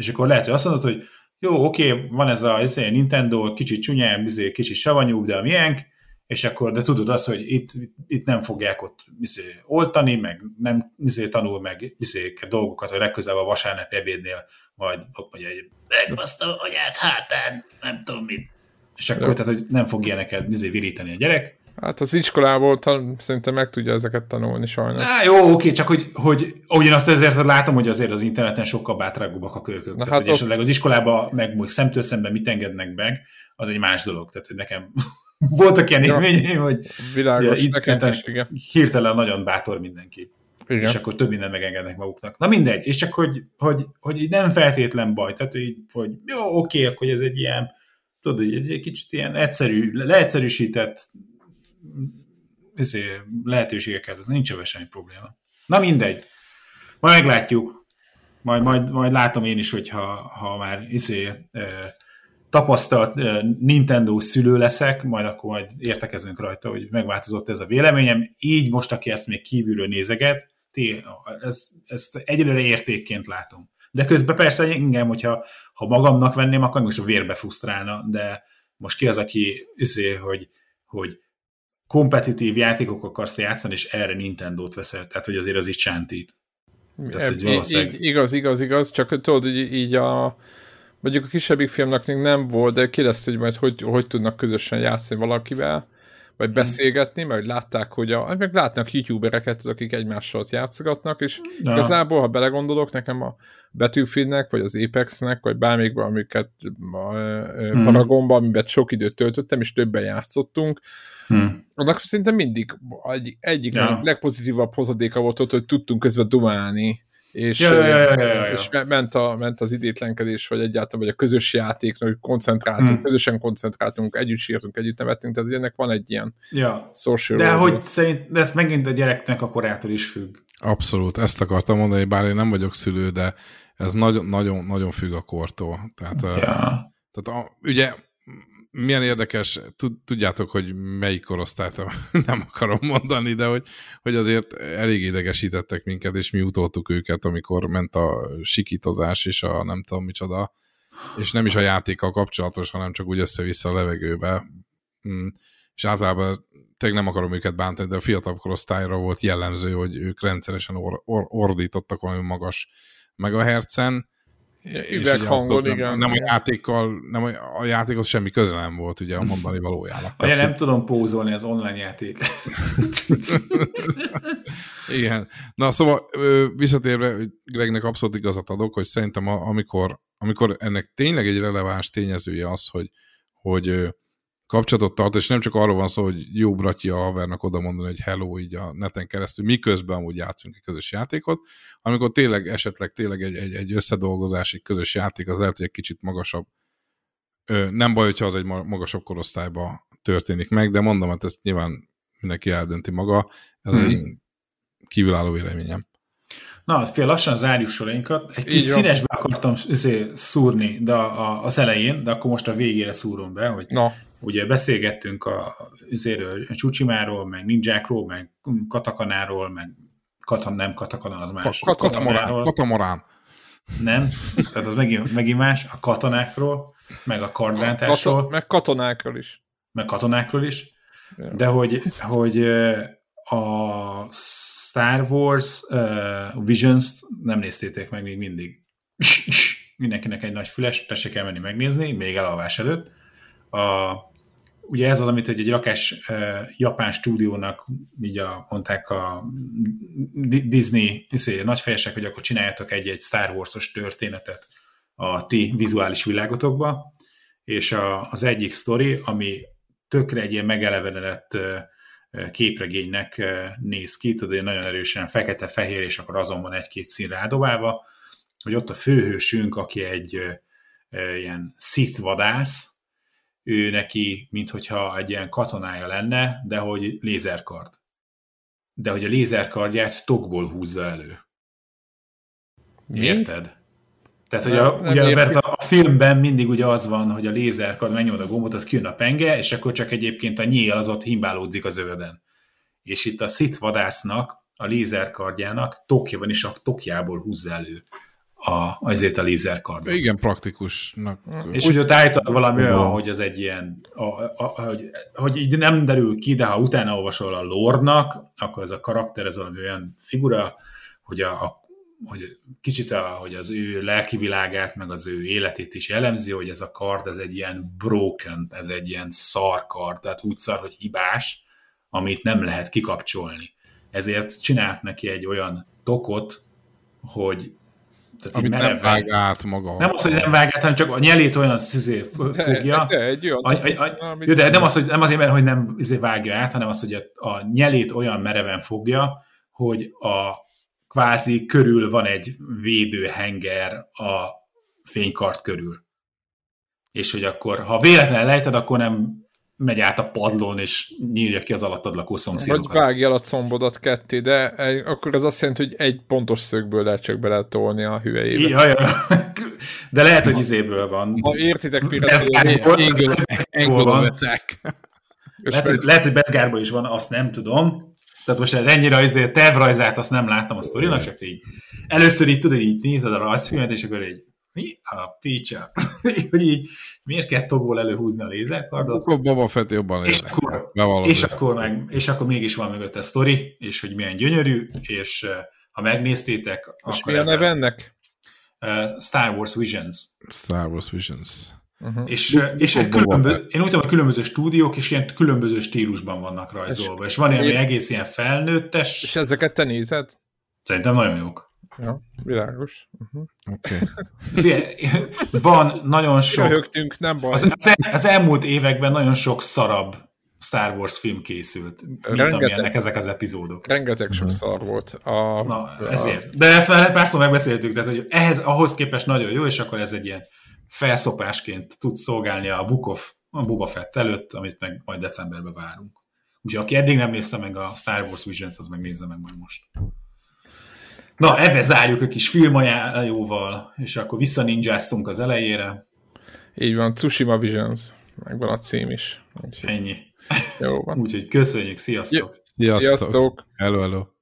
És akkor lehet, hogy azt mondod, hogy jó, oké, van ez a ez a Nintendo, kicsit csúnyán, kicsit savanyúbb, de a miénk, és akkor, de tudod azt, hogy itt, itt nem fogják ott izé, oltani, meg nem izé, tanul meg izé, dolgokat, hogy legközelebb a vasárnap ebédnél majd ott mondja, hogy megbaszta anyát hátán, nem tudom mit. És akkor, tehát, hogy nem fog ilyeneket izé, virítani a gyerek. Hát az iskolából szerintem meg tudja ezeket tanulni sajnos. Á, jó, oké, csak hogy, hogy ugyanazt ezért látom, hogy azért az interneten sokkal bátrágúbbak a kölykök. Na, tehát, hát hogy ott... az iskolába meg most szemtől szemben mit engednek meg, az egy más dolog. Tehát, hogy nekem voltak ilyen ja, élményeim, hogy világos, ja, nekem is, igen. hirtelen nagyon bátor mindenki. Igen. És akkor több mindent megengednek maguknak. Na mindegy, és csak hogy, hogy, hogy így nem feltétlen baj, tehát így, hogy jó, oké, akkor ez egy ilyen, tudod, hogy egy kicsit ilyen egyszerű, leegyszerűsített izé, lehetőségeket, az nincs ebben semmi probléma. Na mindegy, majd meglátjuk, majd, majd, majd látom én is, hogyha ha már izé, tapasztalt Nintendo szülő leszek, majd akkor majd értekezünk rajta, hogy megváltozott ez a véleményem. Így most, aki ezt még kívülről nézeget, té, ez, ezt egyelőre értékként látom. De közben persze engem, hogyha ha magamnak venném, akkor most a vérbe frusztrálna, de most ki az, aki üzé, hogy, hogy kompetitív játékok akarsz játszani, és erre Nintendo-t veszel, tehát hogy azért az így sántít. Tehát, hogy valószínűleg... Igaz, igaz, igaz, csak tudod, hogy így a mondjuk a kisebbik filmnek még nem volt, de lesz, hogy majd hogy, hogy tudnak közösen játszani valakivel, vagy hmm. beszélgetni, mert látták, hogy a, meg látnak youtubereket, akik egymással játszogatnak, és ja. igazából, ha belegondolok, nekem a Battlefieldnek, vagy az Apexnek, vagy bármikben, amiket a, hmm. Paragonban, amiben sok időt töltöttem, és többen játszottunk, hmm. annak szinte mindig egy, egyik ja. legpozitívabb hozadéka volt ott, hogy tudtunk közben dumálni, és, ja, ja, ja, ja, ja. és ment, a, ment az idétlenkedés, vagy egyáltalán, vagy a közös játék, hogy koncentráltunk, hmm. közösen koncentráltunk, együtt sírtunk, együtt nevettünk, tehát ennek van egy ilyen ja. social De hogy szerint, de ez megint a gyereknek a korától is függ. Abszolút, ezt akartam mondani, bár én nem vagyok szülő, de ez nagyon, nagyon, nagyon függ a kortól. Tehát, ja. tehát a, ugye milyen érdekes, tudjátok, hogy melyik korosztályt nem akarom mondani, de hogy, hogy azért elég idegesítettek minket, és mi utoltuk őket, amikor ment a sikítozás és a nem tudom micsoda, és nem is a játékkal kapcsolatos, hanem csak úgy össze-vissza a levegőbe. Mm. És általában tényleg nem akarom őket bántani, de a fiatal korosztályra volt jellemző, hogy ők rendszeresen or, or, ordítottak valami magas megahertzen, Üveghangon, igen. Nem, a játékkal, nem a, a játékhoz semmi köze nem volt, ugye a mondani valójának. Ugye nem tudom pózolni az online játék. igen. Na szóval visszatérve, Gregnek abszolút igazat adok, hogy szerintem amikor, amikor ennek tényleg egy releváns tényezője az, hogy, hogy kapcsolatot tart, és nem csak arról van szó, hogy jó bratya a havernak oda mondani, hogy hello így a neten keresztül, miközben amúgy játszunk egy közös játékot, amikor tényleg esetleg tényleg egy, egy, egy összedolgozás, egy közös játék, az lehet, hogy egy kicsit magasabb. Nem baj, hogyha az egy magasabb korosztályba történik meg, de mondom, hát ezt nyilván mindenki eldönti maga, ez az hmm. én kívülálló véleményem. Na, hát fél lassan zárjuk sorainkat. Egy kis színesbe akartam izé, szúrni de a, az elején, de akkor most a végére szúrom be, hogy Na. ugye beszélgettünk a, izéről, a Csucsimáról, meg ninjákról, meg katakanáról, meg katan, nem katakana, az más. Ka katamarán, katamarán. Nem, tehát az megint, megint más, a katonákról, meg a kardrántásról. Kato, meg katonákról is. Meg katonákról is. De hogy, hogy a Star Wars uh, Visions nem néztétek meg még mindig. Mindenkinek egy nagy füles, tessék elmenni megnézni, még elalvás előtt. A, ugye ez az, amit hogy egy rakás uh, japán stúdiónak, így a, mondták a Disney iszé, nagyfejesek, hogy akkor csináljátok egy-egy Star Wars-os történetet a ti vizuális világotokba, és a, az egyik sztori, ami tökre egy ilyen megelevenedett uh, képregénynek néz ki, tudod, nagyon erősen fekete-fehér, és akkor azon van egy-két szín rádobálva, hogy ott a főhősünk, aki egy ilyen Sith vadász, ő neki, minthogyha egy ilyen katonája lenne, de hogy lézerkard. De hogy a lézerkardját tokból húzza elő. Mi? Érted? Tehát, hogy a, ugye, mert a, a filmben mindig ugye az van, hogy a lézerkard megnyomod a gombot, az kijön a penge, és akkor csak egyébként a nyíl az ott himbálódzik az öveden. És itt a szit vadásznak, a lézerkardjának tokja van, és a tokjából húzza elő a, azért a lézerkardot. Igen, praktikusnak. És úgy ott állított valami olyan, hogy az egy ilyen, a, a, a, hogy, hogy így nem derül ki, de ha utána olvasol a lordnak, akkor ez a karakter, ez valami olyan figura, hogy a, a hogy kicsit a, hogy az ő lelki világát, meg az ő életét is jellemzi, hogy ez a kard, ez egy ilyen broken, ez egy ilyen szar kard, tehát úgy szar, hogy hibás, amit nem lehet kikapcsolni. Ezért csinált neki egy olyan tokot, hogy tehát Amit nem vág át maga. Nem az, hogy nem vág át, hanem csak a nyelét olyan szizé fogja. De, de egy olyan. A, a, a, jó, de nem, az, hogy, nem azért, mert hogy nem izé vágja át, hanem az, hogy a, a nyelét olyan mereven fogja, hogy a kvázi körül van egy védőhenger a fénykart körül. És hogy akkor, ha véletlenül lejted, akkor nem megy át a padlón, és nyílja ki az alattad lakó szomszédokat. Vagy vágja el a combodat ketté, de akkor ez azt jelenti, hogy egy pontos szögből lehet csak beletolni a hüvelyébe. Ja, ja. De lehet, hogy izéből van. Ha értitek, lehet, lehet, hogy Bezgárból is van, azt nem tudom. Tehát most ennyire azért tervrajzát azt nem láttam a sztorinak, csak így először így tudod, így nézed a rajzfilmet, és akkor így mi a picsa? hogy így miért kell tokból előhúzni a lézerkardot? Akkor Boba Fett jobban és akkor, és, akkor meg, és akkor mégis van mögött a sztori, és hogy milyen gyönyörű, és ha megnéztétek... És mi a neve ennek? Star Wars Visions. Star Wars Visions. Uh-huh. És, és egy különböző, én úgy tudom, hogy különböző stúdiók és ilyen különböző stílusban vannak rajzolva, és, és van ilyen egész ilyen felnőttes. És ezeket te nézed? Szerintem nagyon jók. Ja, világos. Uh-huh. Okay. van nagyon sok... Röhögtünk, nem baj. Az, az, az elmúlt években nagyon sok szarabb Star Wars film készült, mint rengeteg, amilyenek ezek az epizódok. Rengeteg sok szar volt. A, Na, ezért. A... De ezt már párszor megbeszéltük, tehát hogy ehhez, ahhoz képest nagyon jó, és akkor ez egy ilyen felszopásként tud szolgálni a Book of a Boba Fett előtt, amit meg majd decemberben várunk. Úgyhogy aki eddig nem nézte meg a Star Wars Visions, az meg nézze meg majd most. Na, ebbe zárjuk a kis filmajájóval, és akkor visszaninjáztunk az elejére. Így van, Tsushima Visions, megvan a cím is. Úgyhogy... Ennyi. Jó van. Úgyhogy köszönjük, sziasztok! Sziasztok! sziasztok. Hello, hello!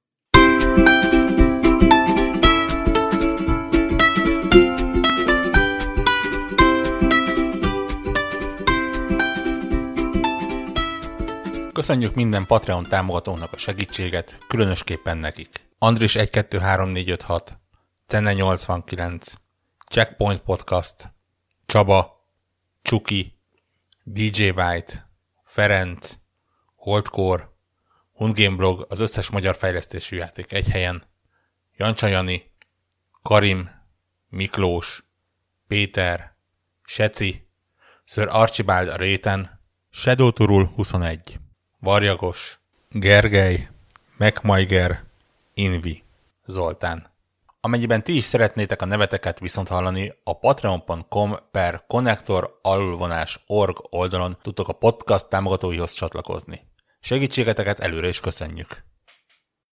Köszönjük minden Patreon támogatónak a segítséget, különösképpen nekik. Andris 123456, Cenne 89, Checkpoint Podcast, Csaba, Csuki, DJ White, Ferenc, Holdcore, Hundgame Blog, az összes magyar fejlesztésű játék egy helyen, Jancsa Jani, Karim, Miklós, Péter, Seci, Sir Archibald a réten, Shadow Turul 21. Varjagos, Gergely, Megmajger, Invi, Zoltán. Amennyiben ti is szeretnétek a neveteket viszont hallani, a patreon.com per connector alulvonás org oldalon tudtok a podcast támogatóihoz csatlakozni. Segítségeteket előre is köszönjük!